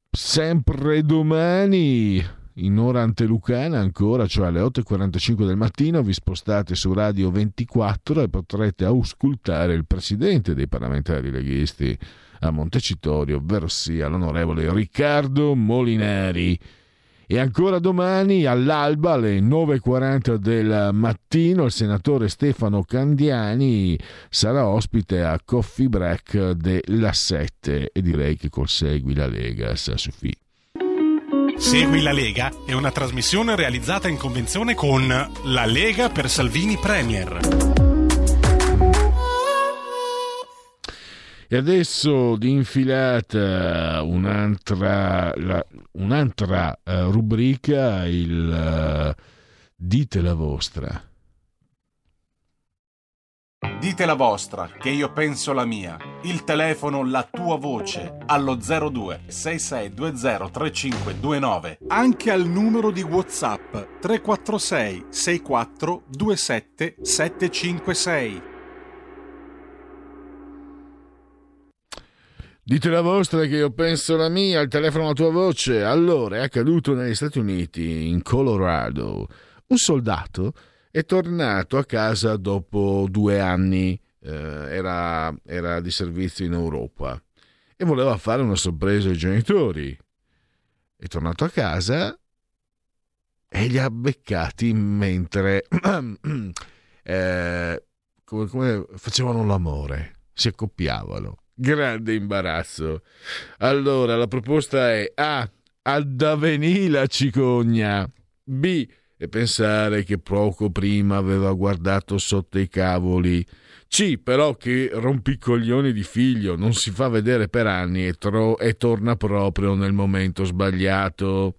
Sempre domani in ora antelucana ancora, cioè alle 8.45 del mattino, vi spostate su Radio 24 e potrete auscultare il presidente dei parlamentari leghisti a Montecitorio, ovvero sia l'onorevole Riccardo Molinari. E ancora domani all'alba alle 9.40 del mattino il senatore Stefano Candiani sarà ospite a Coffee Break della 7 e direi che col Segui la Lega sa su fi. Segui la Lega è una trasmissione realizzata in convenzione con La Lega per Salvini Premier. E adesso di infilata un'altra, la, un'altra uh, rubrica, il uh, Dite la vostra. Dite la vostra, che io penso la mia. Il telefono, la tua voce, allo 02 6620 3529. Anche al numero di WhatsApp 346 64 27 756. Dite la vostra che io penso la mia, il telefono la tua voce. Allora, è accaduto negli Stati Uniti, in Colorado. Un soldato è tornato a casa dopo due anni, eh, era, era di servizio in Europa e voleva fare una sorpresa ai genitori. È tornato a casa e li ha beccati mentre eh, come, come facevano l'amore, si accoppiavano. Grande imbarazzo. Allora, la proposta è A. Ad avvenì la cicogna. B. E pensare che poco prima aveva guardato sotto i cavoli. C. Però che rompicoglioni di figlio non si fa vedere per anni e, tro- e torna proprio nel momento sbagliato.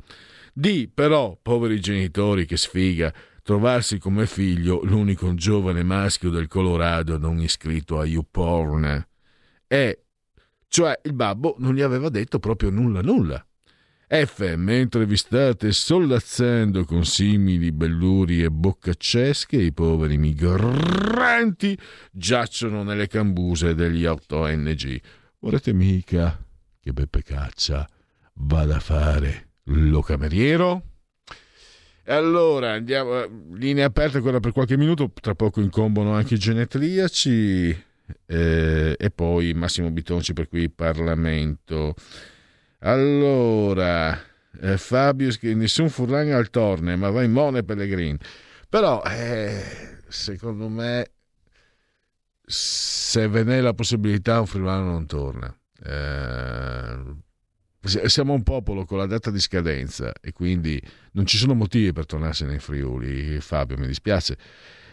D. Però, poveri genitori, che sfiga trovarsi come figlio l'unico giovane maschio del Colorado non iscritto a YouPorn e cioè il babbo non gli aveva detto proprio nulla nulla. F. Mentre vi state sollazzando con simili belluri e boccaccesche, i poveri migranti giacciono nelle cambuse degli 8NG. Vorrete mica che Beppe Caccia vada a fare lo cameriero? Allora, andiamo, linea aperta ancora per qualche minuto, tra poco incombono anche i genetriaci eh, e poi Massimo Bitonci per qui Parlamento. Allora, eh, Fabio, nessun Furlan al torne, ma va in Mone Pellegrin. Però, eh, secondo me, se ve n'è la possibilità, un friulano non torna. Eh, siamo un popolo con la data di scadenza e quindi non ci sono motivi per tornarsene in Friuli. Fabio, mi dispiace.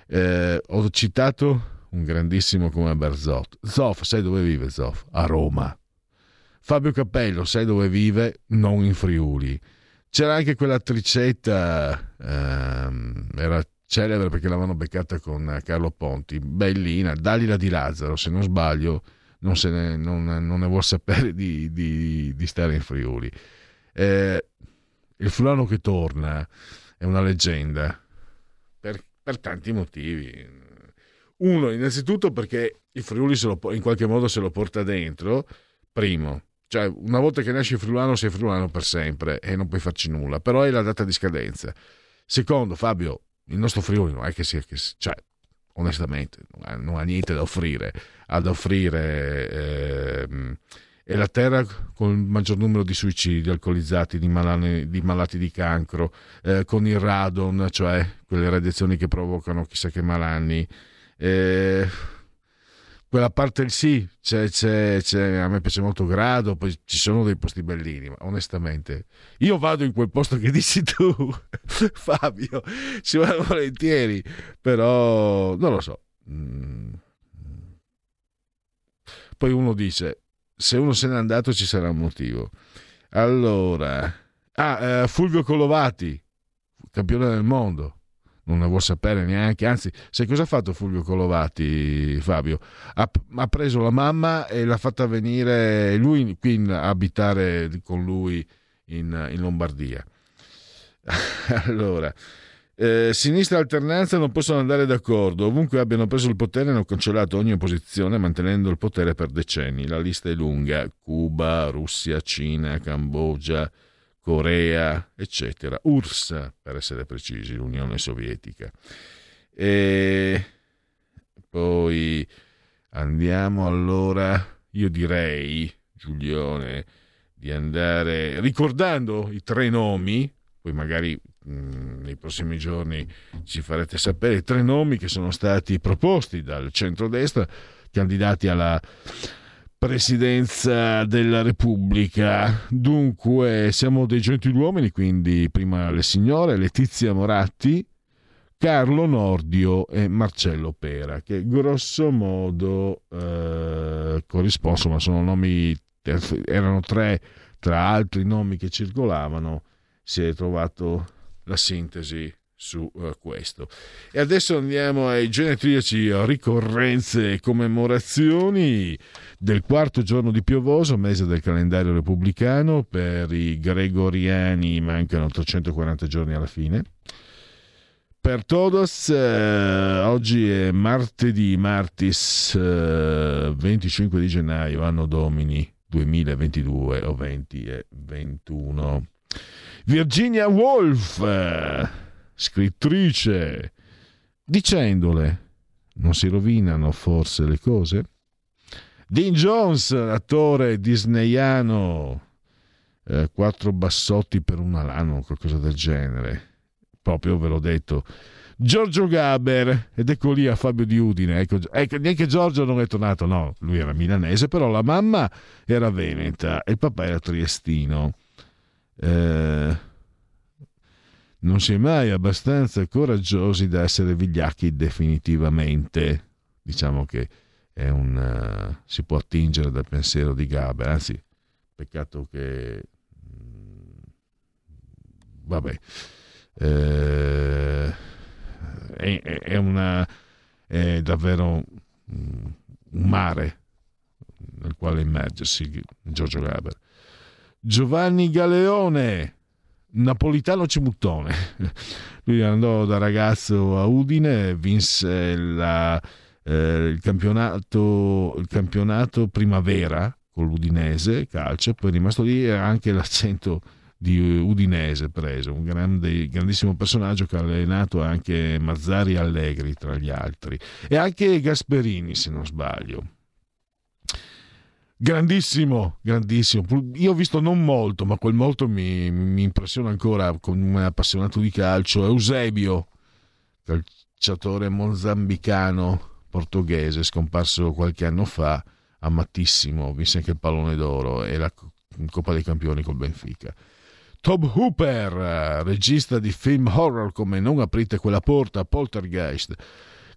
Eh, ho citato un grandissimo come Berzot. Zoff, sai dove vive Zoff? A Roma. Fabio Cappello, sai dove vive? Non in Friuli. C'era anche quell'attricetta, ehm, era celebre perché l'avevano beccata con Carlo Ponti, bellina, Dalila di Lazzaro, se non sbaglio, non, se ne, non, non ne vuol sapere di, di, di stare in Friuli. Eh, il fulano che torna è una leggenda per, per tanti motivi uno, innanzitutto perché il Friuli lo, in qualche modo se lo porta dentro, primo. Cioè una volta che nasci friulano sei friulano per sempre e non puoi farci nulla, però è la data di scadenza. Secondo, Fabio, il nostro Friuli non è che sia, che, cioè, onestamente, non ha, non ha, niente da offrire, ha da offrire... Eh, è la terra con il maggior numero di suicidi alcolizzati, di, malani, di malati di cancro, eh, con il radon, cioè quelle radiazioni che provocano chissà che malanni. Eh, quella parte sì, c'è, c'è, c'è, a me piace molto Grado, poi ci sono dei posti bellini, ma onestamente io vado in quel posto che dici tu, Fabio, ci vado volentieri, però non lo so. Mm. Poi uno dice, se uno se n'è andato ci sarà un motivo. Allora, ah, eh, Fulvio Colovati, campione del mondo, non ne vuol sapere neanche, anzi, sai cosa ha fatto Fulvio Colovati, Fabio? Ha, ha preso la mamma e l'ha fatta venire lui qui a abitare con lui in, in Lombardia. allora, eh, sinistra e alternanza non possono andare d'accordo. Ovunque abbiano preso il potere hanno cancellato ogni opposizione mantenendo il potere per decenni. La lista è lunga. Cuba, Russia, Cina, Cambogia, Corea, eccetera. URSS, per essere precisi, l'Unione Sovietica. E poi andiamo allora, io direi, Giulione, di andare ricordando i tre nomi, poi magari Mm, nei prossimi giorni ci farete sapere tre nomi che sono stati proposti dal centrodestra, candidati alla presidenza della Repubblica. Dunque, siamo dei gentiluomini, quindi prima le signore Letizia Moratti, Carlo Nordio e Marcello Pera, che grosso modo eh, corrispondono, sono nomi, erano tre tra altri nomi che circolavano, si è trovato la sintesi su uh, questo. E adesso andiamo ai genetriaci ricorrenze e commemorazioni del quarto giorno di piovoso, mese del calendario repubblicano. Per i gregoriani mancano 340 giorni alla fine. Per todos, eh, oggi è martedì, martis eh, 25 di gennaio, anno domini 2022 o 20 e 21. Virginia Woolf, scrittrice, dicendole, non si rovinano forse le cose? Dean Jones, attore disneyano, eh, quattro bassotti per una lana o qualcosa del genere, proprio ve l'ho detto. Giorgio Gaber, ed ecco lì a Fabio di Udine, ecco, ecco, neanche Giorgio non è tornato, no, lui era milanese, però la mamma era veneta e il papà era triestino. Eh, non si è mai abbastanza coraggiosi da essere vigliacchi definitivamente. Diciamo che è un, uh, si può attingere dal pensiero di Gaber, anzi, peccato che... Mm, vabbè. Eh, è, è, una, è davvero un mare nel quale immergersi Giorgio Gaber. Giovanni Galeone, napolitano cimuttone. Lui andò da ragazzo a Udine, vinse la, eh, il, campionato, il, campionato, primavera con l'Udinese calcio, poi è rimasto lì e anche l'accento di Udinese preso, un grande, grandissimo personaggio che ha allenato anche Mazzari Allegri tra gli altri e anche Gasperini se non sbaglio Grandissimo, grandissimo. Io ho visto non molto, ma quel molto mi, mi impressiona ancora come appassionato di calcio. Eusebio, calciatore mozambicano portoghese, scomparso qualche anno fa, amatissimo, vinse anche il pallone d'oro e la Coppa dei Campioni col Benfica. Tob Hooper, regista di film horror come Non aprite quella porta, Poltergeist,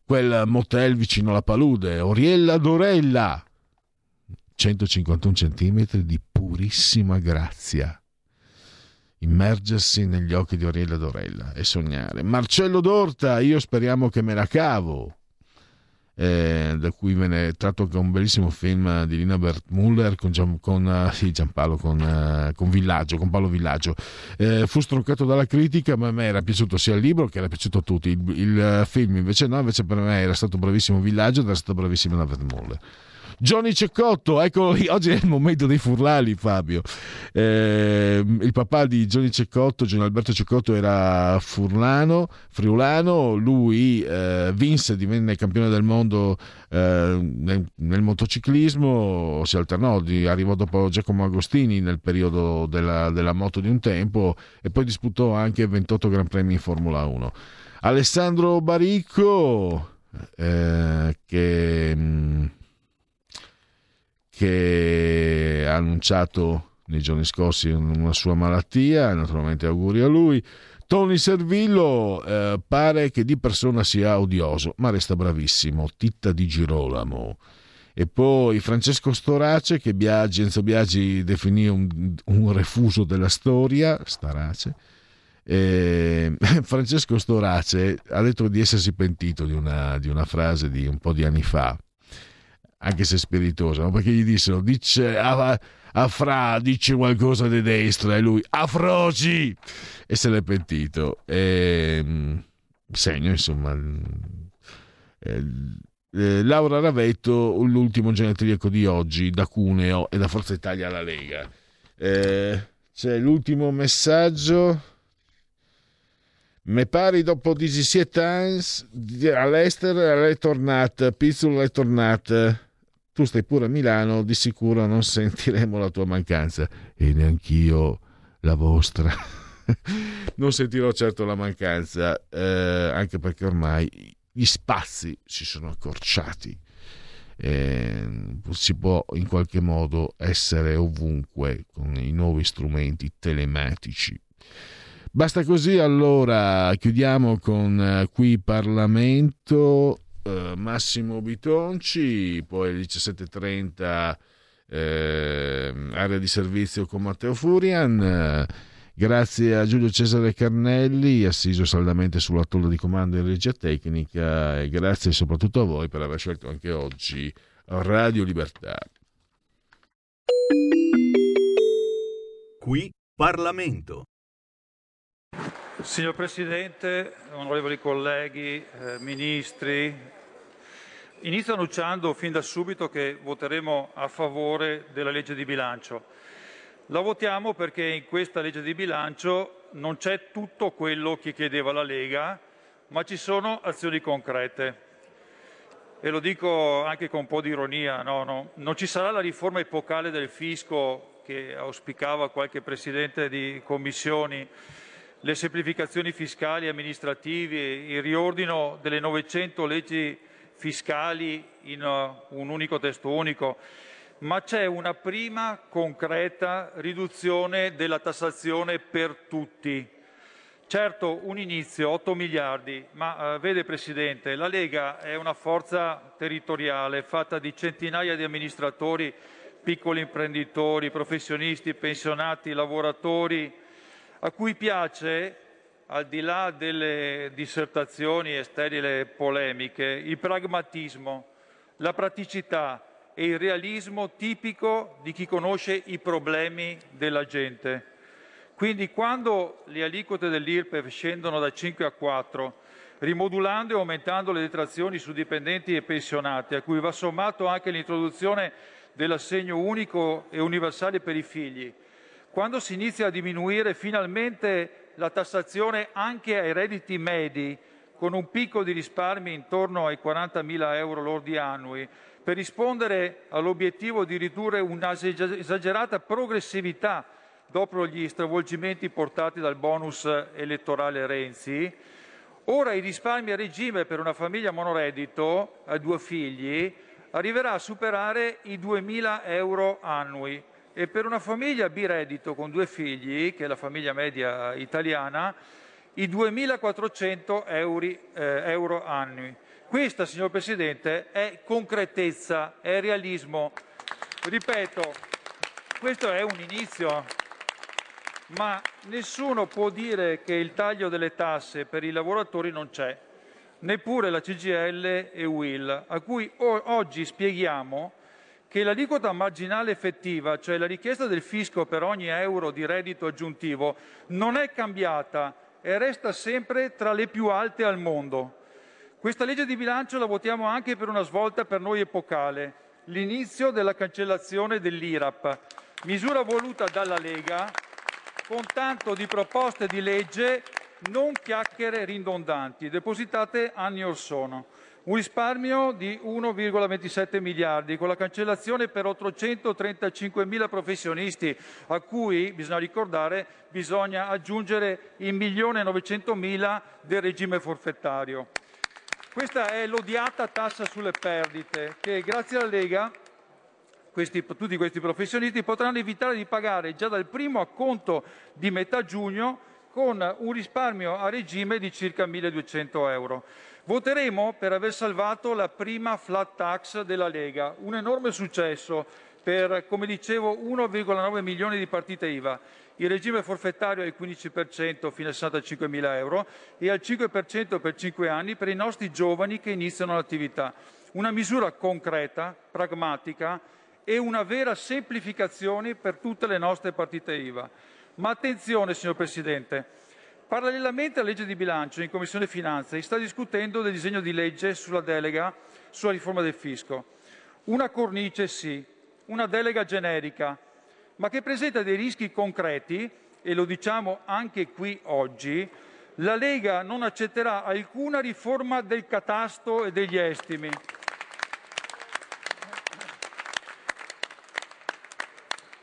quel motel vicino alla palude, Oriella Dorella, 151 cm di purissima grazia. Immergersi negli occhi di Oriella Dorella e sognare. Marcello Dorta, io speriamo che me la cavo. Eh, da cui venne tratto anche un bellissimo film di Lina Bertmuller con, Gian, con, uh, sì, Giampaolo con, uh, con, Villaggio, con Paolo Villaggio. Eh, fu stroncato dalla critica, ma a me era piaciuto sia il libro che era piaciuto a tutti. Il, il uh, film invece no, invece per me era stato bravissimo Villaggio ed era stato bravissimo Lina Bertmuller Johnny Ceccotto, eccolo lì, oggi è il momento dei furlali Fabio. Eh, il papà di Johnny Ceccotto, Gian Alberto Ceccotto era furlano, friulano, lui eh, vinse, divenne campione del mondo eh, nel, nel, motociclismo, si alternò, di, arrivò dopo Giacomo Agostini nel periodo della, della moto di un tempo e poi disputò anche 28 Gran Premi in Formula 1. Alessandro Baricco, eh, che, mm, che, ha annunciato nei giorni scorsi una sua malattia, naturalmente auguri a lui. Tony Servillo eh, pare che di persona sia odioso, ma resta bravissimo. Titta di Girolamo. E poi Francesco Storace, che Biagi, Enzo Biagi definì un, un refuso della storia, Starace eh, Francesco Storace ha detto di essersi pentito di una, di una, frase di un po' di anni fa, anche se spiritosa, perché gli dissero, dice, a, a Fra dice qualcosa di destra e lui, a Froci! E se l'è pentito. E, segno, insomma... Eh, eh, Laura Ravetto, l'ultimo genetriaco di oggi, da Cuneo e da Forza Italia alla Lega. Eh, c'è l'ultimo messaggio Me pare dopo 17 anni all'estero è tornata, Pizzolo è tornata. Tu stai pure a Milano, di sicuro non sentiremo la tua mancanza e neanch'io la vostra. non sentirò certo la mancanza, eh, anche perché ormai gli spazi si sono accorciati. Eh, si può in qualche modo essere ovunque con i nuovi strumenti telematici Basta così, allora chiudiamo con uh, qui Parlamento, uh, Massimo Bitonci, poi alle 17.30 eh, area di servizio con Matteo Furian. Grazie a Giulio Cesare Carnelli, assiso saldamente sulla tolla di comando in regia tecnica e grazie soprattutto a voi per aver scelto anche oggi Radio Libertà. Qui Parlamento. Signor Presidente, onorevoli colleghi, eh, ministri, inizio annunciando fin da subito che voteremo a favore della legge di bilancio. La votiamo perché in questa legge di bilancio non c'è tutto quello che chiedeva la Lega, ma ci sono azioni concrete. E lo dico anche con un po' di ironia, no, no. non ci sarà la riforma epocale del fisco che auspicava qualche Presidente di commissioni, le semplificazioni fiscali e amministrative, il riordino delle 900 leggi fiscali in uh, un unico testo unico, ma c'è una prima concreta riduzione della tassazione per tutti. Certo, un inizio, 8 miliardi, ma uh, vede Presidente, la Lega è una forza territoriale fatta di centinaia di amministratori, piccoli imprenditori, professionisti, pensionati, lavoratori, a cui piace, al di là delle dissertazioni e sterili polemiche, il pragmatismo, la praticità e il realismo tipico di chi conosce i problemi della gente. Quindi quando le aliquote dell'IRPEF scendono da 5 a 4, rimodulando e aumentando le detrazioni su dipendenti e pensionati, a cui va sommato anche l'introduzione dell'assegno unico e universale per i figli, quando si inizia a diminuire finalmente la tassazione anche ai redditi medi, con un picco di risparmi intorno ai 40.000 euro lordi annui, per rispondere all'obiettivo di ridurre un'esagerata progressività dopo gli stravolgimenti portati dal bonus elettorale Renzi, ora i risparmi a regime per una famiglia monoreddito a due figli arriverà a superare i 2.000 euro annui e per una famiglia bireddito con due figli, che è la famiglia media italiana, i 2.400 euro, eh, euro annui. Questa, signor Presidente, è concretezza, è realismo. Ripeto, questo è un inizio, ma nessuno può dire che il taglio delle tasse per i lavoratori non c'è, neppure la CGL e Will, a cui oggi spieghiamo che l'aliquota marginale effettiva, cioè la richiesta del fisco per ogni euro di reddito aggiuntivo, non è cambiata e resta sempre tra le più alte al mondo. Questa legge di bilancio la votiamo anche per una svolta per noi epocale, l'inizio della cancellazione dell'IRAP, misura voluta dalla Lega con tanto di proposte di legge non chiacchiere ridondanti, depositate anni or sono. Un risparmio di 1,27 miliardi con la cancellazione per 835 mila professionisti a cui, bisogna ricordare, bisogna aggiungere il milione e 900 mila del regime forfettario. Questa è l'odiata tassa sulle perdite che grazie alla Lega questi, tutti questi professionisti potranno evitare di pagare già dal primo acconto di metà giugno con un risparmio a regime di circa 1.200 euro. Voteremo per aver salvato la prima flat tax della Lega, un enorme successo per, come dicevo, 1,9 milioni di partite IVA. Il regime forfettario è al 15% fino a 65.000 euro e al 5% per 5 anni per i nostri giovani che iniziano l'attività. Una misura concreta, pragmatica e una vera semplificazione per tutte le nostre partite IVA. Ma attenzione, signor Presidente, parallelamente alla legge di bilancio in Commissione Finanze si sta discutendo del disegno di legge sulla delega sulla riforma del fisco. Una cornice sì, una delega generica, ma che presenta dei rischi concreti, e lo diciamo anche qui oggi, la Lega non accetterà alcuna riforma del catasto e degli estimi.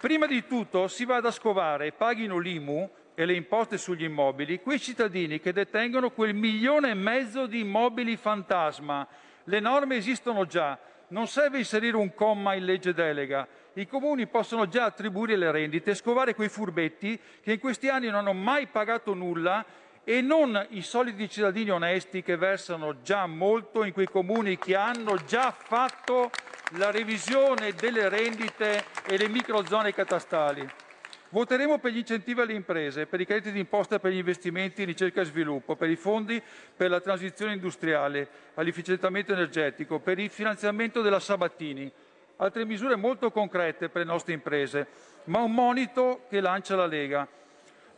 Prima di tutto si vada a scovare paghino l'IMU e le imposte sugli immobili quei cittadini che detengono quel milione e mezzo di immobili fantasma. Le norme esistono già, non serve inserire un comma in legge delega. I comuni possono già attribuire le rendite e scovare quei furbetti che in questi anni non hanno mai pagato nulla e non i soliti cittadini onesti che versano già molto in quei comuni che hanno già fatto la revisione delle rendite e le microzone catastali. Voteremo per gli incentivi alle imprese, per i crediti d'imposta per gli investimenti in ricerca e sviluppo, per i fondi per la transizione industriale, all'efficientamento energetico, per il finanziamento della Sabatini. Altre misure molto concrete per le nostre imprese, ma un monito che lancia la Lega.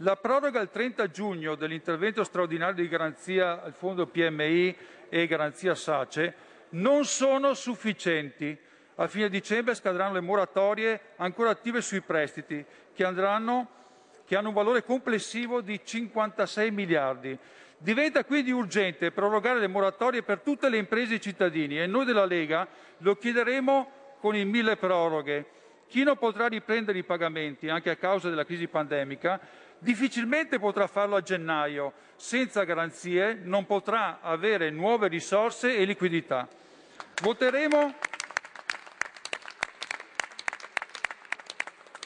La proroga al 30 giugno dell'intervento straordinario di garanzia al fondo PMI e garanzia SACE non sono sufficienti. A fine dicembre scadranno le moratorie ancora attive sui prestiti, che, andranno, che hanno un valore complessivo di 56 miliardi. Diventa quindi urgente prorogare le moratorie per tutte le imprese e i cittadini e noi della Lega lo chiederemo con il mille proroghe. Chi non potrà riprendere i pagamenti anche a causa della crisi pandemica difficilmente potrà farlo a gennaio. Senza garanzie non potrà avere nuove risorse e liquidità. Voteremo,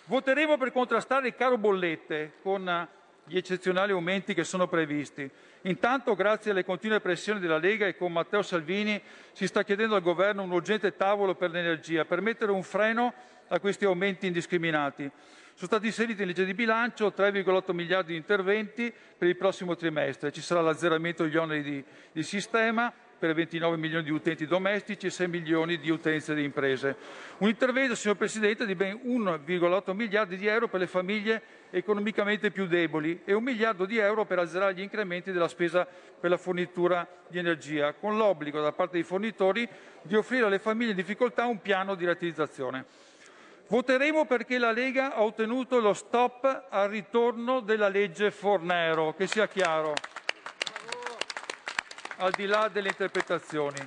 voteremo per contrastare il caro bollette con gli eccezionali aumenti che sono previsti. Intanto, grazie alle continue pressioni della Lega e con Matteo Salvini, si sta chiedendo al Governo un urgente tavolo per l'energia per mettere un freno a questi aumenti indiscriminati. Sono stati inseriti in legge di bilancio 3,8 miliardi di interventi per il prossimo trimestre. Ci sarà l'azzeramento degli oneri di, di sistema per 29 milioni di utenti domestici e 6 milioni di utenze di imprese. Un intervento, signor Presidente, di ben 1,8 miliardi di euro per le famiglie economicamente più deboli e un miliardo di euro per azzerare gli incrementi della spesa per la fornitura di energia, con l'obbligo da parte dei fornitori di offrire alle famiglie in difficoltà un piano di rateizzazione. Voteremo perché la Lega ha ottenuto lo stop al ritorno della legge Fornero, che sia chiaro, al di là delle interpretazioni.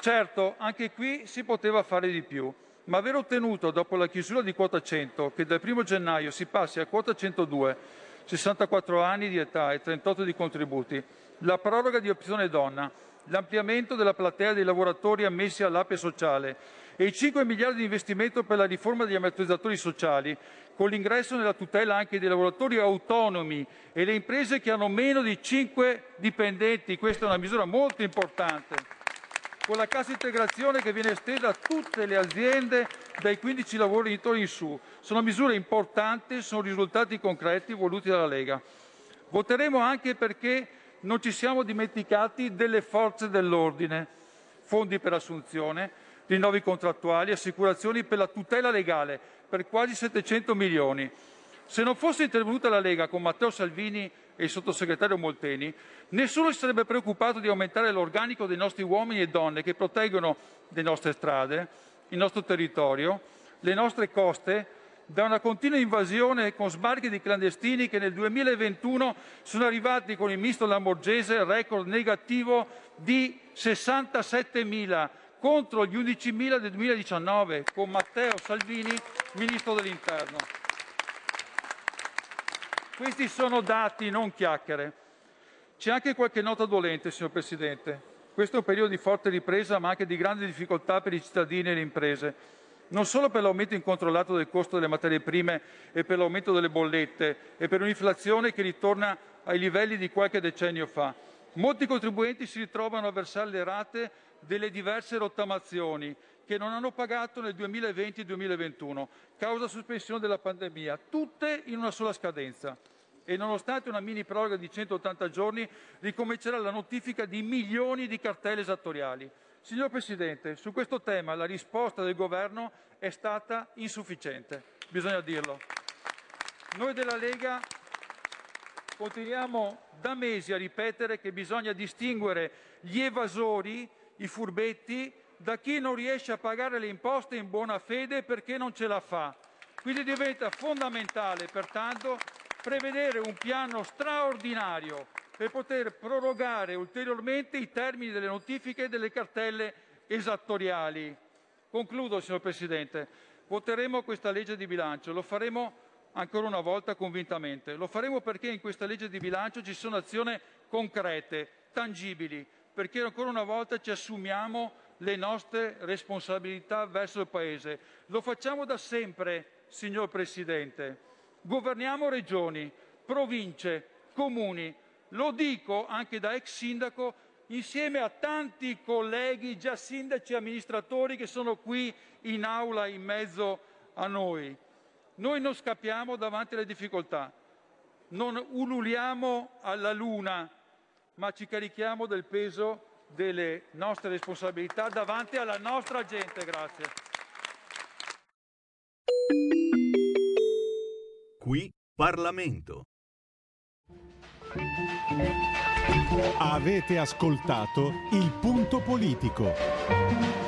Certo, anche qui si poteva fare di più, ma aver ottenuto, dopo la chiusura di quota 100, che dal 1 gennaio si passi a quota 102, 64 anni di età e 38 di contributi, la proroga di opzione donna, l'ampliamento della platea dei lavoratori ammessi all'ape sociale e i 5 miliardi di investimento per la riforma degli ammortizzatori sociali, con l'ingresso nella tutela anche dei lavoratori autonomi e le imprese che hanno meno di 5 dipendenti. Questa è una misura molto importante. Con la cassa integrazione che viene estesa a tutte le aziende dai 15 lavoratori in su. Sono misure importanti, sono risultati concreti voluti dalla Lega. Voteremo anche perché non ci siamo dimenticati delle forze dell'ordine, fondi per assunzione, rinnovi contrattuali, assicurazioni per la tutela legale per quasi 700 milioni. Se non fosse intervenuta la Lega con Matteo Salvini e il sottosegretario Molteni, nessuno si sarebbe preoccupato di aumentare l'organico dei nostri uomini e donne che proteggono le nostre strade il nostro territorio, le nostre coste, da una continua invasione con sbarchi di clandestini che nel 2021 sono arrivati con il ministro Lamorgese record negativo di 67.000 contro gli 11.000 del 2019 con Matteo Salvini, ministro dell'Interno. Questi sono dati, non chiacchiere. C'è anche qualche nota dolente, signor Presidente. Questo è un periodo di forte ripresa, ma anche di grande difficoltà per i cittadini e le imprese, non solo per l'aumento incontrollato del costo delle materie prime e per l'aumento delle bollette e per un'inflazione che ritorna ai livelli di qualche decennio fa. Molti contribuenti si ritrovano a versare le rate delle diverse rottamazioni che non hanno pagato nel 2020-2021, causa sospensione della pandemia, tutte in una sola scadenza. E nonostante una mini proroga di 180 giorni, ricomincerà la notifica di milioni di cartelle esattoriali. Signor Presidente, su questo tema la risposta del Governo è stata insufficiente, bisogna dirlo. Noi della Lega continuiamo da mesi a ripetere che bisogna distinguere gli evasori, i furbetti, da chi non riesce a pagare le imposte in buona fede perché non ce la fa. Quindi diventa fondamentale, pertanto, prevedere un piano straordinario per poter prorogare ulteriormente i termini delle notifiche delle cartelle esattoriali. Concludo, signor Presidente. Voteremo questa legge di bilancio, lo faremo ancora una volta convintamente. Lo faremo perché in questa legge di bilancio ci sono azioni concrete, tangibili, perché ancora una volta ci assumiamo le nostre responsabilità verso il Paese. Lo facciamo da sempre, signor Presidente. Governiamo regioni, province, comuni. Lo dico anche da ex sindaco insieme a tanti colleghi già sindaci e amministratori che sono qui in aula in mezzo a noi. Noi non scappiamo davanti alle difficoltà, non ululiamo alla luna, ma ci carichiamo del peso delle nostre responsabilità davanti alla nostra gente. Grazie. Qui Parlamento. Avete ascoltato il punto politico.